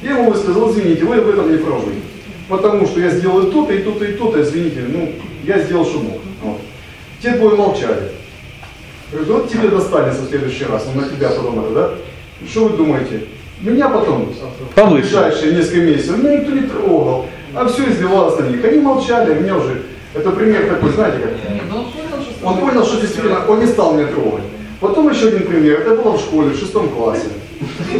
Я ему высказал, извините, вы в этом не правы. Потому что я сделал и то-то, и то-то, и то-то, извините, ну, я сделал, что мог. Вот. Те двое молчали. Говорю, вот тебе достанется в следующий раз, он на тебя потом это, да? Что вы думаете? Меня потом, в Повыше. ближайшие несколько месяцев, меня никто не трогал, а все издевалось на них. Они молчали, меня уже, это пример такой, знаете как? Он понял, что действительно, он не стал меня трогать. Потом еще один пример, это было в школе, в шестом классе.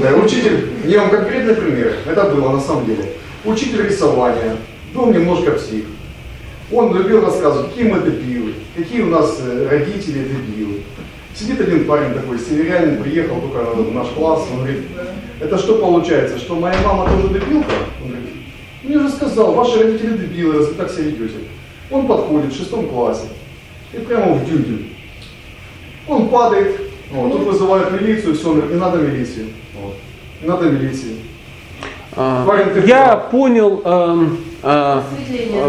Да, учитель, не вам конкретный пример, это было на самом деле. Учитель рисования, был немножко псих. Он любил рассказывать, какие мы дебилы, какие у нас э, родители дебилы. Сидит один парень такой, северянин, приехал только в наш класс, он говорит, это что получается, что моя мама тоже дебилка? Он говорит, мне же сказал, ваши родители дебилы, раз вы так себя ведете. Он подходит в шестом классе и прямо в дюдю. Он падает, вот, тут вызывают милицию, все, он говорит, не надо милиции. Вот. Не надо милиции. Я понял эм, э,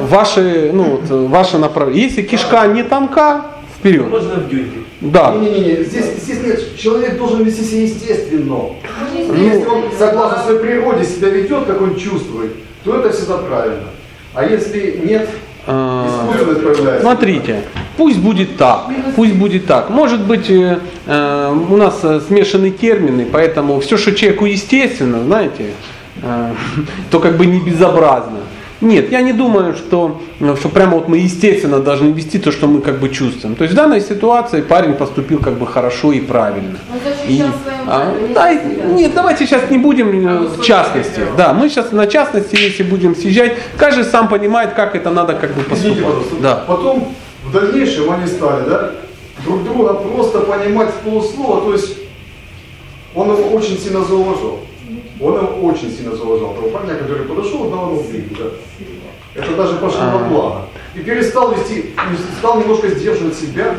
ваши, ну, вот, ваши направления. Если кишка не тонка, вперед. Можно в дюйме. Да. Не-не-не, здесь, здесь нет, человек должен вести себя естественно. Ну, Если он согласно своей природе себя ведет, как он чувствует, то это всегда правильно. А если нет, появляется. Смотрите, пусть будет так, пусть будет так. Может быть, э, э, у нас э, смешаны термины, поэтому все, что человеку естественно, знаете, э, то как бы не безобразно. Нет, я не думаю, что, э, что прямо вот мы естественно должны вести то, что мы как бы чувствуем. То есть в данной ситуации парень поступил как бы хорошо и правильно. Он защищал И- а, а да, нет, давайте сейчас не будем э, в частности. Да, мы сейчас на частности, если будем съезжать, каждый сам понимает, как это надо как бы поступать. Да. Потом в дальнейшем они стали, да, друг друга просто понимать в полуслова, то есть он его очень сильно зауважал. Он его очень сильно зауважал. Того парня, который подошел, дал ему деньги. Это даже пошло на А. благо. И перестал вести, стал немножко сдерживать себя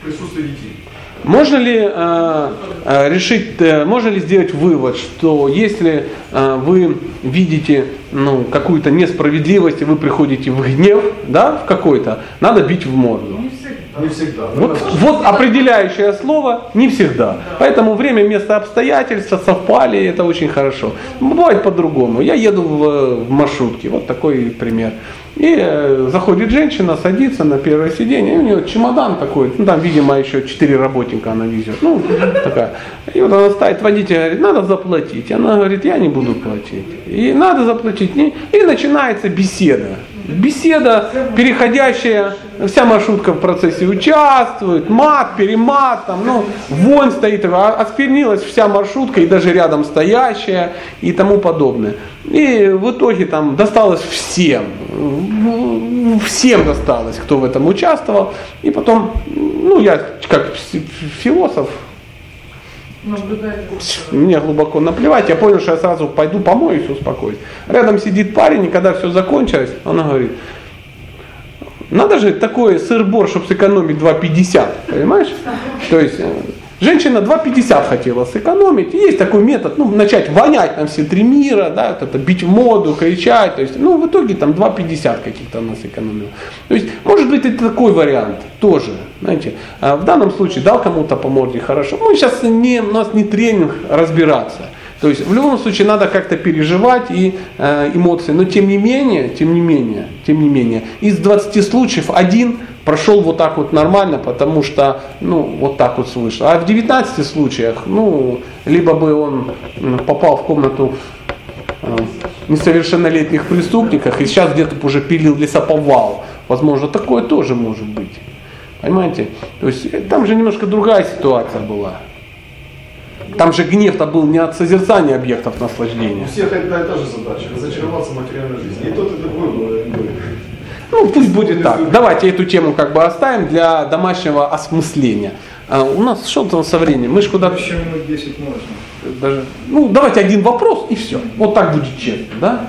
в присутствии детей. Можно ли э, э, решить, э, можно ли сделать вывод, что если э, вы видите ну, какую-то несправедливость, и вы приходите в гнев, да, в какой-то, надо бить в морду. Не всегда. Вот, вот определяющее слово не всегда. Поэтому время, место, обстоятельства совпали, и это очень хорошо. Бывает по-другому. Я еду в, в маршрутке, вот такой пример. И э, заходит женщина, садится на первое сиденье, и у нее чемодан такой, ну там, видимо, еще четыре работника она везет. Ну, такая. И вот она стоит, водитель говорит, надо заплатить. Она говорит, я не буду платить. И надо заплатить. И начинается беседа. Беседа, переходящая, вся маршрутка в процессе участвует, мат, перемат, там, ну, вонь стоит, а- осквернилась вся маршрутка и даже рядом стоящая и тому подобное. И в итоге там досталось всем, всем досталось, кто в этом участвовал. И потом, ну, я как философ, мне глубоко наплевать, я понял, что я сразу пойду помоюсь, успокоюсь. Рядом сидит парень, и когда все закончилось, он говорит, надо же такой сыр-бор, чтобы сэкономить 2,50, понимаешь? То есть э, женщина 2,50 хотела сэкономить. Есть такой метод, ну, начать вонять на все три мира, да, вот это бить в моду, кричать. То есть, ну, в итоге там 2,50 каких-то она сэкономила. То есть, может быть, это такой вариант тоже. Знаете, А в данном случае дал кому-то по морде хорошо. Мы сейчас не, у нас не тренинг разбираться. То есть в любом случае надо как-то переживать и э, эмоции. Но тем не менее, тем не менее, тем не менее, из 20 случаев один прошел вот так вот нормально, потому что, ну, вот так вот вышло. А в 19 случаях, ну, либо бы он попал в комнату э, несовершеннолетних преступников и сейчас где-то уже пилил лесоповал. Возможно, такое тоже может быть. Понимаете? То есть э, там же немножко другая ситуация была. Там же гнев-то был не от созерцания объектов наслаждения. У всех одна и та же задача, разочароваться в материальной жизни. И тот, и другой был. Ну, пусть будет так. Давайте эту тему как бы оставим для домашнего осмысления. А у нас что там со временем? Мы же куда-то... Еще минут 10 можно. Даже, ну, давайте один вопрос и все. Вот так будет честно, да?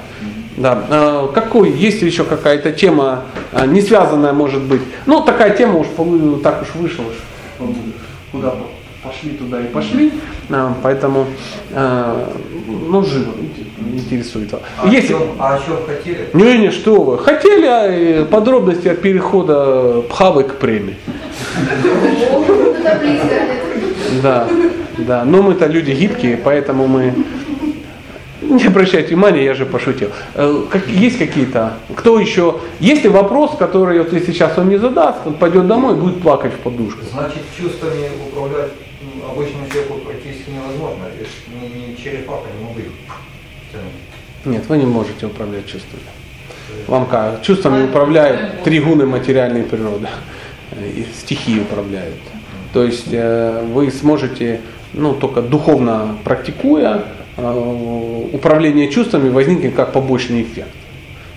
Да. А, какой, есть ли еще какая-то тема, а, не связанная, может быть? Ну, такая тема уж так уж вышла, куда по- пошли, туда и пошли. А, поэтому, а, ну, живо интересует. А, Есть- о чем, а о чем хотели? не, не, что вы. Хотели а, подробности от перехода Пхавы к премии? Да, да. Но мы-то люди гибкие, поэтому мы... не обращайте внимания, я же пошутил. Э, как, есть какие-то, кто еще, есть ли вопрос, который, вот если сейчас он не задаст, он пойдет домой и будет плакать в подушку. Значит, чувствами управлять обычному человеку практически невозможно. Если не, не через папа не могу их тянуть. Нет, вы не можете управлять чувствами. Вам как? Чувствами управляют три гуны материальной природы. И стихии управляют. То есть э, вы сможете, ну, только духовно практикуя, э, управление чувствами возникнет как побочный эффект.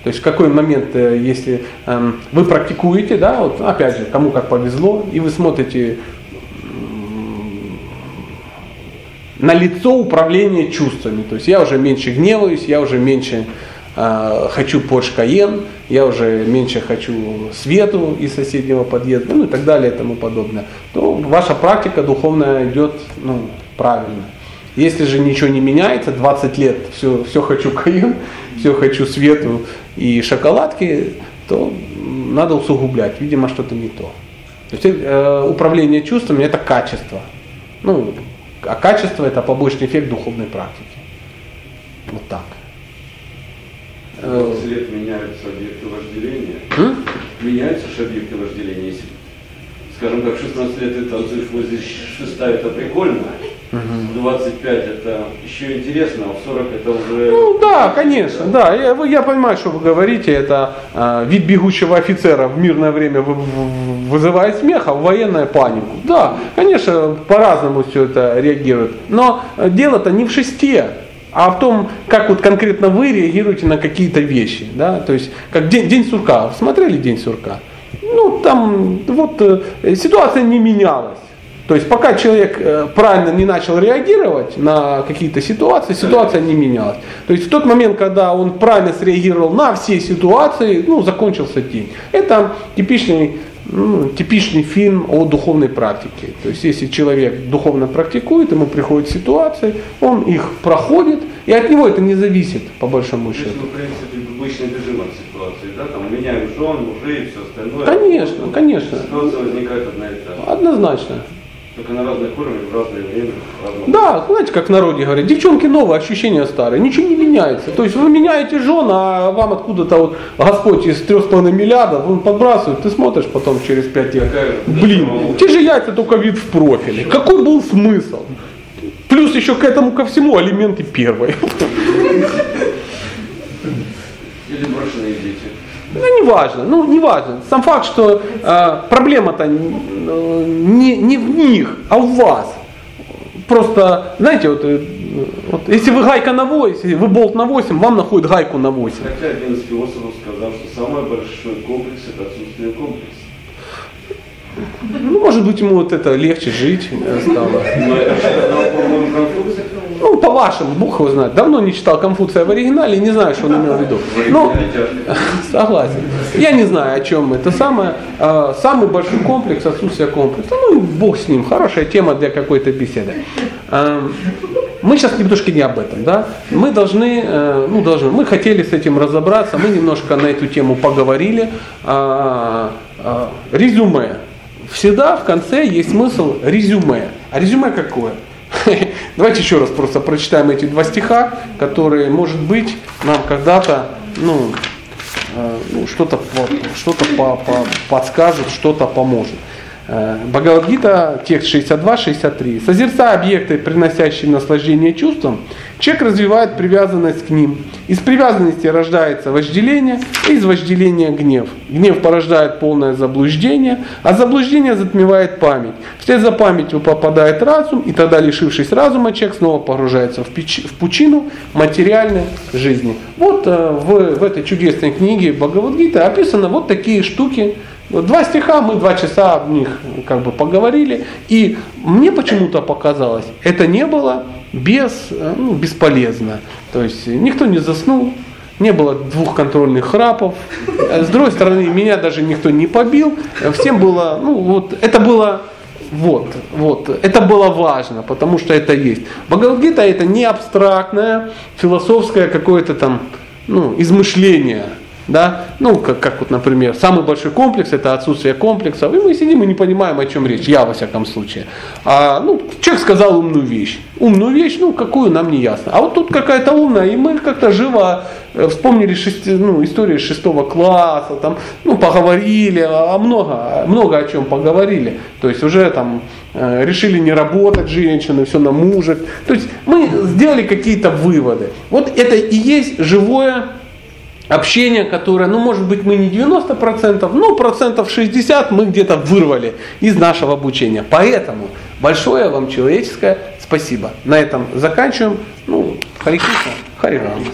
То есть в какой момент, э, если эм, вы практикуете, да, вот опять же, кому как повезло, и вы смотрите м, на лицо управления чувствами. То есть я уже меньше гневаюсь, я уже меньше э, хочу Porsche Cayenne, я уже меньше хочу свету из соседнего подъезда, ну и так далее и тому подобное. То ваша практика духовная идет ну, правильно. Если же ничего не меняется, 20 лет все, все хочу Cayenne, все хочу свету и шоколадки, то надо усугублять. Видимо, что-то не то. То есть э, управление чувствами это качество. Ну, а качество это побочный эффект духовной практики. Вот так. Э, 20 лет меняются объекты вожделения. м? Меняются же объекты вожделения. Если, скажем так, в 16 лет ты танцуешь возле шеста, это прикольно. В 25 это еще интересно, а в 40 это уже... Ну да, конечно, да. Я, я понимаю, что вы говорите. Это э, вид бегущего офицера в мирное время вы- вы- вызывает смех, а в военное панику. Да, конечно, по-разному все это реагирует. Но э, дело-то не в шесте, а в том, как вот конкретно вы реагируете на какие-то вещи. Да? То есть, как день, день сурка. Смотрели день сурка? Ну, там вот э, ситуация не менялась. То есть пока человек э, правильно не начал реагировать на какие-то ситуации, ситуация не менялась. То есть в тот момент, когда он правильно среагировал на все ситуации, ну, закончился день. Это типичный, ну, типичный фильм о духовной практике. То есть если человек духовно практикует, ему приходят ситуации, он их проходит, и от него это не зависит, по большому счету. мы, в принципе, в обычной бежимой ситуации, да, там меняем жен, мужей и все остальное. Конечно, конечно. Ситуация возникает одна и та же. Однозначно. Только на разных уровнях, в разное время, в разном Да, знаете, как в народе говорят, девчонки новые, ощущения старые, ничего не меняется. То есть вы меняете жен, а вам откуда-то вот Господь из 3,5 миллиардов, он подбрасывает, ты смотришь потом через 5 лет, блин, те же яйца только вид в профиле. Какой был смысл? Плюс еще к этому ко всему алименты первые. Или брошенные дети. Ну, не важно, ну, не важно. Сам факт, что э, проблема-то не, не в них, а в вас. Просто, знаете, вот, э, вот если вы гайка на 8, если вы болт на 8, вам находит гайку на 8. Хотя один из философов сказал, что самый большой комплекс это отсутствие комплекса. Ну, может быть, ему вот это легче жить э, стало. Ну, по-вашему, Бог его знает. Давно не читал Конфуция в оригинале, не знаю, что он имел в виду. Ну, согласен. Я не знаю, о чем это самое. А, Самый большой комплекс, отсутствие комплекса. Ну, Бог с ним. Хорошая тема для какой-то беседы. А, Мы сейчас немножко не об этом, да? Мы должны, э, ну, должны, мы хотели с этим разобраться, мы немножко на эту тему поговорили. Резюме. Всегда в конце есть смысл резюме. А резюме какое? Давайте еще раз просто прочитаем эти два стиха, которые, может быть, нам когда-то ну, э, ну, что-то по- по- подскажет, что-то поможет. Э, Бхагавадгита, текст 62-63. Созерцая объекты, приносящие наслаждение чувствам, человек развивает привязанность к ним. Из привязанности рождается вожделение, и из вожделения гнев. Гнев порождает полное заблуждение, а заблуждение затмевает память. Вслед за памятью попадает разум, и тогда, лишившись разума, человек снова погружается в, печ- в пучину материальной жизни. Вот э, в, в этой чудесной книге Бхагавадгита описаны вот такие штуки, Два стиха, мы два часа об них как бы поговорили. И мне почему-то показалось, это не было без, э, ну, бесполезно. То есть никто не заснул, не было двух контрольных храпов. Э, С другой стороны, меня даже никто не побил. Э, Всем было, ну вот, это было вот, вот, это было важно, потому что это есть. Бхагавадгита это не абстрактное, философское какое-то там ну, измышление. Да, ну, как, как вот, например, самый большой комплекс это отсутствие комплексов, и мы сидим и не понимаем, о чем речь, я во всяком случае. А, ну, человек сказал умную вещь, умную вещь, ну, какую нам не ясно. А вот тут какая-то умная, и мы как-то живо э, вспомнили шести, ну, историю шестого класса, там, ну, поговорили, а много, много о чем поговорили. То есть уже там э, решили не работать женщины, все на мужик. То есть мы сделали какие-то выводы. Вот это и есть живое общение, которое, ну, может быть, мы не 90%, но процентов 60 мы где-то вырвали из нашего обучения. Поэтому большое вам человеческое спасибо. На этом заканчиваем. Ну, Харикиса, Харирам.